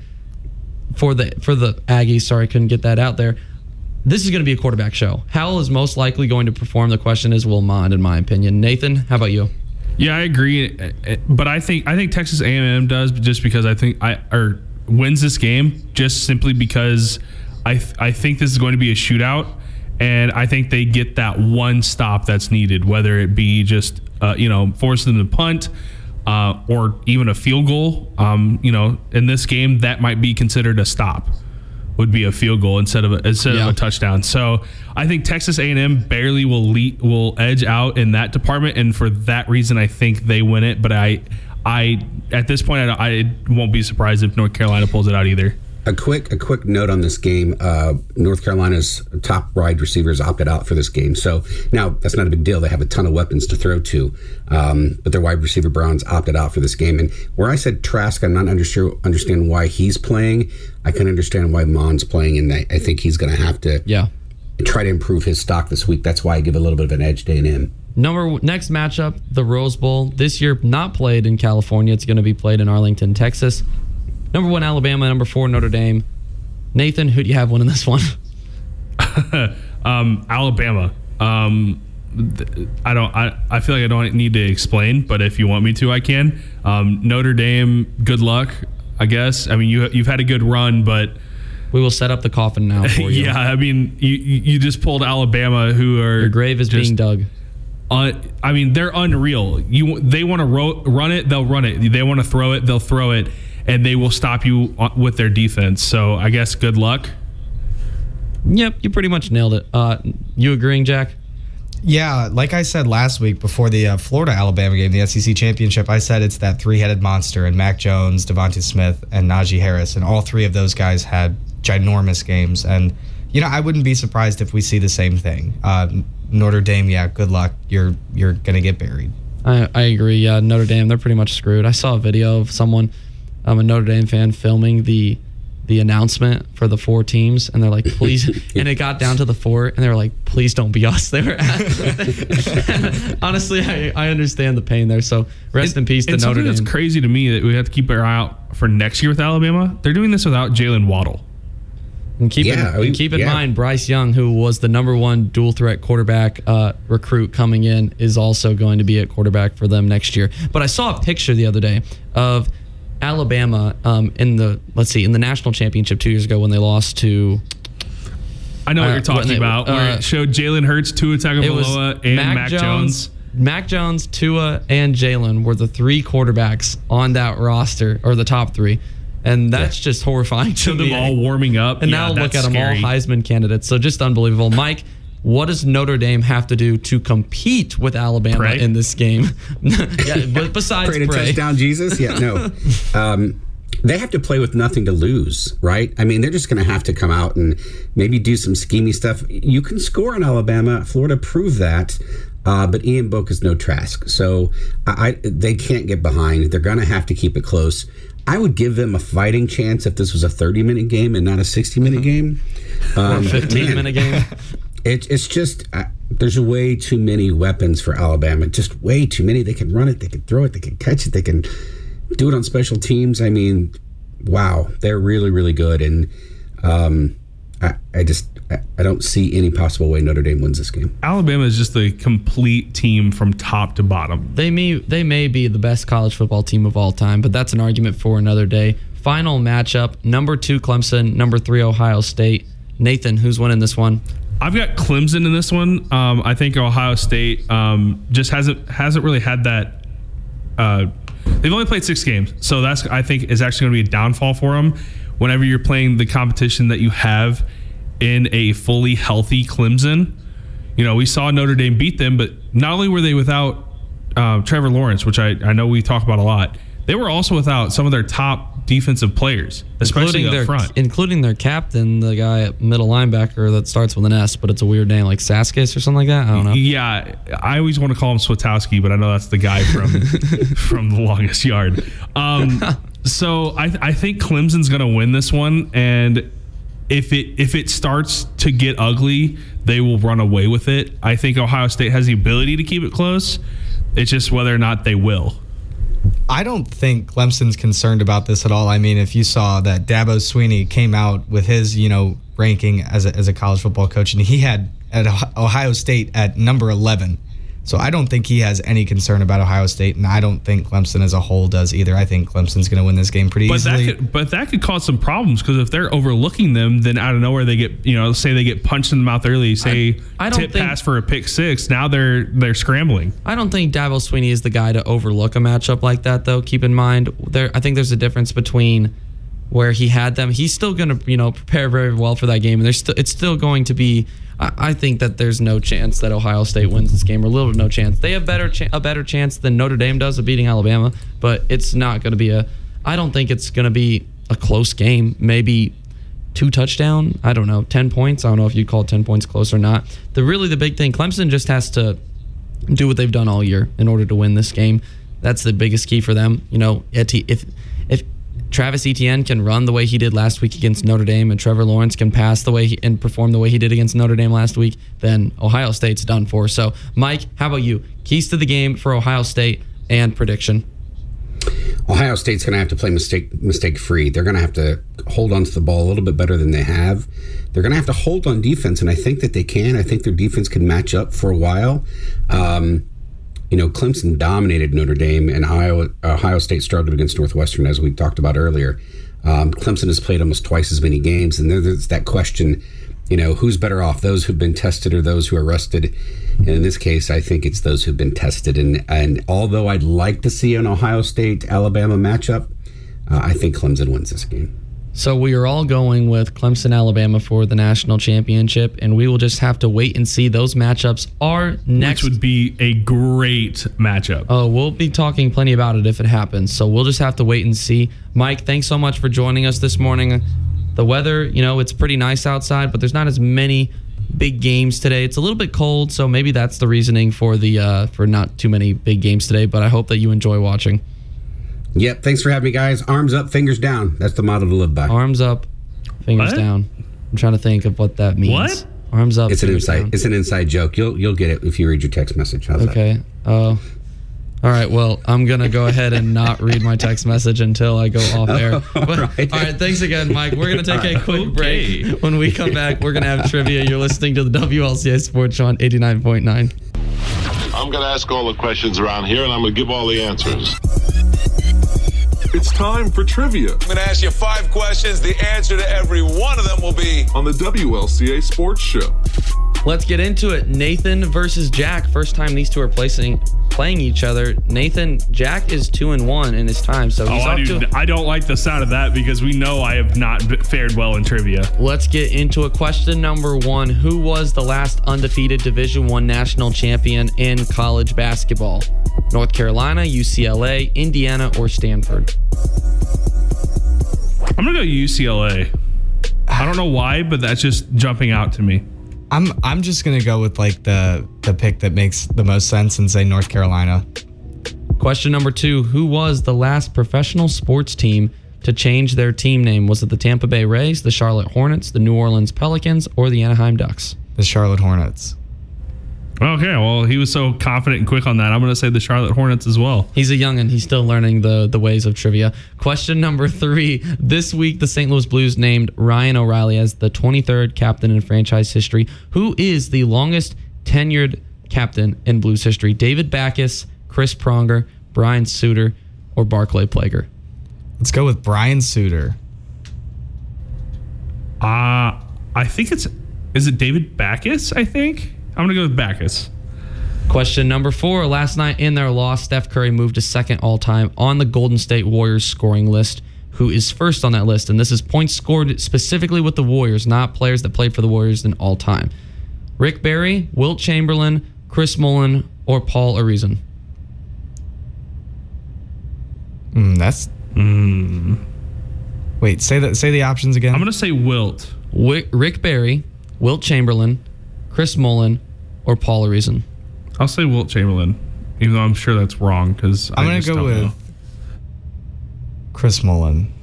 Speaker 3: for the for the Aggies. Sorry, I couldn't get that out there this is going to be a quarterback show. Howell is most likely going to perform. The question is, will Mond, in my opinion. Nathan, how about you?
Speaker 4: Yeah, I agree, but I think I think Texas A&M does just because I think I or wins this game just simply because I I think this is going to be a shootout, and I think they get that one stop that's needed, whether it be just uh, you know force them to punt. Uh, or even a field goal, um, you know, in this game that might be considered a stop would be a field goal instead of a, instead yeah. of a touchdown. So I think Texas A&M barely will lead, will edge out in that department, and for that reason, I think they win it. But I, I at this point, I, I won't be surprised if North Carolina pulls it out either.
Speaker 7: A quick a quick note on this game. Uh, North Carolina's top wide receivers opted out for this game. So now that's not a big deal. They have a ton of weapons to throw to, um, but their wide receiver Browns opted out for this game. And where I said Trask, I'm not under sure understand why he's playing. I can understand why Mond's playing, and I, I think he's going to have to
Speaker 3: Yeah.
Speaker 7: try to improve his stock this week. That's why I give a little bit of an edge to A&M.
Speaker 3: Number next matchup, the Rose Bowl. This year not played in California. It's going to be played in Arlington, Texas. Number one, Alabama. Number four, Notre Dame. Nathan, who do you have winning this one? (laughs)
Speaker 4: um, Alabama. Um, I don't. I, I feel like I don't need to explain, but if you want me to, I can. Um, Notre Dame. Good luck. I guess. I mean, you you've had a good run, but
Speaker 3: We will set up the coffin now for you. (laughs)
Speaker 4: yeah. I mean, you you you just pulled Alabama, who are
Speaker 3: Your grave is
Speaker 4: just
Speaker 3: being dug.
Speaker 4: Uh, I mean, they're unreal. You they want to ro- run it, they'll run it. They want to throw it, they'll throw it, and they will stop you with their defense. So I guess good luck.
Speaker 3: Yep, you pretty much nailed it. Uh, you agreeing, Jack?
Speaker 5: Yeah, like I said last week before the uh, Florida Alabama game, the SEC championship, I said it's that three headed monster and Mac Jones, DeVonta Smith, and Najee Harris. And all three of those guys had ginormous games. And, you know, I wouldn't be surprised if we see the same thing. Uh, Notre Dame, yeah, good luck. You're you're going to get buried.
Speaker 3: I, I agree. Yeah, Notre Dame, they're pretty much screwed. I saw a video of someone, um, a Notre Dame fan, filming the the announcement for the four teams, and they're like, "Please," (laughs) and it got down to the four, and they were like, "Please don't be us." (laughs) They were (laughs) honestly, I, I understand the pain there. So rest in peace to
Speaker 4: and
Speaker 3: Notre
Speaker 4: something
Speaker 3: Dame.
Speaker 4: that's crazy to me that we have to keep our eye out for next year with Alabama. They're doing this without Jalen Waddle.
Speaker 3: And keep
Speaker 7: Yeah,
Speaker 3: in,
Speaker 7: I
Speaker 3: and keep in
Speaker 7: yeah.
Speaker 3: mind, Bryce Young, who was the number one dual threat quarterback uh, recruit coming in, is also going to be at quarterback for them next year. But I saw a picture the other day of Alabama um, in the let's see in the national championship two years ago when they lost to
Speaker 4: I know what
Speaker 3: Uh,
Speaker 4: you're talking
Speaker 3: they-
Speaker 4: about. where
Speaker 3: uh,
Speaker 4: it showed Jalen Hurts, Tua Tagovailoa, and Mac, Jones.
Speaker 3: Mac Jones, Tua, and Jalen were the three quarterbacks on that roster, or the top three, and that's just horrifying to
Speaker 4: Show them
Speaker 3: me.
Speaker 4: all warming up.
Speaker 3: And
Speaker 4: Yeah,
Speaker 3: now look at them all Heisman candidates. So just unbelievable. Mike, what does Notre Dame have to do to compete with Alabama
Speaker 4: Pray?
Speaker 3: in this game? (laughs) yeah, but besides
Speaker 7: Pray to
Speaker 3: pray.
Speaker 7: touchdown, Jesus. Yeah, no. (laughs) um, they have to play with nothing to lose, right? I mean, they're just going to have to come out and maybe do some schemy stuff. You can score in Alabama. Florida proved that. Uh, but Ian Book is no Trask, so I, they can't get behind. They're going to have to keep it close. I would give them a fighting chance if this was a 30 minute game and not a 60 minute game. Um,
Speaker 3: 15
Speaker 7: man,
Speaker 3: minute game. (laughs)
Speaker 7: it, it's just uh, there's way too many weapons for Alabama. Just way too many. They can run it. They can throw it. They can catch it. They can do it on special teams. I mean, wow, they're really really good. And um, I, I just I, I don't see any possible way Notre Dame wins this game.
Speaker 4: Alabama is just a complete team from top to bottom.
Speaker 3: They may they may be the best college football team of all time, but that's an argument for another day. Final matchup: number two Clemson, number three Ohio State. Nathan, who's winning this one?
Speaker 4: I've got Clemson in this one. Um, I think Ohio State um, just hasn't hasn't really had that. Uh, they've only played six games, so that's I think is actually going to be a downfall for them. Whenever you're playing the competition that you have in a fully healthy Clemson, you know we saw Notre Dame beat them, but not only were they without uh, Trevor Lawrence, which I, I know we talk about a lot, they were also without some of their top defensive players, especially
Speaker 3: including their
Speaker 4: front.
Speaker 3: including their captain, the guy at middle linebacker that starts with an S, but it's a weird name like Saskis or something like that. I don't know.
Speaker 4: Yeah, I always want to call him Swatowski, but I know that's the guy from (laughs) from the longest yard. Um, (laughs) so I, I think Clemson's going to win this one, and if it if it starts to get ugly, they will run away with it. I think Ohio State has the ability to keep it close. It's just whether or not they will.
Speaker 5: I don't think Clemson's concerned about this at all. I mean, if you saw that Dabo Swinney came out with his, you know, ranking as a, as a college football coach, and he had at Ohio State at number 11. So I don't think he has any concern about Ohio State, and I don't think Clemson as a whole does either. I think Clemson's going to win this game pretty
Speaker 4: But
Speaker 5: easily.
Speaker 4: that could but that could cause some problems because if they're overlooking them, then out of nowhere they get you know say they get punched in the mouth early, say
Speaker 3: I don't
Speaker 4: tip
Speaker 3: think-
Speaker 4: pass for a pick six. Now they're they're scrambling.
Speaker 3: I don't think Dabo Swinney is the guy to overlook a matchup like that, though. Keep in mind, there. I think there's a difference between where he had them. He's still going to, you know, prepare very well for that game, and there's still it's still going to be. I, I think that there's no chance that Ohio State wins this game, or a little to no chance. They have better a better chance than Notre Dame does of beating Alabama, but it's not going to be a. I don't think it's going to be a close game, maybe two touchdown. I don't know, ten points. I don't know if you'd call ten points close or not. The really the big thing, Clemson just has to do what they've done all year in order to win this game. That's the biggest key for them. You know, if Travis Etienne can run the way he did last week against Notre Dame, and Trevor Lawrence can pass the way he, and perform the way he did against Notre Dame last week, then Ohio State's done for. So, Mike, how about you? Keys to the game for Ohio State and prediction.
Speaker 7: Ohio State's going to have to play mistake mistake free. They're going to have to hold on to the ball a little bit better than they have. They're going to have to hold on defense, and I think that they can. I think their defense can match up for a while. Um, you know, Clemson dominated Notre Dame, and Ohio, Ohio State struggled against Northwestern, as we talked about earlier. Um, Clemson has played almost twice as many games, and there's that question, you know, who's better off, those who've been tested or those who are rested? And in this case, I think it's those who've been tested. And and although I'd like to see an Ohio State Alabama matchup, uh, I think Clemson wins this game.
Speaker 3: So we are all going with Clemson, Alabama for the national championship, and we will just have to wait and see. Those matchups are next.
Speaker 4: Which would be a great matchup.
Speaker 3: Oh, we'll be talking plenty about it if it happens. So we'll just have to wait and see. Mike, thanks so much for joining us this morning. The weather, you know, it's pretty nice outside, but there's not as many big games today. It's a little bit cold, so maybe that's the reasoning for the uh, for not too many big games today. But I hope that you enjoy watching.
Speaker 7: Yep. Thanks for having me, guys. Arms up, fingers down. That's the motto to live by.
Speaker 3: Arms up, fingers
Speaker 4: What?
Speaker 3: down. I'm trying to think of what that means.
Speaker 4: What?
Speaker 3: Arms up.
Speaker 7: It's an
Speaker 3: fingers
Speaker 7: inside.
Speaker 3: down.
Speaker 7: It's an inside joke. You'll you'll get it if you read your text message. How's that?
Speaker 3: Okay. Oh. all right. Well, I'm gonna go ahead and not read my text message until I go off air. (laughs)
Speaker 7: All
Speaker 3: But-
Speaker 7: right.
Speaker 3: all right. Thanks again, Mike. We're gonna take a (laughs) quick
Speaker 4: Okay.
Speaker 3: break. When we come back, we're gonna have trivia. You're listening to the WLCA Sports Show on 89.9.
Speaker 8: I'm going to ask all the questions around here and I'm going to give all the answers.
Speaker 9: It's time for trivia
Speaker 10: I'm going to ask you five questions. The answer to every one of them will be
Speaker 9: on the WLCA Sports Show.
Speaker 3: Let's get into it. Nathan versus Jack. First time these two are placing playing each other. Nathan, Jack is two and one in his time, so
Speaker 4: Oh,
Speaker 3: he's
Speaker 4: I, do,
Speaker 3: to.
Speaker 4: I don't like the sound of that because we know I have not fared well in trivia.
Speaker 3: Let's get into a Question number one: Who was the last undefeated Division One national champion in college basketball? North Carolina, UCLA, Indiana, or Stanford?
Speaker 4: I'm gonna go UCLA. I don't know why, but that's just jumping out to me.
Speaker 5: I'm I'm just gonna go with like the the pick that makes the most sense and say North Carolina.
Speaker 3: Question number two: Who was the last professional sports team to change their team name? Was it the Tampa Bay Rays, the Charlotte Hornets, the New Orleans Pelicans, or the Anaheim Ducks?
Speaker 5: The Charlotte Hornets.
Speaker 4: Okay, well, he was so confident and quick on that. I'm gonna say the Charlotte Hornets as well.
Speaker 3: He's a young youngin. He's still learning the the ways of trivia. Question number three. This week, the St. Louis Blues named Ryan O'Reilly as the 23rd captain in franchise history. Who is the longest tenured captain in Blues history? David Backes, Chris Pronger, Brian Sutter, or Barclay Plager?
Speaker 5: Let's go with Brian Sutter.
Speaker 4: Uh I think it's is it David Backes? I think I'm gonna go with Backes.
Speaker 3: Question number four. Last night in their loss, Steph Curry moved to second all time on the Golden State Warriors scoring list. Who is first on that list? And this is points scored specifically with the Warriors, not players that played for the Warriors in all time. Rick Barry, Wilt Chamberlain, Chris Mullin, or Paul Arizin?
Speaker 5: Mm, that's. Wait, say that. Say the options again.
Speaker 4: I'm gonna say Wilt.
Speaker 3: Wi- Rick Barry, Wilt Chamberlain, Chris Mullin, or Paul Arizin?
Speaker 4: I'll say Wilt Chamberlain, even though I'm sure that's wrong because
Speaker 5: I'm gonna go with Chris Mullin.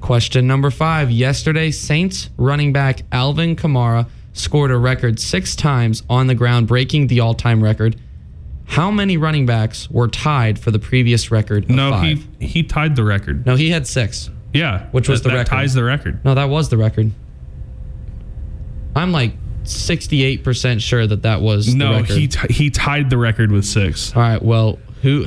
Speaker 3: Question number five. Yesterday, Saints running back Alvin Kamara scored a record six times on the ground, breaking the all time record. How many running backs were tied for the previous record? Of
Speaker 4: No,
Speaker 3: five?
Speaker 4: he he tied the record.
Speaker 3: No, he had six.
Speaker 4: Yeah,
Speaker 3: Which was
Speaker 4: that-
Speaker 3: the
Speaker 4: that
Speaker 3: record.
Speaker 4: Ties the record.
Speaker 3: No, that was the record. I'm like 68% sure that that was the
Speaker 4: No,
Speaker 3: record.
Speaker 4: he t- he tied the record with six.
Speaker 3: All right. Well, who?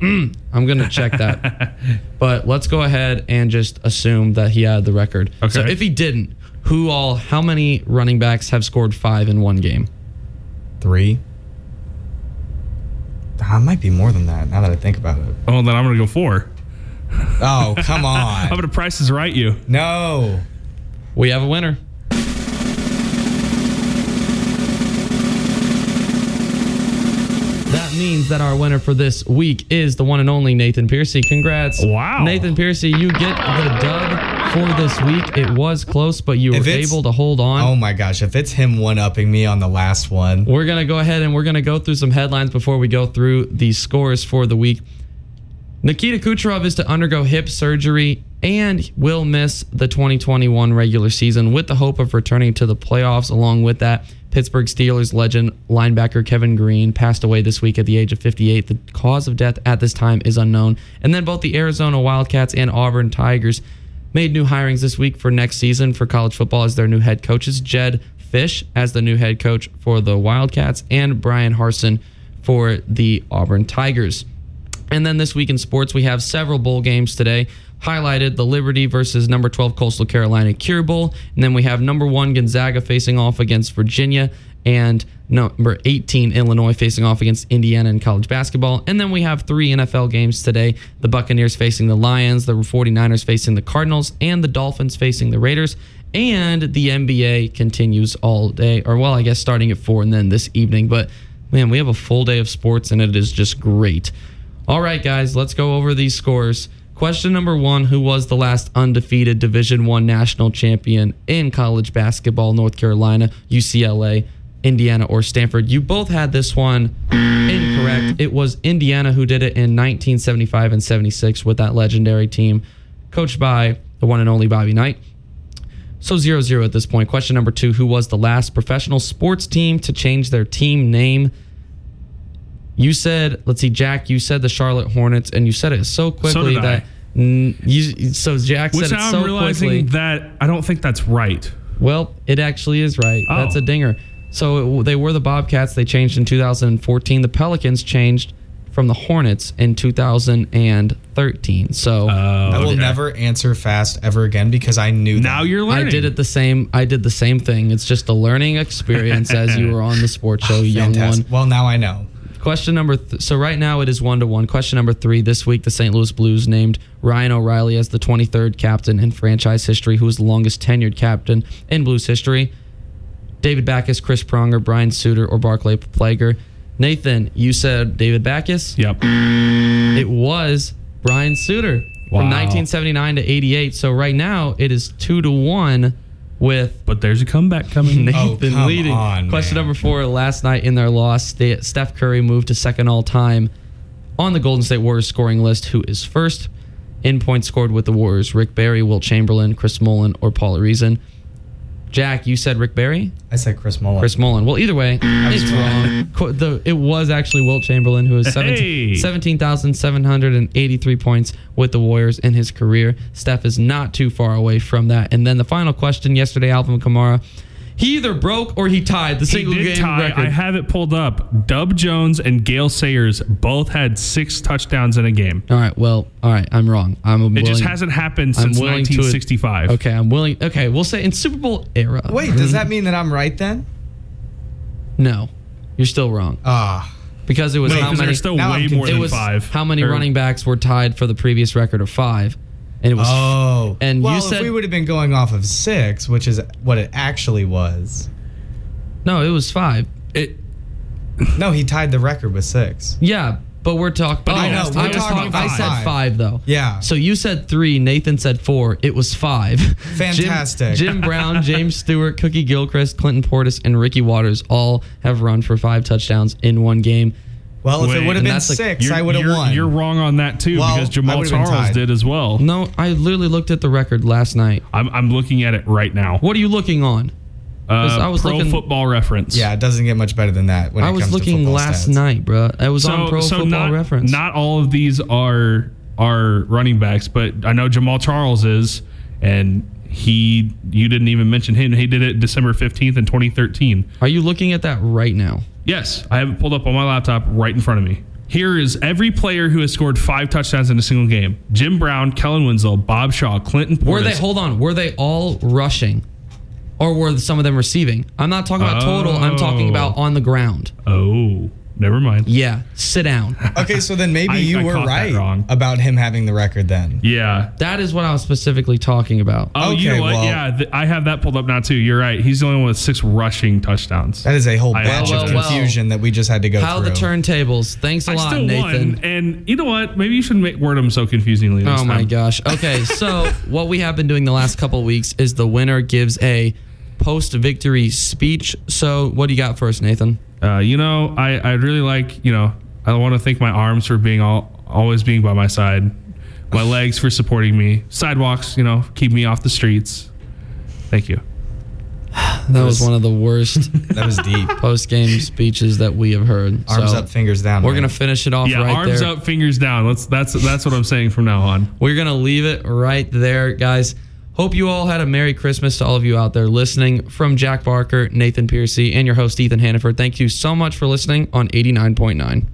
Speaker 3: Mm, (clears throat) I'm gonna check that. (laughs) but let's go ahead and just assume that he had the record.
Speaker 4: Okay.
Speaker 3: So if he didn't, who all? How many running backs have scored five in one game?
Speaker 5: Three. Ah, it might be more than that now that I think about it.
Speaker 4: Oh, then I'm gonna go four.
Speaker 5: Oh, come (laughs) on!
Speaker 4: I'm
Speaker 5: on.
Speaker 4: gonna price is right you.
Speaker 5: no.
Speaker 3: We have a winner. Means that our winner for this week is the one and only Nathan Piercy. Congrats.
Speaker 4: Wow.
Speaker 3: Nathan Piercy, you get the dub for this week. It was close, but you
Speaker 5: If
Speaker 3: were able to hold on.
Speaker 5: Oh my gosh, if it's him one upping me on the last one,
Speaker 3: We're going to go ahead and we're going to go through some headlines before we go through the scores for the week. Nikita Kucherov is to undergo hip surgery and will miss the 2021 regular season with the hope of returning to the playoffs. Along with that, Pittsburgh Steelers legend linebacker Kevin Greene passed away this week at the age of 58. The cause of death at this time is unknown. And then both the Arizona Wildcats and Auburn Tigers made new hirings this week for next season for college football as their new head coaches. Jedd Fisch as the new head coach for the Wildcats and Bryan Harsin for the Auburn Tigers. And then this week in sports, we have several bowl games today. Highlighted the Liberty versus number 12 Coastal Carolina Cure Bowl. And then we have number one Gonzaga facing off against Virginia and number 18 Illinois facing off against Indiana in college basketball. And then we have three NFL games today the Buccaneers facing the Lions, the 49ers facing the Cardinals, and the Dolphins facing the Raiders. And the NBA continues all day, or well, I guess starting at four and then this evening. But man, we have a full day of sports and it is just great. All right, guys, let's go over these scores. Question number one: Who was the last undefeated Division One national champion in college basketball? North Carolina, UCLA, Indiana, or Stanford? You both had this one incorrect. It was Indiana who did it in 1975 and 76 with that legendary team, coached by the one and only Bobby Knight. So 0 0 at this point. Question number two Who was the last professional sports team to change their team name? You said, let's see, Jack, you said the Charlotte Hornets, and you said it so quickly
Speaker 4: did I.
Speaker 3: that. you, so Jack
Speaker 4: Which
Speaker 3: said it
Speaker 4: now
Speaker 3: so
Speaker 4: I'm realizing
Speaker 3: quickly.
Speaker 4: that I don't think that's right.
Speaker 3: Well, it actually is right.
Speaker 4: Oh.
Speaker 3: That's a dinger. So it, they were the Bobcats. They changed in 2014. The Pelicans changed from the Hornets in 2013. So oh,
Speaker 5: I will
Speaker 4: okay.
Speaker 5: never answer fast ever again because I knew
Speaker 4: Now
Speaker 5: that.
Speaker 4: you're learning.
Speaker 3: I did it the same. I did the same thing. It's just a learning experience as you were on the sports (laughs) ah, show, young one.
Speaker 5: Well, now I know.
Speaker 3: Question number th- so right now it is one to one. Question number three this week the St. Louis Blues named Ryan O'Reilly as the 23rd captain in franchise history, who is the longest tenured captain in Blues history. David Backes, Chris Pronger, Brian Sutter, or Barclay Plager. Nathan, you said David Backes.
Speaker 4: Yep.
Speaker 3: It was Brian Sutter
Speaker 4: Wow.
Speaker 3: from 1979 to 88. So right now it is two to one with
Speaker 4: But there's a comeback coming.
Speaker 3: Nathan
Speaker 5: Oh,
Speaker 3: leading.
Speaker 5: on,
Speaker 3: Question
Speaker 5: man.
Speaker 3: number four. Last night in their loss, Ste- Steph Curry moved to second all time on the Golden State Warriors scoring list. Who is first in points scored with the Warriors? Rick Barry, Wilt Chamberlain, Chris Mullin, or Paul Arizin? Jack, you said Rick Barry.
Speaker 5: I said Chris Mullin.
Speaker 3: Chris Mullin. Well, either way, it's wrong. The, it was actually Wilt Chamberlain who has (laughs) 17
Speaker 4: Hey.
Speaker 3: 17,783 points with the Warriors in his career. Steph is not too far away from that. And then the final question yesterday, Alvin Kamara. He either broke or he tied the
Speaker 4: He
Speaker 3: single
Speaker 4: did
Speaker 3: game
Speaker 4: tie.
Speaker 3: record.
Speaker 4: I have it pulled up. Dub Jones and Gale Sayers both had six touchdowns in a game.
Speaker 3: all right. Well, all right. I'm wrong. I'm a
Speaker 4: It
Speaker 3: willing,
Speaker 4: just hasn't happened since
Speaker 3: willing to-
Speaker 4: 1965.
Speaker 3: Okay, I'm willing. Okay, we'll say in Super Bowl era.
Speaker 5: Wait, does that mean that I'm right then?
Speaker 3: No, you're still wrong
Speaker 5: Ah,
Speaker 3: because it was
Speaker 4: No,
Speaker 3: how many.
Speaker 4: still way more
Speaker 3: it
Speaker 4: than
Speaker 3: was
Speaker 4: five.
Speaker 3: how many
Speaker 4: Or-
Speaker 3: running backs were tied for the previous record of five, and it was
Speaker 5: oh.
Speaker 3: and you
Speaker 5: well,
Speaker 3: said-
Speaker 5: if we would have been going off of six, which is what it actually was.
Speaker 3: no, it was five.
Speaker 4: It,
Speaker 5: No, he tied the record with six.
Speaker 3: Yeah, but we're talking.
Speaker 4: But
Speaker 3: oh,
Speaker 4: I know,
Speaker 3: I,
Speaker 4: we're
Speaker 3: was
Speaker 4: talking
Speaker 3: talking- I said five though.
Speaker 5: Yeah.
Speaker 3: So you said three. Nathan said four. It was five.
Speaker 5: Fantastic.
Speaker 3: Jim, Jim Brown, James Stewart, Cookie Gilchrist, Clinton Portis, and Ricky Watters all have run for five touchdowns in one game.
Speaker 5: Well, if
Speaker 4: Wait,
Speaker 5: it would have been
Speaker 3: that's like-
Speaker 5: six,
Speaker 4: you're,
Speaker 5: I would have won.
Speaker 4: You're wrong on that too
Speaker 5: Well,
Speaker 4: because
Speaker 5: Jamaal
Speaker 4: Charles did as well.
Speaker 3: No, I literally looked at the record last night.
Speaker 4: I'm, I'm looking at it right now.
Speaker 3: What are you looking on?
Speaker 4: Uh,
Speaker 3: I was
Speaker 4: pro
Speaker 3: looking-
Speaker 4: football reference.
Speaker 5: Yeah, it doesn't get much better than that. When
Speaker 3: I
Speaker 5: it
Speaker 3: was
Speaker 5: comes
Speaker 3: looking
Speaker 5: football
Speaker 3: last
Speaker 5: stats.
Speaker 3: night, bro. I was
Speaker 4: So,
Speaker 3: on Pro
Speaker 4: so
Speaker 3: Football
Speaker 4: not,
Speaker 3: Reference.
Speaker 4: Not all of these are are running backs, but I know Jamaal Charles is, and he you didn't even mention him. He did it December 15th in 2013.
Speaker 3: are you looking at that right now?
Speaker 4: Yes, I have it pulled up on my laptop right in front of me. Here is every player who has scored five touchdowns in a single game: Jim Brown, Kellen Winslow, Bob Shaw, Clinton Portis.
Speaker 3: Were they? Hold on. Were they all rushing, or were some of them receiving? I'm not talking about total. I'm talking
Speaker 4: Oh.
Speaker 3: about on the ground.
Speaker 4: Oh, never mind.
Speaker 3: Yeah, sit down.
Speaker 5: Okay, so then maybe (laughs)
Speaker 4: I-
Speaker 5: you
Speaker 4: I
Speaker 5: were right
Speaker 4: wrong.
Speaker 5: about him having the record then.
Speaker 4: Yeah.
Speaker 3: That is what I was specifically talking about.
Speaker 4: Oh, you
Speaker 5: Okay,
Speaker 4: know what?
Speaker 5: well-
Speaker 4: yeah, th- I have that pulled up now too. You're right. He's the only one with six rushing touchdowns.
Speaker 5: That is a whole
Speaker 4: I-
Speaker 5: batch
Speaker 3: Well,
Speaker 5: of
Speaker 3: well,
Speaker 5: confusion that we just had to go through.
Speaker 3: How
Speaker 5: through.
Speaker 3: the turntables. Thanks a
Speaker 4: I
Speaker 3: lot,
Speaker 4: still
Speaker 3: Nathan.
Speaker 4: won, and you know what? Maybe you should make word them so confusingly. This
Speaker 3: Oh my
Speaker 4: time.
Speaker 3: gosh. Okay, so (laughs) what we have been doing the last couple of weeks is the winner gives a post victory speech. So what do you got for us, Nathan?
Speaker 4: Uh, you know, I I really like you know I want to thank my arms for being all always being by my side, my (laughs) legs for supporting me, sidewalks you know keep me off the streets. Thank you.
Speaker 3: That was one of the worst (laughs)
Speaker 5: that was deep.
Speaker 3: post game speeches that we have heard.
Speaker 5: Arms
Speaker 3: So
Speaker 5: up, fingers down.
Speaker 3: We're
Speaker 5: man.
Speaker 3: gonna finish it off
Speaker 4: Yeah,
Speaker 3: right
Speaker 4: arms
Speaker 3: there.
Speaker 4: up, fingers down. Let's that's that's what I'm saying from now on.
Speaker 3: We're gonna leave it right there, guys. Hope you all had a Merry Christmas to all of you out there listening. From Jack Barker, Nathan Piercy, and your host Ethan Hannaford. Thank you so much for listening on 89.9.